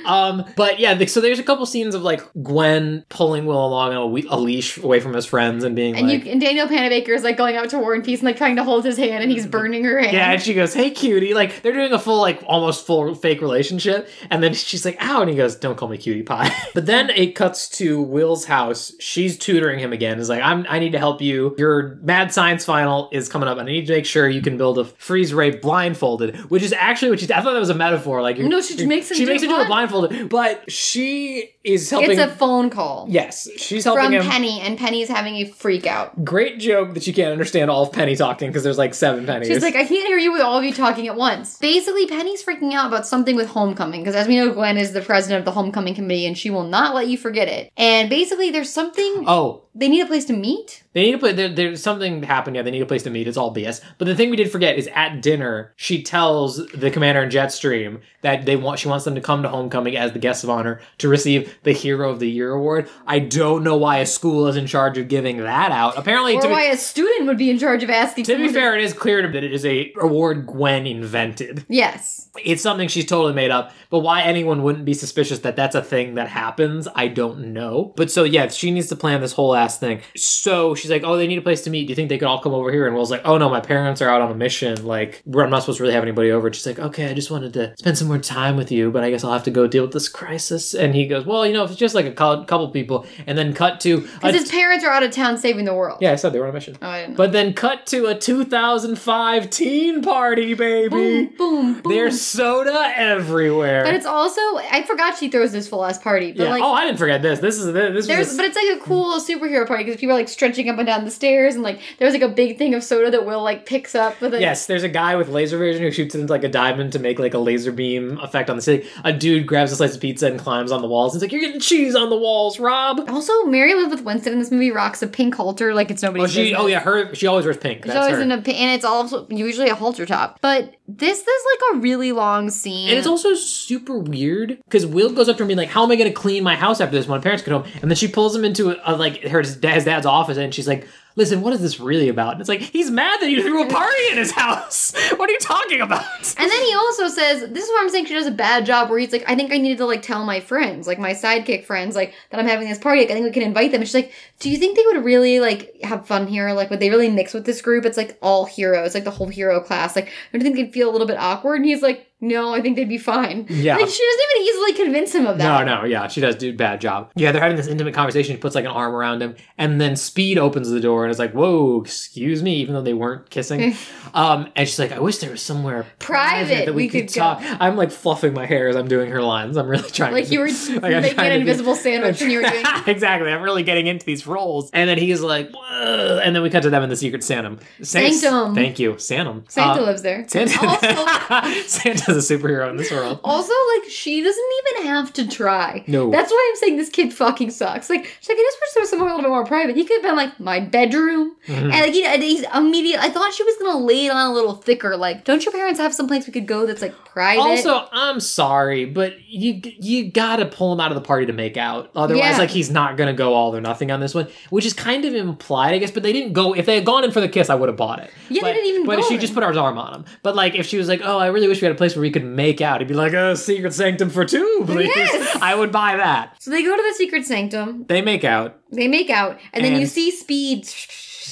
Um, but yeah, so there's a couple scenes of like Gwen pulling Will along on a, we- a leash away from his friends and being And like, you and Danielle Panabaker is like going up to War and Peace and like trying to hold his hand, and he's burning her hand. Yeah, and she goes, "Hey, cutie!" Like they're doing a full, like almost full fake relationship, and then she's like, "Ow!" and he goes, "Don't call me cutie pie." but then it cuts to Will's house. She's tutoring him again. Is like, "I'm, I need to help you. Your mad science final is coming up, and I need to make sure you can build a freeze ray blindfolded." Which is actually what she. I thought that was a metaphor. Like, you're- No, she makes him she do makes it him do it blindfolded, but she is helping. It's a phone call yes, she's helping from him. Penny, and Penny's having a freak out. Great joke that you can't understand all of Penny talking because there's like seven pennies. She's like, I can't hear you with all of you talking at once. Basically, Penny's freaking out about something with homecoming because, as we know, Gwen is the president of the homecoming committee, and she will not let you forget it. And basically, there's something oh, they need a place to meet. They need to put there, there's something happened. Yeah, they need a place to meet. It's all BS. But the thing we did forget is at dinner, she tells the commander in Jetstream that they want she wants them to come to homecoming as the guests of honor to receive the Hero of the Year award. I don't know why a school is in charge of giving that out. Apparently, Or to, why be, a student would be in charge of asking. to be fair, it is clear to me that it is a award Gwen invented. yes. It's something she's totally made up. But why anyone wouldn't be suspicious that that's a thing that happens, I don't know. But so yeah, she needs to plan this whole ass thing. So she's like, "Oh, they need a place to meet. Do you think they could all come over here?" And Will's like, "Oh no, my parents are out on a mission. Like, I'm not supposed to really have anybody over." And she's like, "Okay, I just wanted to spend some more time with you, but I guess I'll have to go deal with this crisis." And he goes, "Well, you know, if it's just like a cou- couple people." And then cut to Because his parents are out of town saving the world. yeah, I said they were on a mission. Oh, I didn't know. But then cut to a 2005 teen party, baby. boom, boom, boom. There's soda everywhere. but it's also I forgot she throws this full ass party. But yeah. like oh, I didn't forget this. This is this There's, was. but it's like a cool superhero party because people are like stretching up and down the stairs, and like there's like a big thing of soda that Will like picks up with a Yes, there's a guy with laser vision who shoots it into like a diamond to make like a laser beam effect on the city. A dude grabs a slice of pizza and climbs on the walls. He's like, "You're getting cheese on the walls, Rob." Also, Mary Elizabeth Winstead in this movie rocks a pink halter like it's nobody's Oh, she. business. Oh yeah, her. She always wears pink. She's That's always her. in a pink, and it's also usually a halter top. But this is like a really long scene. And it's also super weird because Will goes up to her and being like, "How am I going to clean my house after this when my parents get home?" And then she pulls him into a, a, like her his dad's office, and she's like, "Listen, what is this really about?" And it's like he's mad that you threw a party in his house. What are you talking about? And then he also says, "This is where I'm saying she does a bad job." Where he's like, "I think I needed to like tell my friends, like my sidekick friends, like that I'm having this party. Like, I think we can invite them." And she's like, "Do you think they would really like have fun here? Like, would they really mix with this group? It's like all heroes, like the whole hero class. Like, I think they'd feel a little bit awkward?" And he's like, no, I think they'd be fine. Yeah. Like, she doesn't even easily convince him of that. No, no, yeah, she does do a bad job. Yeah, they're having this intimate conversation. She puts like an arm around him, and then Speed opens the door and is like, "Whoa, excuse me," even though they weren't kissing. um, and she's like, "I wish there was somewhere Private that we, we could, could go." talk." I'm like fluffing my hair as I'm doing her lines. I'm really trying. Like to, you were like, making an invisible sandwich when you were doing exactly. I'm really getting into these roles. And then he's like, "Whoa," and then we cut to them in the secret Santum. San- Sanctum. Thank you, Santum. Santa Uh, lives there. Santa. Also, Santa's a superhero in this world. also, like, she doesn't even have to try. No. That's why I'm saying this kid fucking sucks. Like, she's like, I just wish there was somewhere a little bit more private. He could have been like, my bedroom. Mhm. And like, you know, he's immediate. I thought she was gonna lay it on a little thicker. Like, don't your parents have some place we could go that's like private? Also, I'm sorry, but you you gotta pull him out of the party to make out. Otherwise, Yeah. like he's not gonna go all or nothing on this one, which is kind of implied, I guess. But they didn't go. If they had gone in for the kiss, I would have bought it. Yeah, they but, didn't even But she in. just put her arm on him. But like, if she was like, "Oh, I really wish we had a place where we could make out," he'd be like, "Oh, secret sanctum for two, please." Yes. I would buy that. so they go to the secret sanctum. They make out. They make out, and then you see Speed.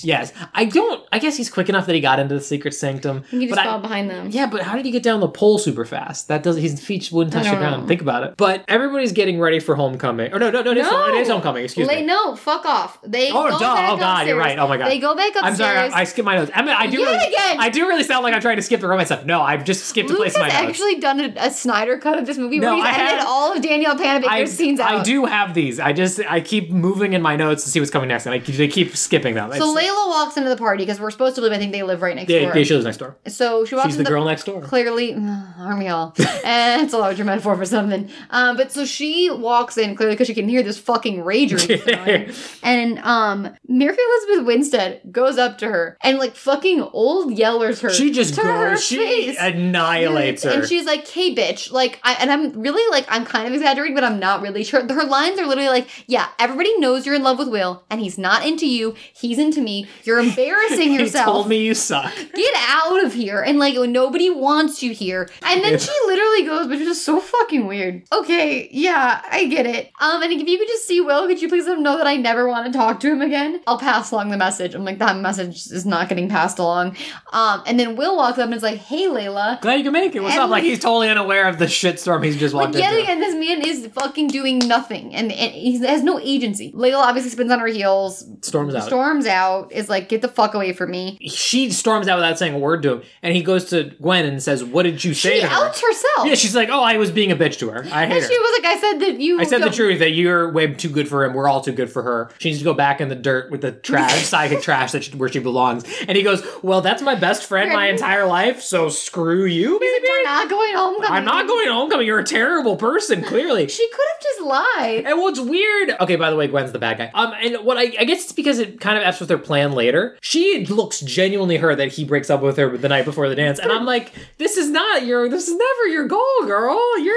Yes, I don't. I guess he's quick enough that he got into the secret sanctum. He just I- fall behind them. Yeah, but how did he get down the pole super fast? That doesn't. His feet wouldn't touch the ground. know. Think about it. But everybody's getting ready for homecoming. Or no, no, no, it is, No. it is homecoming. Excuse La- me. No, fuck off. They Oh, go duh. back Oh, God, you're right. Oh, my God. They go back upstairs. I'm sorry. I, I skipped my notes. I mean, I do. Yet really, again. I do really sound like I'm trying to skip the romance stuff. No, I've just skipped a Luke place in my notes. actually done a, a Snyder cut of this movie No, where he's I edited have- all of Danielle Panabaker's scenes out. I do have these. I just I keep moving in my notes to see what's coming next, and I they keep skipping them. So It's- Layla walks into the party because we're supposed to believe I think they live right next yeah, door. yeah, she lives next door. So she walks She's the into girl next door. clearly Army Hall. and it's a larger metaphor for something. Um, but so she walks in clearly because she can hear this fucking rager. and um, Mary Elizabeth Winstead goes up to her and like fucking old yellers her. She just to her goes. She face. annihilates her. And she's like, "Hey, bitch!" Like, I, and I'm really like, I'm kind of exaggerating, but I'm not really sure. Her lines are literally like, "Yeah, everybody knows you're in love with Will, and he's not into you. He's into me. You're embarrassing yourself. he yourself. told me you suck. Get out of here!" And like, nobody wants you here. And then she literally goes, which is just so fucking weird. Okay, yeah, I get it. Um, and if you could just see Will, could you please let him know that I never want to talk to him again? I'll pass along the message. I'm like, that message is not getting passed along. Um, and then Will walks up and is like, "Hey, Layla." Glad you can make it. What's And up? Like he's totally unaware of the shitstorm he's just walked Like yet into. again, this man is fucking doing nothing, and, and he has no agency. Layla obviously spins on her heels, Storms out. storms out, is like, "Get the fuck away from me." she storms out without saying a word to him, and he goes to Gwen and says, "What did you say She to her?" outs herself. Yeah, she's like, "Oh, I was being a bitch to her. I hate and her." she was like, "I said that you." I said the truth that you're way too good for him. We're all too good for her. She needs to go back in the dirt with the trash, psychic trash that she, where she belongs. And he goes, "Well, that's my best friend my entire life. So screw you, He's like, baby. We're not going home. I'm not going homecoming. You're a terrible person, clearly." She could have just lied. And what's weird? Okay, by the way, Gwen's the bad guy. Um, and what I, I guess it's because it kind of f's with their plan later. She looks genuinely hurt that he breaks up with her the night before the dance, and I'm like, this is not your, this is never your goal, girl. You're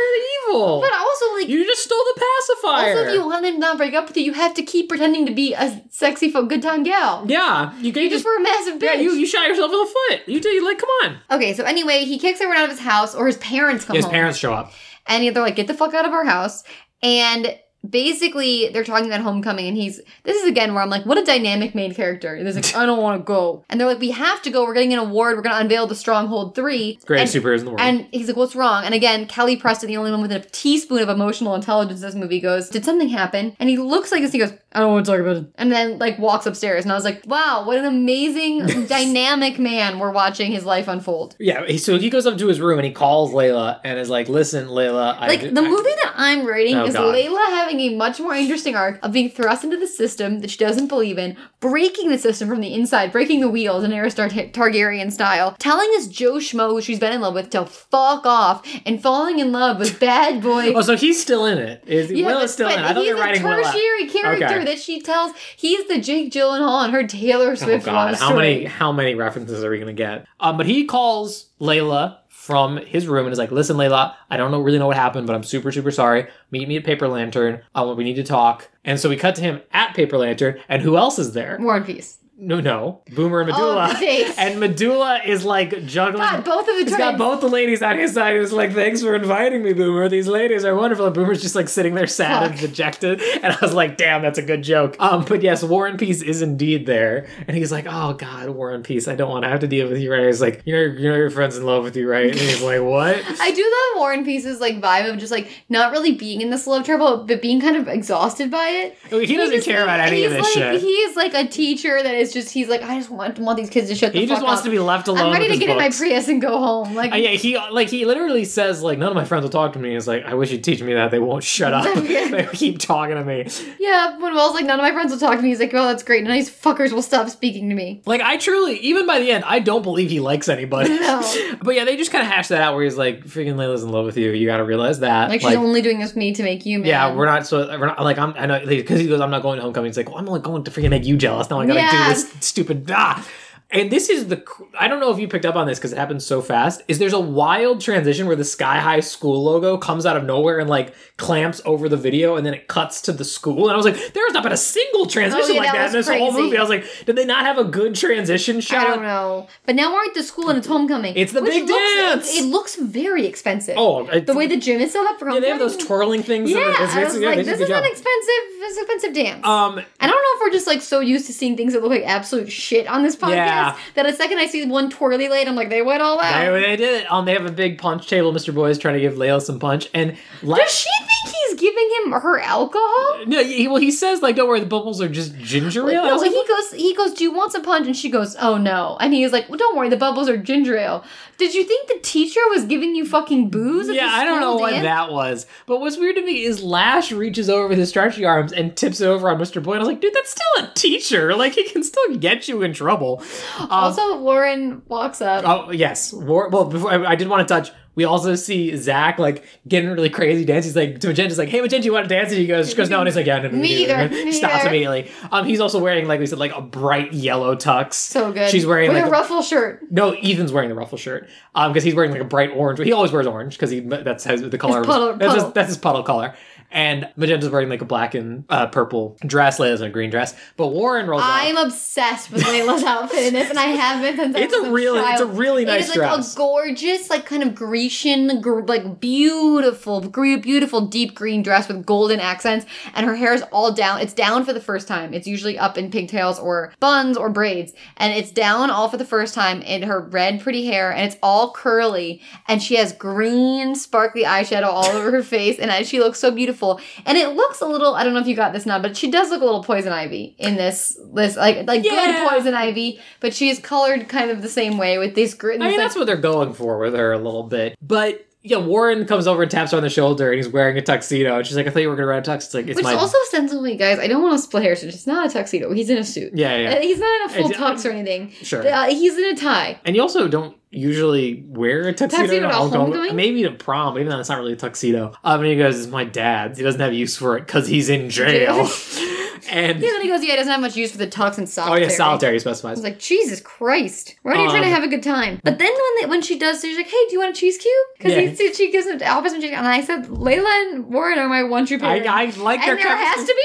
evil. But also, like, you just stole the pacifier. also, if you want him to not break up with you, you have to keep pretending to be a sexy, fo- good time gal. yeah, you can You just were a massive bitch. yeah, you you shot yourself in the foot. You do like, come on. Okay, so anyway, he kicks everyone out of his house, or his parents come His home. parents show up. and they're like, "Get the fuck out of our house!" And basically, they're talking about homecoming, and he's this is again where I'm like, "What a dynamic main character!" and There's like, "I don't want to go," and they're like, "We have to go. We're getting an award. We're gonna unveil the Stronghold Three. Greatest and, superheroes in the world. And he's like, "What's wrong?" And again, Kelly Preston, the only one with a teaspoon of emotional intelligence in this movie, goes, "Did something happen?" And he looks like this. He goes, "I don't want to talk about it." And then like walks upstairs, and I was like, "Wow, what an amazing dynamic man we're watching his life unfold." yeah, he- so he goes up to his room and he calls Layla and is like, "Listen, Layla, I Like did- the I- movie that I'm writing Oh, is God. Layla having a much more interesting arc of being thrust into the system that she doesn't believe in, breaking the system from the inside, breaking the wheels in Aerys Targaryen style, telling this Joe Schmo who she's been in love with to fuck off, and falling in love with bad boy. Oh, so he's still in it. Is Yeah, Will but- still in? it. I thought he's they were writing a Will out. tertiary character Okay. That she tells. He's the Jake Gyllenhaal and her Taylor Swift. Oh Swift God, love how many how many references are we gonna get? Um, but he calls Layla from his room and is like, "Listen, Layla, I don't know really know what happened, but I'm super super sorry. Meet me at Paper Lantern. Um, we need to talk." And so we cut to him at Paper Lantern, and who else is there? War and Peace. No, no, Boomer and Medulla. Oh, and Medulla is like juggling. God, both of the He's got both the ladies on his side. He's like, "Thanks for inviting me, Boomer. These ladies are wonderful." And Boomer's just like sitting there, sad and dejected. And I was like, "Damn, that's a good joke." Um, but yes, War and Peace is indeed there. And he's like, "Oh God, War and Peace. I don't want to have to deal with you." Right? He's like, "You know, you know, your friend's in love with you, right?" And he's like, "What?" I do love War and Peace's like vibe of just like not really being in this love trouble, but being kind of exhausted by it. He doesn't just- care about any of he's this like, shit. He is like a teacher that is just he's like I just want want these kids to shut the He just wants up. to be left alone. I'm ready to get in my. Prius and go home. Like Uh, yeah, he like he literally says like none of my friends will talk to me. He's like, I wish you'd teach me that. They won't shut up. Yeah. they keep talking to me. yeah. When Will's like none of my friends will talk to me, he's like, well, that's great. None of these fuckers will stop speaking to me. Like I truly, even by the end, I don't believe he likes anybody. No. but yeah, they just kind of hash that out where he's like, "Freaking Layla's in love with you. You got to realize that." Like she's only doing this for me to make you mad. yeah, we're not so we're not like I'm. I know because he goes, "I'm not going to homecoming." He's like, "Well, I'm only going to freaking make you jealous. Now I gotta Yeah. do this stupid ah." And this is the I don't know if you picked up on this because it happens so fast. Is there's a wild transition where the Sky High School logo comes out of nowhere and like clamps over the video, and then it cuts to the school. And I was like, there's not been a single transition Oh, yeah, like that that in this whole movie. I was like, did they not have a good transition shot? I don't know. But now we're at the school and it's homecoming. It's the big looks, dance! It, it looks very expensive. Oh, the way the gym is set up for yeah, homecoming. they have those twirling things. Yeah, it's, I was yeah, like, this is an expensive, this is an expensive dance. Um, And I don't know if we're just like so used to seeing things that look like absolute shit on this podcast Yeah. That a second I see one twirly blade, I'm like, they went all out. they, they did it. Um, they have a big punch table. Mr. Boy is trying to give Layla some punch, and la- Does she think he's giving him her alcohol? no, he, well, he says like, "Don't worry, the bubbles are just ginger ale." I No, like, he goes. He goes. Do you want some punch? And she goes, Oh no. And he is like, Well, don't worry. The bubbles are ginger ale. Did you think the teacher was giving you fucking booze? Yeah, the I don't know what that was. But what's weird to me is Lash reaches over with his stretchy arms and tips over on Mr. Boy. I was like, dude, that's still a teacher. Like, he can still get you in trouble. Um, Also, Lauren walks up. oh, yes. War- well, before I, I did want to touch. We also see Zach like getting really crazy dance. He's like to Magenta's like, "Hey Magenta, you want to dance?" And he goes, "She goes no." And he's like, "Yeah, no, no, Me no, no, no." either. Me Stops either. immediately. Um, he's also wearing like we said, like a bright yellow tux. so good. She's wearing with like a ruffle shirt. No, Ethan's wearing the ruffle shirt. Um, because he's wearing like a bright orange. He always wears orange because he that's his, the color. of his- puddle- that's, his, puddle. that's his puddle color. And Magenta's wearing like a black and uh, purple dress. Layla's in a green dress. But Warren rolls I'm obsessed with Layla's outfit in this, and I have been since I It's was a really, it's a really nice It is like dress. a gorgeous, like kind of Grecian, gr- like beautiful, gre- beautiful deep green dress with golden accents, and her hair is all down. It's down for the first time. It's usually up in pigtails or buns or braids, and it's down all for the first time in her red, pretty hair, and it's all curly, and she has green, sparkly eyeshadow all over her face, and she looks so beautiful. And it looks a little. I don't know if you got this now, but she does look a little poison ivy in this. This like like Yeah. good poison ivy, but she is colored kind of the same way with this grit. I mean, that's what they're going for with her a little bit. But yeah, Warren comes over and taps her on the shoulder, and he's wearing a tuxedo. And she's like, "I thought you were gonna wear a tux." It's like it's Which my also ostensibly, guys, I don't want to split hairs. So it's not a tuxedo. He's in a suit. yeah, yeah, Uh, He's not in a full It's- tux or anything. sure. Uh, he's in a tie. And you also don't usually wear a tuxedo, Tuxedo homecoming. homecoming? Maybe to prom, but even then it's not really a tuxedo. Um, and he goes, "It's my dad's. He doesn't have use for it because he's in jail." and Yeah, then he goes, yeah, he doesn't have much use for the tux and oh yeah, solitary specifies. I was like, Jesus Christ! We're already trying to Um, have a good time. But then when they, when she does, she's like, Hey, do you want a cheese cube? Because Yeah. she gives him Albus and cheese. And I said, Layla and Warren are my one true I. I like and their there has to be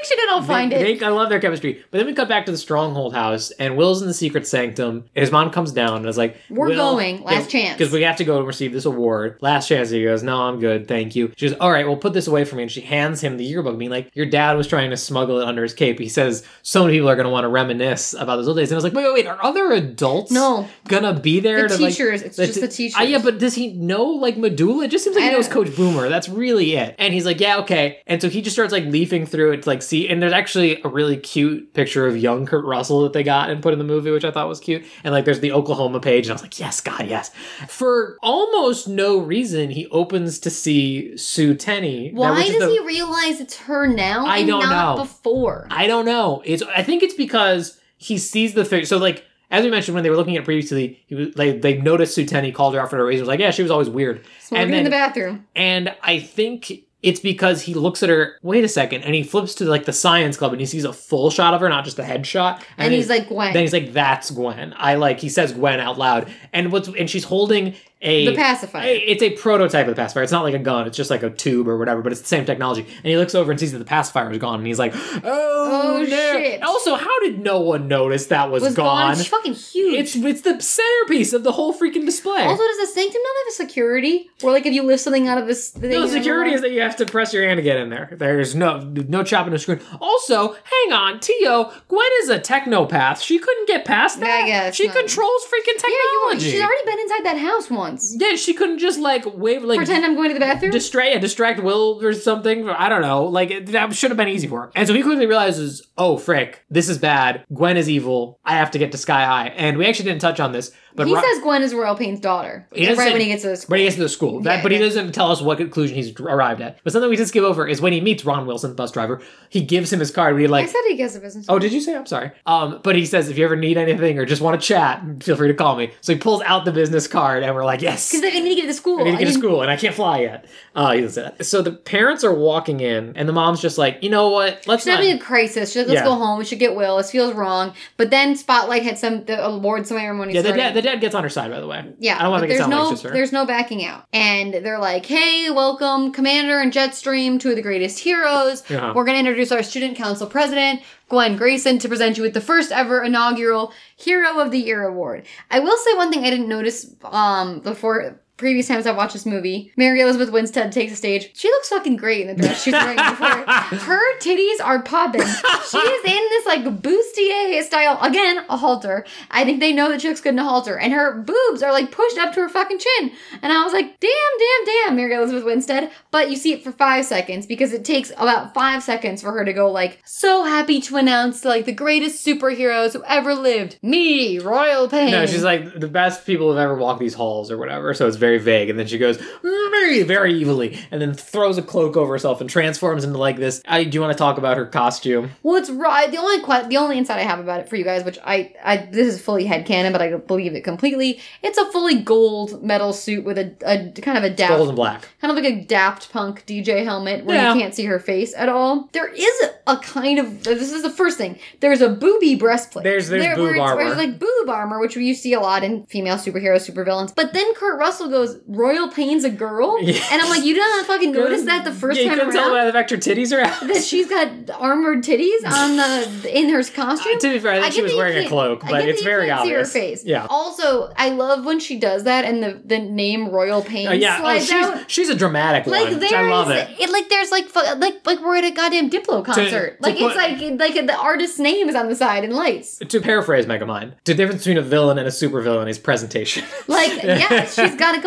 fan fiction, and I'll find they, it. they- I love their chemistry. But then we cut back to the Stronghold house, and Will's in the secret sanctum. And his mom comes down and is like, We're "Will," going. Last chance. Because we have to go and receive this award. Last chance. He goes, No, I'm good. Thank you. She goes, All right, well, put this away for me. And she hands him the yearbook, being like, Your dad was trying to smuggle it under his cape. He says, So many people are going to want to reminisce about those old days. And I was like, Wait, wait, wait. Are other adults No. going to be there? The to, like- teachers. It's the just t- the teachers. Ah, yeah, but does he know like Medulla? It just seems like he knows Coach Boomer. That's really it. And he's like, yeah, okay. And so he just starts like leafing through it to like see. And there's actually a really cute picture of young Kurt Russell that they got and put in the movie, which I thought was cute. And like there's the Oklahoma page, and I was like, yes, God, yes. For almost no reason, he opens to see Sue Tenny. Why does the- he realize it's her now I and don't not know. before? I don't know. It's I think it's because he sees the figure. So like as we mentioned when they were looking at it previously, he was like they noticed Sue Tenny called her out for no reason. Was like, yeah, she was always weird. Smoking and in the bathroom. And I think it's because he looks at her. Wait a second, and he flips to like the science club and he sees a full shot of her, not just a headshot. And, he's like, Gwen. then he's like, "That's Gwen." I like. He says Gwen out loud, and what's and she's holding a The pacifier. a- it's a prototype of the pacifier. It's not like a gun. It's just like a tube or whatever, but it's the same technology. And he looks over and sees that the pacifier is gone, and he's like, "Oh, Oh, no." shit. Also, how did no one notice that was, was gone. gone? It's fucking huge. It's it's the centerpiece of the whole freaking display. also, does the sanctum not have a security? Or like if you lift something out of this, thing no the security is that you have to press your hand to get in there. There's no no chopping the screen. Also, hang on, Tio. Gwen is a technopath. She couldn't get past that. Yeah, I guess she not. controls freaking Yeah, you. She's already been inside that house once. Yeah, she couldn't just like wave like Pretend I'm going to the bathroom. distract yeah, distract Will or something. I don't know. Like it, that should have been easy for her. And so he quickly realizes, oh frick, this is bad. Gwen is evil. I have to get to Sky High. And we actually didn't touch on this, but he says Gwen is Royal Payne's daughter. Right say- when he gets to the school. But he gets to the school. That, Yeah, but he doesn't tell us what conclusion he's arrived at. But something we just skip over is when he meets Ron Wilson, the bus driver. He gives him his card. We like. I said he gets a business. oh, did you say? I'm sorry. Um, but he says if you ever need anything or just want to chat, feel free to call me. So he pulls out the business card, and we're like, yes. Because I need to get to school. I need to get to school and I can't fly yet. Uh, he doesn't that. So the parents are walking in, and the mom's just like, you know what? Let's She's not. having a crisis. She's like, let's Yeah. go home. We should get Will. This feels wrong. But then Spotlight had some the award ceremony. yeah, the dad, gets on her side, by the way. Yeah, I don't want to make it there's sound no like it's just her. there's no backing out, and they're like, "Hey, welcome, Commander and Jetstream, two of the greatest heroes. Yeah. We're going to introduce our student council president, Gwen Grayson, to present you with the first ever inaugural Hero of the Year award." I will say one thing I didn't notice um before. Previous times I've watched this movie, Mary Elizabeth Winstead takes the stage. She looks fucking great in the dress she's wearing before. Her titties are popping. She is in this like bustier style. Again, a halter. I think they know that she looks good in a halter. And her boobs are like pushed up to her fucking chin. And I was like, damn, damn, damn, Mary Elizabeth Winstead. But you see it for five seconds because it takes about five seconds for her to go like, so happy to announce like the greatest superheroes who ever lived. Me, Royal Pain. No, she's like the best people have ever walked these halls or whatever. So it's very vague, and then she goes mm, very, very evilly, and then throws a cloak over herself and transforms into like this. I do you want to talk about her costume? Well, it's right. The only que- the only insight I have about it for you guys, which I, I this is fully headcanon, but I believe it completely. It's a fully gold metal suit with a, a kind of a daft, Gold and black. kind of like a Daft Punk DJ helmet where Yeah. you can't see her face at all. There is a, a kind of this is the first thing. There's a booby breastplate. There's- there's There- boob where it's- where armor. like boob armor, which you see a lot in female superheroes, supervillains. But then Kurt Russell goes, "Royal Pain's a girl," Yes. and I'm like, you didn't fucking notice that the first yeah, you time couldn't around tell by the fact her titties are out. that she's got armored titties on the in her costume. to be fair, I think she was wearing a cloak, I but it's very obvious. See her face. Yeah. Also, I love when she does that and the the name Royal Pain Oh, yeah, oh, she's out. she's a dramatic Like one. there I love is- it. like there's like like like we're at a goddamn Diplo concert. to like put- it's like like the artist's name is on the side in lights. To paraphrase Megamind, the difference between a villain and a supervillain is presentation. Like yes, she's got it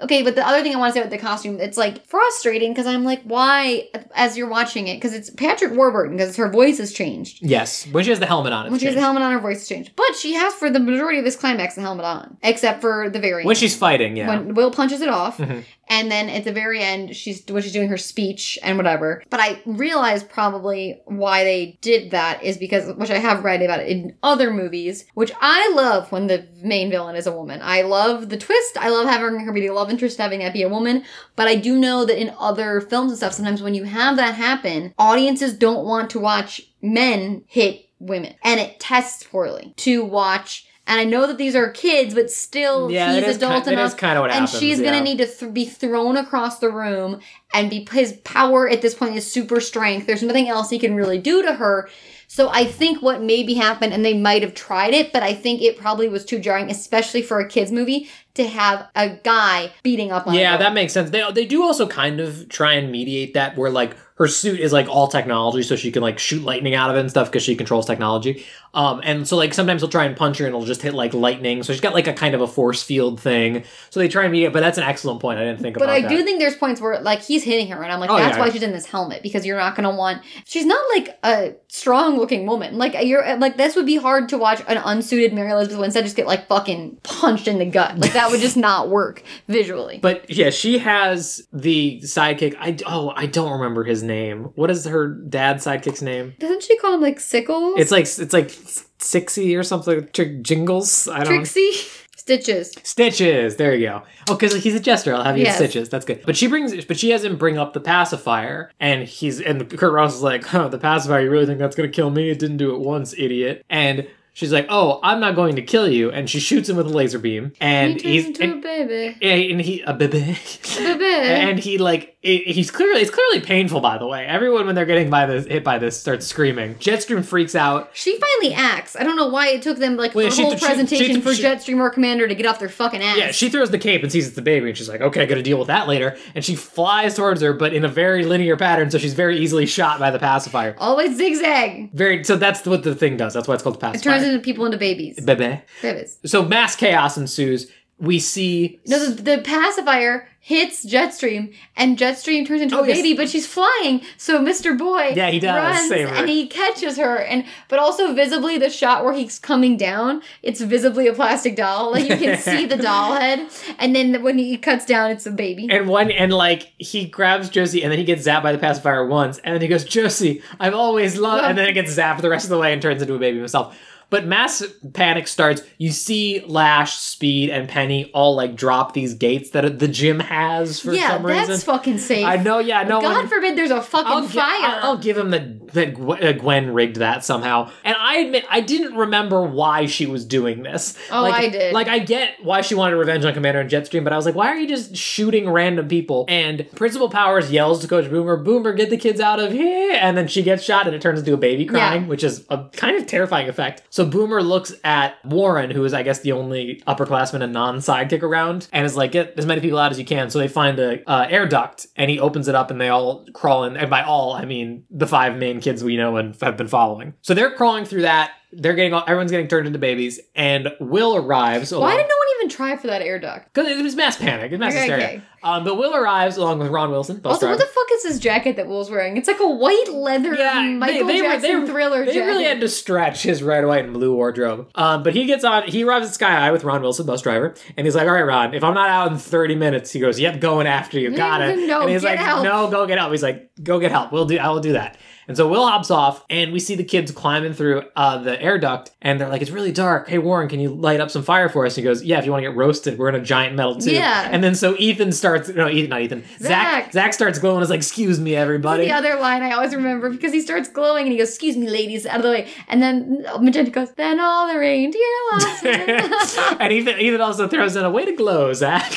Okay, but the other thing I want to say about the costume, it's like frustrating because I'm like, why? As you're watching it, because it's Patrick Warburton because her voice has changed. yes, when she has the helmet on, it's When she has the helmet on, her voice has changed. But she has for the majority of this climax the helmet on, except for the very when end. she's fighting, yeah. when Will punches it off, Mhm. And then at the very end, she's when she's doing her speech and whatever. But I realize probably why they did that is because, which I have read about in other movies, which I love when the main villain is a woman. I love the twist. I love having her be the love interest, having that be a woman. But I do know that in other films and stuff, sometimes when you have that happen, audiences don't want to watch men hit women, and it tests poorly to watch. And I know that these are kids, but still, yeah, he's adult enough kind of what and happens. she's gonna need to th- be thrown across the room and be his power at this point is super strength there's nothing else he can really do to her so i think what maybe happened and they might have tried it but i think it probably was too jarring especially for a kids movie to have a guy beating up on Yeah, that makes sense. They they do also kind of try and mediate that where like her suit is like all technology, so she can like shoot lightning out of it and stuff because she controls technology. Um, and so like sometimes he'll try and punch her and it'll just hit like lightning. So she's got like a kind of a force field thing. So they try and mediate, but that's an excellent point. I didn't think about it. but about I that. do think there's points where like he's hitting her, and I'm like, Oh, that's yeah. why she's in this helmet because you're not gonna want. She's not like a strong looking woman. Like you're like this would be hard to watch an unsuited Mary Elizabeth Winstead just get like fucking punched in the gut. Like that would just not work visually. But yeah, she has the sidekick. I oh I don't remember his name. What is her dad's sidekick's name? Doesn't she call him like Sickles? It's like it's like Sixy or something. Trick Jingles. I don't. Trixie Stitches. Stitches. There you go. Oh, because he's a jester. I'll have you Yes. stitches. That's good. But she brings, but she has him bring up the pacifier, and he's and Kurt Russell's like, "Huh, the pacifier? You really think that's gonna kill me? It didn't do it once, idiot." And she's like, "Oh, I'm not going to kill you," and she shoots him with a laser beam, and he turns he's into and, a baby. and he a baby. a Baby. and he like it, he's clearly it's clearly painful by the way everyone when they're getting by this hit by this starts screaming jetstream freaks out She finally acts. I don't know why it took them like Well, a she- whole she- presentation she- for she- Jetstream or Commander to get off their fucking ass. yeah she throws the cape and sees it's the baby and she's like okay I gotta deal with that later and she flies towards her but in a very linear pattern so she's very easily shot by the pacifier Always zigzag. very so that's what the thing does that's why it's called the pacifier into people into babies. Bebe. Babies. so mass chaos ensues we see No, the, the pacifier hits Jetstream, and Jetstream turns into Oh, a yes. baby, but she's flying. So Mr. Boy Yeah, he does runs and he catches her, and but also visibly the shot where he's coming down, it's visibly a plastic doll. Like you can see the doll head, and then when he cuts down, it's a baby. And one and like he grabs Josie and then he gets zapped by the pacifier once and then he goes, Josie, I've always loved and then it gets zapped the rest of the way and turns into a baby himself. But mass panic starts. You see Lash, Speed, and Penny all like drop these gates that the gym has for yeah, some that's reason. fucking safe. I know, yeah, no God one. forbid there's a fucking I'll, gi- fire. I'll, I'll give him that that Gwen, uh, Gwen rigged that somehow, and I admit I didn't remember why she was doing this. Oh, like, I did. Like I get why she wanted revenge on Commander and Jetstream, but I was like, why are you just shooting random people? And Principal Powers yells to Coach Boomer, "Boomer, get the kids out of here!" And then she gets shot, and it turns into a baby crying, Yeah. which is a kind of terrifying effect. So Boomer looks at Warren, who is I guess the only upperclassman and non-sidekick around, and is like, "Get as many people out as you can." So they find a uh, air duct, and he opens it up, and they all crawl in. And by all, I mean the five main kids we know and have been following. So they're crawling through that. They're getting all, everyone's getting turned into babies, and Will arrives. Why did no one even try for that air duct? Because it was mass panic, it was mass Okay, hysteria. okay. Um, but Will arrives along with Ron Wilson. Bus Also, what the fuck is this jacket that Will's wearing? It's like a white leather Michael were- Jackson were- thriller They jacket. really had to stretch his red, white, and blue wardrobe. Um, but he gets on. He arrives at Sky High with Ron Wilson, bus driver, and he's like, "All right, Ron, if I'm not out in 30 minutes, he goes, "Yep, going after you, got it." No, and he's get like, help. "No, go get help." He's like, "Go get help. We'll do. I will do that." And so Will hops off, and we see the kids climbing through uh, the air duct, and they're like, "It's really dark. Hey, Warren, can you light up some fire for us?" And he goes, "Yeah, if you want to get roasted, we're in a giant metal tube." Yeah. And then so Ethan starts. No, Ethan, not Ethan. Zach. Zach. Zach starts glowing. Is like, "Excuse me, everybody." the other line I always remember because he starts glowing and he goes, "Excuse me, ladies, out of the way." And then Magenta goes, "Then all the reindeer lost." it." and Ethan, Ethan also throws in a way to glow, Zach.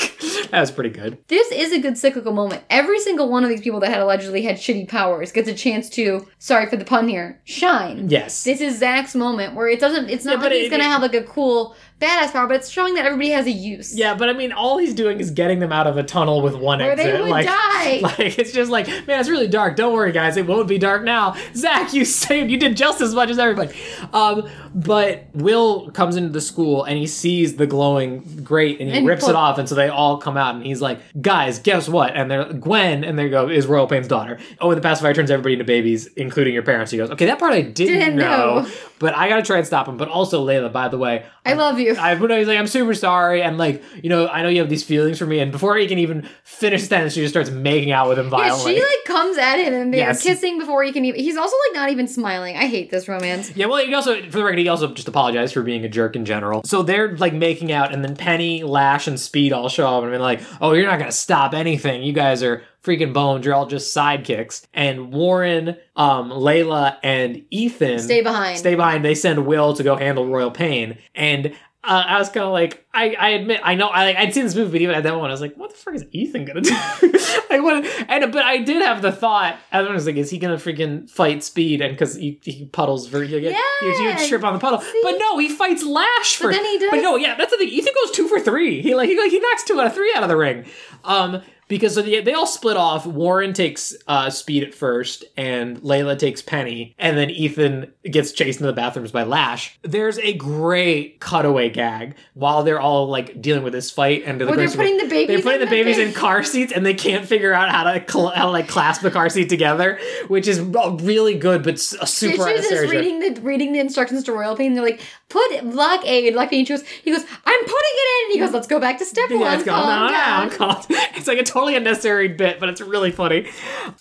that was pretty good. this is a good cyclical moment. Every single one of these people that had allegedly had shitty powers gets a chance to, sorry for the pun here, shine. Yes. This is Zach's moment where it doesn't. It's not Yeah, like he's it- gonna it- have like a cool badass power, but it's showing that everybody has a use. yeah, but I mean, all he's doing is getting them out of a tunnel with one Where exit. they would like, die. like it's just like, man, it's really dark. Don't worry, guys, it won't be dark now. Zach, you saved. You did just as much as everybody. Um, but Will comes into the school and he sees the glowing grate and he And rips it off, and so they all come out and he's like, guys, guess what? And they're Gwen, and they go, is Royal Pain's daughter. Oh, and the pacifier turns everybody into babies, including your parents. He goes, okay, that part I didn't, Didn't know, know. but I gotta try and stop him. But also, Layla, by the way, I love you. I but he's like, I'm super sorry, and like, you know, I know you have these feelings for me, and before he can even finish sentence, she just starts making out with him violently. yeah, she like comes at him and they're Yes. kissing before he can even. He's also like not even smiling. I hate this romance. Yeah, well, he also, for the record, he also just apologized for being a jerk in general. So they're like making out, and then Penny, Lash, and Speed all show up and been like, "Oh, you're not gonna stop anything. You guys are freaking bones. You're all just sidekicks." And Warren, um, Layla, and Ethan Stay behind. Stay behind. They send Will to go handle Royal Pain, and. Uh, I was kind of like, I, I admit, I know, I like, I'd seen this movie, but even at that one, I was like, what the fuck is Ethan gonna do? like, what? And but I did have the thought, I was like, is he gonna freaking fight Speed? And because he, he puddles for you get you, you trip on the puddle, See? but no, he fights Lash But for. then he does- But no, yeah, that's the thing. Ethan goes two for three. He like he like he knocks two out of three out of the ring. Um, because so they, they all split off. Warren takes uh, Speed at first, and Layla takes Penny, and then Ethan gets chased into the bathrooms by Lash. There's a great cutaway gag while they're all like dealing with this fight, and the Where they're putting the babies They're putting in the babies in car seats, and they can't figure out how to cl- how to like clasp the car seat together, which is really good, but super Stitches is reading the reading the instructions to Royal Pain. They're like, "Put blockade." Blockade. She goes, "He goes, I'm putting it in." He goes, "Let's go back to step Yeah, one. it's ah, calm down, down." calm- It's like a totally unnecessary bit, but it's really funny.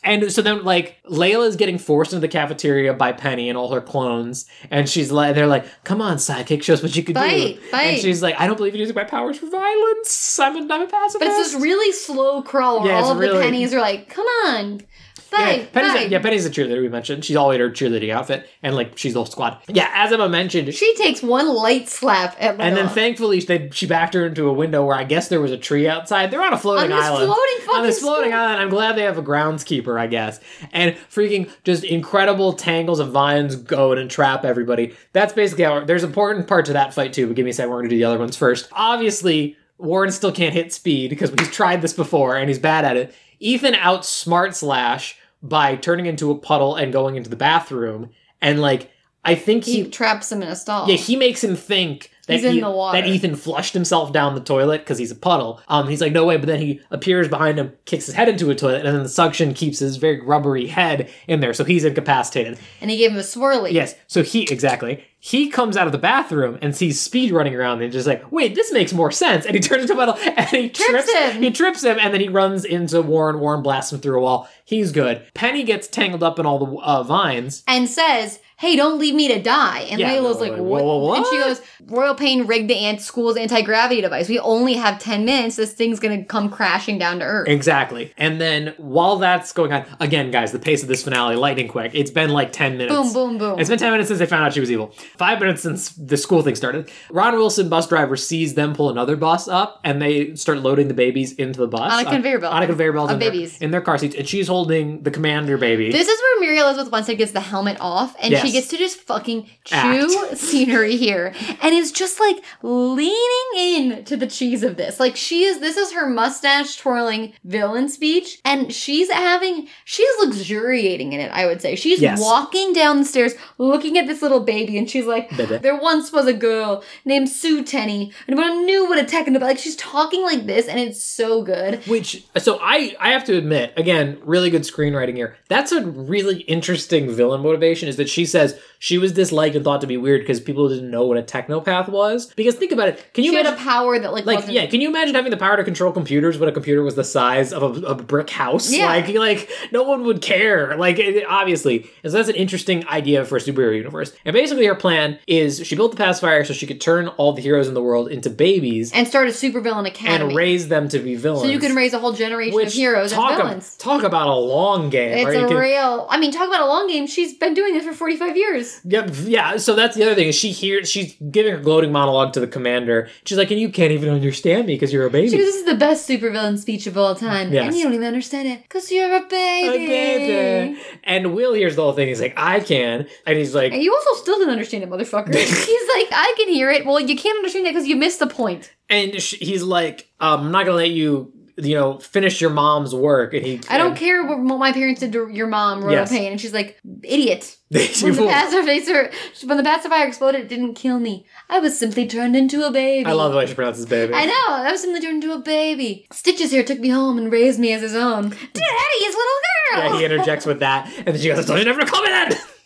And so then, like, Layla is getting forced into the cafeteria by Penny and all her clones, and she's like, "They're like, come on, sidekick, show us what you can Fight, do." fight. And she's like, "I don't believe in using my powers for violence. I'm a, I'm a pacifist." But it's this really slow crawl where Yeah, all of really- the pennies are like, "Come on." Yeah, Penny's. A, yeah, Penny's cheerleader. We mentioned she's all in her cheerleading outfit, and like she's the whole squad. Yeah, as Emma mentioned, She takes one light slap at my and then thankfully they, she backed her into a window where I guess there was a tree outside. They're on a floating On this island. floating on this floating school- island. I'm glad they have a groundskeeper, I guess. And freaking just incredible tangles of vines go and trap everybody. That's basically how. There's important part to that fight too. But give me a second. We're gonna do the other ones first. Obviously, Warren still can't hit speed because he's tried this before and he's bad at it. Ethan outsmarts Lash by turning into a puddle and going into the bathroom. And like, I think he he traps him in a stall. yeah, he makes him think that, he- that Ethan flushed himself down the toilet because he's a puddle. Um, he's like, no way, but then he appears behind him, kicks his head into a toilet, and then the suction keeps his very rubbery head in there, so he's incapacitated. and he gave him a swirly. Yes, so he exactly. He comes out of the bathroom and sees Speed running around and just like, wait, this makes more sense. And he turns into a puddle and he trips, him. He trips him and then he runs into Warren. Warren blasts him through a wall. He's good. Penny gets tangled up in all the uh, vines. and says, "Hey, don't leave me to die." And Yeah, Layla's like, like, what? whoa, whoa, And she goes, "Royal Pain rigged the ant school's anti gravity device. We only have ten minutes. This thing's gonna come crashing down to earth." Exactly. And then while that's going on, again, guys, the pace of this finale, lightning quick. It's been like 10 minutes. boom, boom, boom. It's been 10 minutes since they found out she was evil. Five minutes since the school thing started. Ron Wilson, bus driver, sees them pull another bus up and they start loading the babies into the bus. On a conveyor belt. On a conveyor belt. Of in their- babies. in their car seats. And she's holding the commander baby. This is where Mary Elizabeth Winstead gets the helmet off, and she Yes. gets to just fucking chew Act. scenery here, and is just like leaning in to the cheese of this. Like she is, this is her mustache twirling villain speech, and she's having, she's luxuriating in it. I would say she's Yes. walking down the stairs, looking at this little baby, and she's like, Baby. "There once was a girl named Sue Tenny, and I knew what a techno like." She's talking like this, and it's so good. Which so I I have to admit again really good screenwriting here. That's a really interesting villain motivation is that she says she was disliked and thought to be weird because people didn't know what a technopath was. Because think about it, can you She had imagine? a power that like, like yeah, can you imagine having the power to control computers when a computer was the size of a, a brick house? Yeah. Like like no one would care. Like it- obviously, and so that's an interesting idea for a superhero universe. And basically, her plan is she built the pacifier so she could turn all the heroes in the world into babies and start a supervillain academy. and raise them to be villains. So you can raise a whole generation Which of heroes talk, ab- villains. talk about a long game. it's you a can- real. I mean, talk about a long game. She's been doing this for forty five years. Yep, yeah. So that's the other thing she hears she's giving her gloating monologue to the commander. She's like, "And you can't even understand me because you're a baby." She goes, "This is the best supervillain speech of all time, Yes. and you don't even understand it because you're a A baby." baby. And Will hears the whole thing. He's like, "I can," and he's like, And you also still didn't understand it, motherfucker. He's like, "I can hear it." Well, you can't understand it because you missed the point. and he's like, um, "I'm not gonna let you, you know, finish your mom's work." And he, I don't and- care what, what my parents did to your mom, Royal Yes. Pain, and she's like, "Idiot." When the, pacifier, when the pacifier exploded, it didn't kill me. I was simply turned into a baby. I love the way she pronounces baby. I know. I was simply turned into a baby. Stitches here took me home and raised me as his own. Daddy Daddy's little girl. Yeah, he interjects with that, and then she goes, "I told you never to call me that."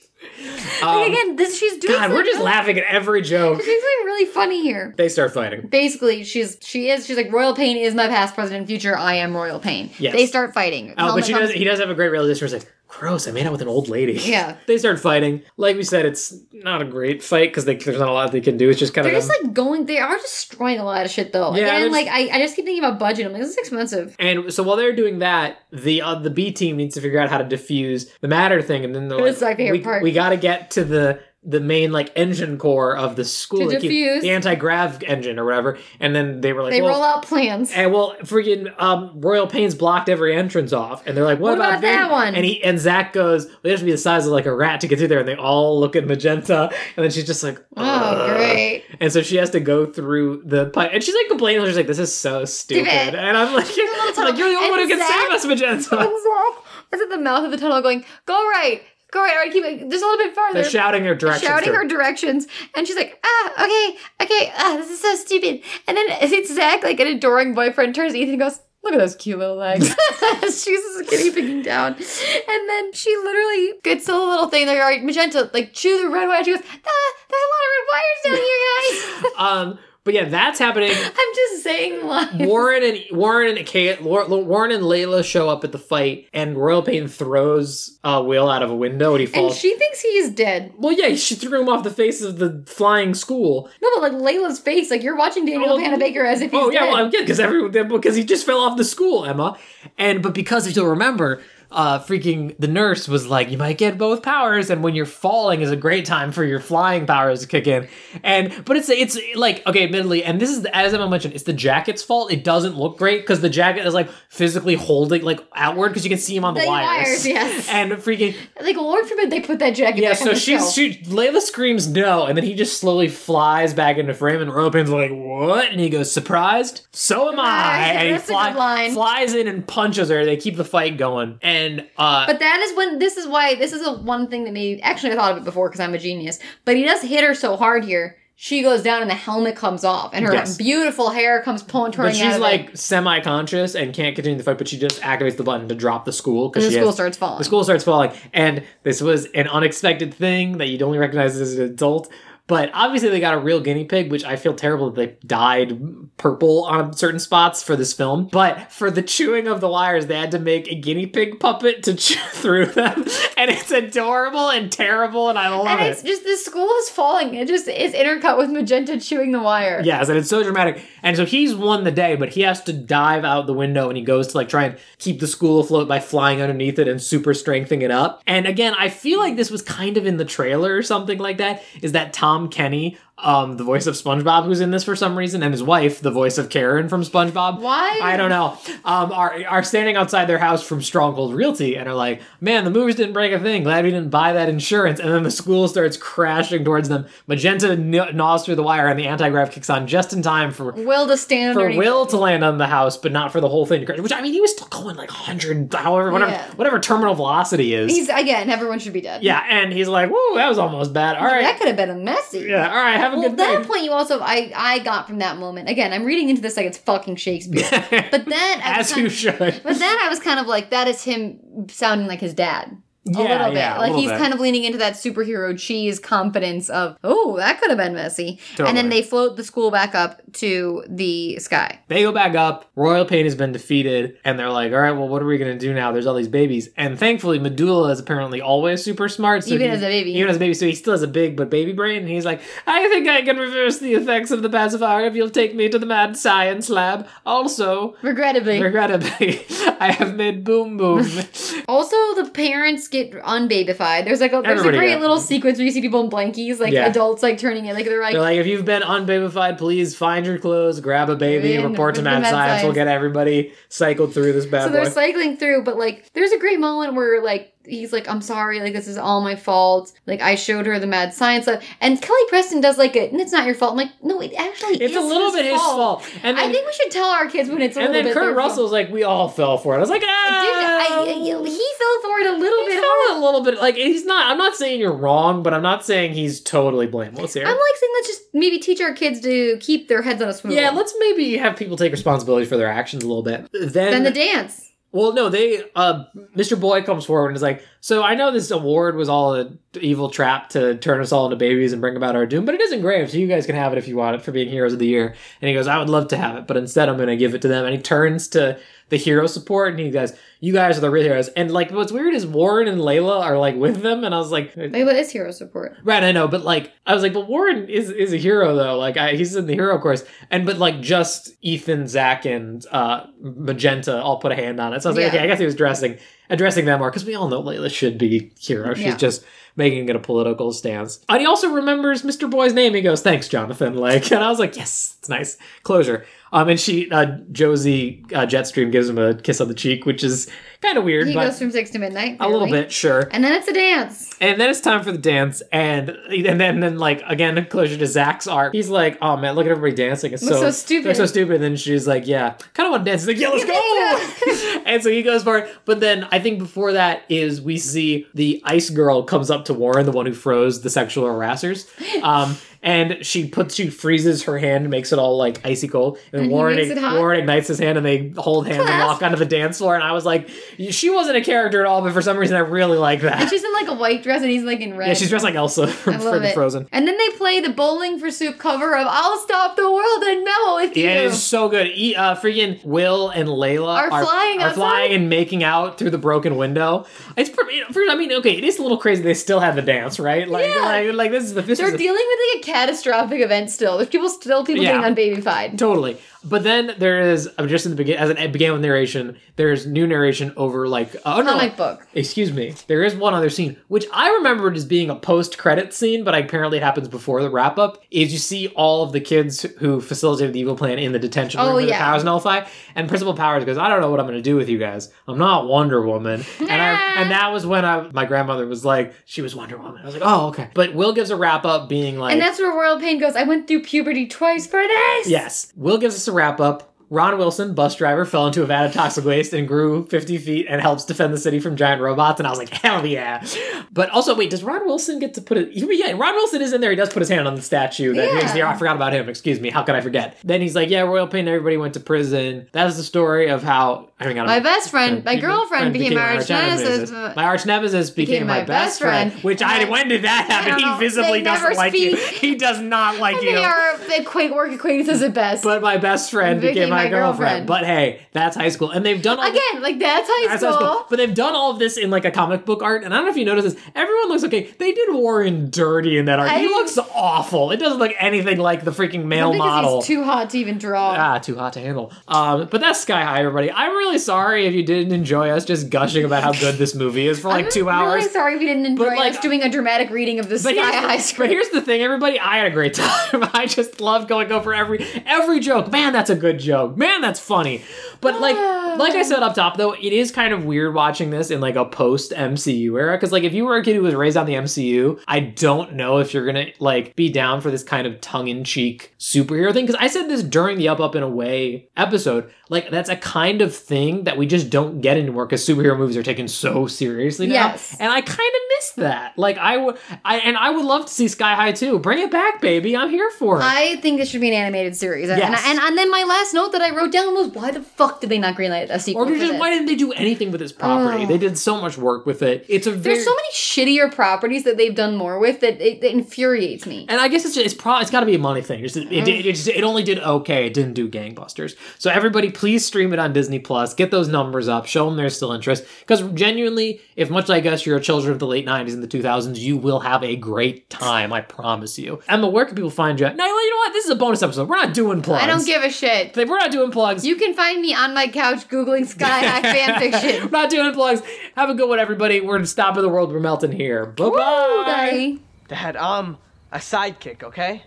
Um, Like, again, this she's doing. God, we're just laughing at every joke. She's doing really funny here. They start fighting. Basically, she's she is she's like Royal Pain is my past, present, and future. I am Royal Pain. Yes. They start fighting. Oh, but she comes- does. He does have a great realization. Where like, "Gross! I made out with an old lady." Yeah. they start fighting. Like we said, it's not a great fight because there's not a lot they can do. It's just kind of. They're just like going. They are destroying a lot of shit though. Yeah, Again, like I, I just keep thinking about budget. I'm like, this is expensive. and so while they're doing that, the uh, the B team needs to figure out how to defuse the matter thing, and then they're like, we, we got to get to the the main like engine core of the school, like, the anti grav engine or whatever. And then they were like, They well, roll out plans. And well, freaking um, Royal Pain's blocked every entrance off, and they're like, "What, What about that one? And he and Zach goes, "Well, "They have to be the size of like a rat to get through there," and they all look at Magenta, and then she's just like, oh, great. And so she has to go through the pipe, and she's like complaining. She's like, "This is so stupid," and I'm like, I'm like "You're the only one who can save us, Magenta." Zach is at the mouth of the tunnel going, go right, go right, keep it just a little bit farther. They're shouting their directions. shouting her directions, and she's like, ah, okay, okay, ah, this is so stupid. And then it's Zach, like an adoring boyfriend, turns to Ethan and goes, look at those cute little legs. she's just skinny picking down. And then she literally gets a little thing, like, all right, Magenta, like, chew the red wire. She goes, ah, there's a lot of red wires down here, guys. Um, but yeah, that's happening. I'm just saying. Warren and Warren and Kay, Warren and Layla show up at the fight, and Royal Pain throws uh, Will out of a window, and he falls. And she thinks he is dead. well, yeah, she threw him off the face of the flying school. No, but like Layla's face, like you're watching Danielle Oh, Panabaker as if he's oh yeah, dead. well, yeah, because everyone because he just fell off the school, Emma. And but because if you'll remember, uh, freaking the nurse was like, you might get both powers, and when you're falling is a great time for your flying powers to kick in. And but it's it's like okay, admittedly, and this is as Emma mentioned, it's the jacket's fault. It doesn't look great because the jacket is like physically holding like outward because you can see him on the, The wires. wires, yes. And freaking Like, Lord forbid they put that jacket yeah, so shelf. she Layla screams no, and then he just slowly flies back into frame, and Robin's like, "What?" And he goes, "Surprised? So am I." And he That's a good line. flies in and punches her. They keep the fight going, and uh, But that is when this is why this is a one thing that made actually I thought of it before because I'm a genius. But he does hit her so hard here. She goes down and the helmet comes off, and her Yes. beautiful hair comes pulling but touring out she's like semi-conscious and can't continue the fight, but she just activates the button to drop the school because the school starts falling. the school starts falling. And this was an unexpected thing that you'd only recognize as an adult. But obviously, they got a real guinea pig, which I feel terrible that they dyed purple on certain spots for this film. But for the chewing of the wires, they had to make a guinea pig puppet to chew through them. And it's adorable and terrible, and I love and it. it's just the school is falling. It just is intercut with magenta chewing the wire. Yes, and it's so dramatic. And so he's won the day, but he has to dive out the window and he goes to like try and keep the school afloat by flying underneath it and super strengthening it up. And again, I feel like this was kind of in the trailer or something like that. Is that Tom Kenny, um, the voice of SpongeBob, who's in this for some reason, and his wife, the voice of Karen from SpongeBob. Why? I don't know. Um, are are standing outside their house from Stronghold Realty and are like, "Man, the movies didn't break a thing. Glad we didn't buy that insurance." And then the school starts crashing towards them. Magenta kn- gnaws through the wire, and the anti grav kicks on just in time for Will to stand for Will to land on the house, but not for the whole thing to crash. Which I mean, he was still going like 100, however, whatever, Yeah. whatever terminal velocity is. He's again. Everyone should be dead. yeah, and he's like, "Whoa, that was almost bad." All right, That could have been a messy. yeah, all right, have a Well, good that point you also I I got from that moment. Again, I'm reading into this like it's fucking Shakespeare. but then As you of- should. But then I was kind of like, that is him sounding like his dad. A little bit. yeah, like little he's bit. kind of leaning into that superhero cheese confidence of, oh, that could have been messy. And then they float the school back up to the sky. They go back up. Royal Pain has been defeated, and they're like, "All right, well, what are we gonna do now? There's all these babies." And thankfully, Medulla is apparently always super smart. So Even he- as a baby. even as a baby, so he still has a big but baby brain. And he's like, "I think I can reverse the effects of the pacifier if you'll take me to the mad science lab." Also, Regrettably. regrettably, I have made boom boom. also, the parents get unbabified. There's like a, there's Everybody a great got- little sequence where you see people in blankies, like Yeah. adults like turning it, like they're like, They're like, if you've been unbabified, please find your clothes, grab a baby, And report to report to Mad Mad Science. We'll Science. get everybody cycled through this bad so boy. they're cycling through, but like there's a great moment where like he's like, I'm sorry, like this is all my fault. Like I showed her the mad science. And Kelly Preston does like it, and it's not your fault. I'm like, no, it actually it's a little his bit his fault. And I think we should tell our kids when it's a and little then bit Kurt their fault. Russell's like, we all fell for it. I was like, Dude, ah. I, I- he fell for it a little He bit felt hard. a little bit like he's not. I'm not saying you're wrong, but I'm not saying he's totally blameless here. I'm like saying let's just maybe teach our kids to keep their heads on a swivel. yeah, let's maybe have people take responsibility for their actions a little bit. Then, then the dance. Well, no, they. Uh, Mr. Boy comes forward and is like, "So I know this award was all an evil trap to turn us all into babies and bring about our doom, but it is engraved, so you guys can have it if you want it for being heroes of the year." And he goes, "I would love to have it, but instead I'm going to give it to them." And he turns to the hero support and he goes, "You guys are the real heroes." And like, what's weird is Warren and Layla are like with them, and I was like, what is hero support? Right, I know, but like I was like, but Warren is is a hero though. Like I, he's in the hero course, and but like just Ethan, Zach, and uh, Magenta all put a hand on it. So I was like, okay, I guess he was dressing addressing them more because we all know Layla should be hero. She's Yeah. just making it a political stance. And he also remembers Mr. Boy's name. He goes, "Thanks, Jonathan." Like, and I was like, yes, it's nice closure. Um, and she, uh, Josie uh, Jetstream gives him a kiss on the cheek, which is kind of weird, He goes from six to midnight. a little bit, sure. And then it's a dance. And then it's time for the dance, and and then then like again closure to Zach's arc. He's like, "Oh man, look at everybody dancing! It's Looks so so stupid." They're so stupid." And then she's like, "Yeah, kind of want to dance." He's like, "Yeah, let's go!" and so he goes for it. But then I think before that is we see the ice girl comes up to Warren, the one who froze the sexual harassers. Um, and she puts she freezes her hand, makes it all like icy cold, and, And Warren it? Warren ignites his hand, and they hold hands and walk onto the dance floor. And I was like, she wasn't a character at all, but for some reason I really like that. And she's in like a white dress and he's like in red. Yeah, she's dressed like Elsa from it. Frozen. And then they play the Bowling for Soup cover of "I'll Stop the World and Melt with You." Yeah, it's so good. E- uh, freaking Will and Layla Are flying are outside? flying and making out through the broken window. It's pretty. I mean, okay, it is a little crazy. They still have the dance, right? Like, Yeah. like, like this is the They're is dealing with like a catastrophic event still. There's people still people Yeah. getting unbabyfied. Totally. But then there is uh, just in the beginning, as it began with narration, there's new narration over like oh no, Comic book. Excuse me. There is one other scene which I remembered as being a post-credit scene, but apparently it happens before the wrap up. Is you see all of the kids who facilitated the evil plan in the detention room Oh, where the yeah. powers nullify, and Principal Powers goes, "I don't know what I'm going to do with you guys. I'm not Wonder Woman." And I and that was when I my grandmother was like, she was Wonder Woman. I was like, "Oh, okay." But Will gives a wrap up being like, And that's where Royal Pain goes, I went through puberty twice for this. Yes. Will gives us a wrap up. Ron Wilson, bus driver, fell into a vat of toxic waste and grew 50 feet and helps defend the city from giant robots. And I was like, hell yeah. But also, wait, does Ron Wilson get to put it? Yeah, Ron Wilson is in there. He does put his hand on the statue. That Yeah. I forgot about him. Excuse me. How could I forget? Then he's like, yeah, Royal Pain, everybody went to prison. That is the story of how. I mean, My best friend, my girlfriend became my arch nemesis. My arch nemesis became, my, best friend. Which I, And when did that happen? He visibly doesn't like you. He does not like you. They are quite work acquaintances at best. But my best friend became my, my girlfriend. girlfriend. But hey, that's high school, and they've done all Again, like that's high That's school. high school. But they've done all of this in like a comic book art, and I don't know if you noticed this. Everyone looks okay. They did Warren dirty in that art. he looks awful. It doesn't look anything like the freaking male model. he's too hot to even draw. Ah, too hot to handle. Um, but that's Sky High, everybody. I'm really sorry if you didn't enjoy us just gushing about how good this movie is for like I'm two hours. Really sorry we didn't enjoy but, like- us doing a dramatic reading of the Sky High script. but here's the thing, everybody. I had a great time. I just love going over every every joke. Man, that's a good joke. Oh, man, that's funny. But like like I said up top, though, it is kind of weird watching this in like a post MCU era. Because like if you were a kid who was raised on the MCU, I don't know if you're gonna like be down for this kind of tongue in cheek superhero thing. Because I said this during the Up Up and Away episode. Like that's a kind of thing that we just don't get anymore because superhero movies are taken so seriously now. Yes. And I kind of miss that. Like I would, I and I would love to see Sky High too. Bring it back, baby. I'm here for it. I think this should be an animated series. And, Yes. and, and then my last note that I wrote down was why the fuck did they not greenlight a sequel? or just this? why didn't they do anything with this property? Oh. They did so much work with it. It's a very There's so many shittier properties that they've done more with that it, it infuriates me. And I guess it's just, it's pro- it's got to be a money thing. Just, it, Mm-hmm. it, it, just, it only did okay. It didn't do gangbusters. So everybody, please stream it on Disney Plus. Get those numbers up. Show them there's still interest. Because genuinely, if much like us, you're a children of the late '90s and the 2000s, you will have a great time. I promise you. Emma, where can people find you? No, you know what? This is a bonus episode. We're not doing plugs. I don't give a shit. We're not doing plugs. You can find me on my couch googling Sky High fan We're fiction. not doing plugs. Have a good one, everybody. We're in stopping the world. We're melting here. Bye Woo, bye. Daddy. Dad, I'm a sidekick, okay?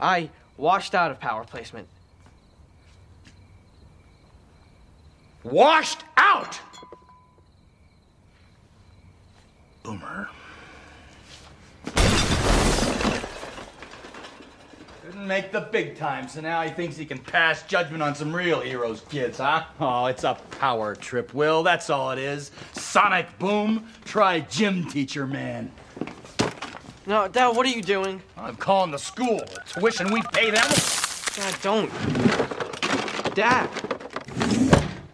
I washed out of power placement. Washed out! Boomer. Couldn't make the big time, so now he thinks he can pass judgment on some real heroes' kids, huh? Oh, it's a power trip, Will. That's all it is. Sonic Boom. Try gym teacher, man. No, Dad, what are you doing? I'm calling the school. The tuition we pay them. Dad, don't. Dad.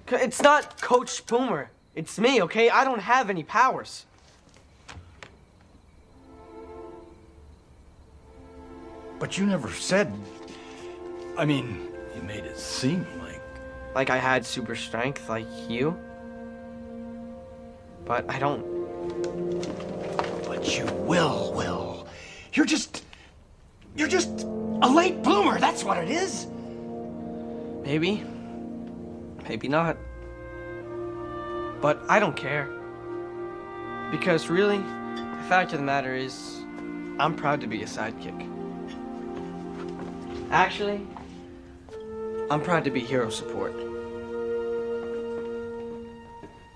It's not Coach Boomer. It's me, okay? I don't have any powers. But you never said. I mean, you made it seem like. Like I had super strength, like you. But I don't. But you will, Will. You're just. You're just a late bloomer, that's what it is. Maybe. Maybe not. But I don't care. Because really, the fact of the matter is, I'm proud to be a sidekick. Actually, I'm proud to be hero support.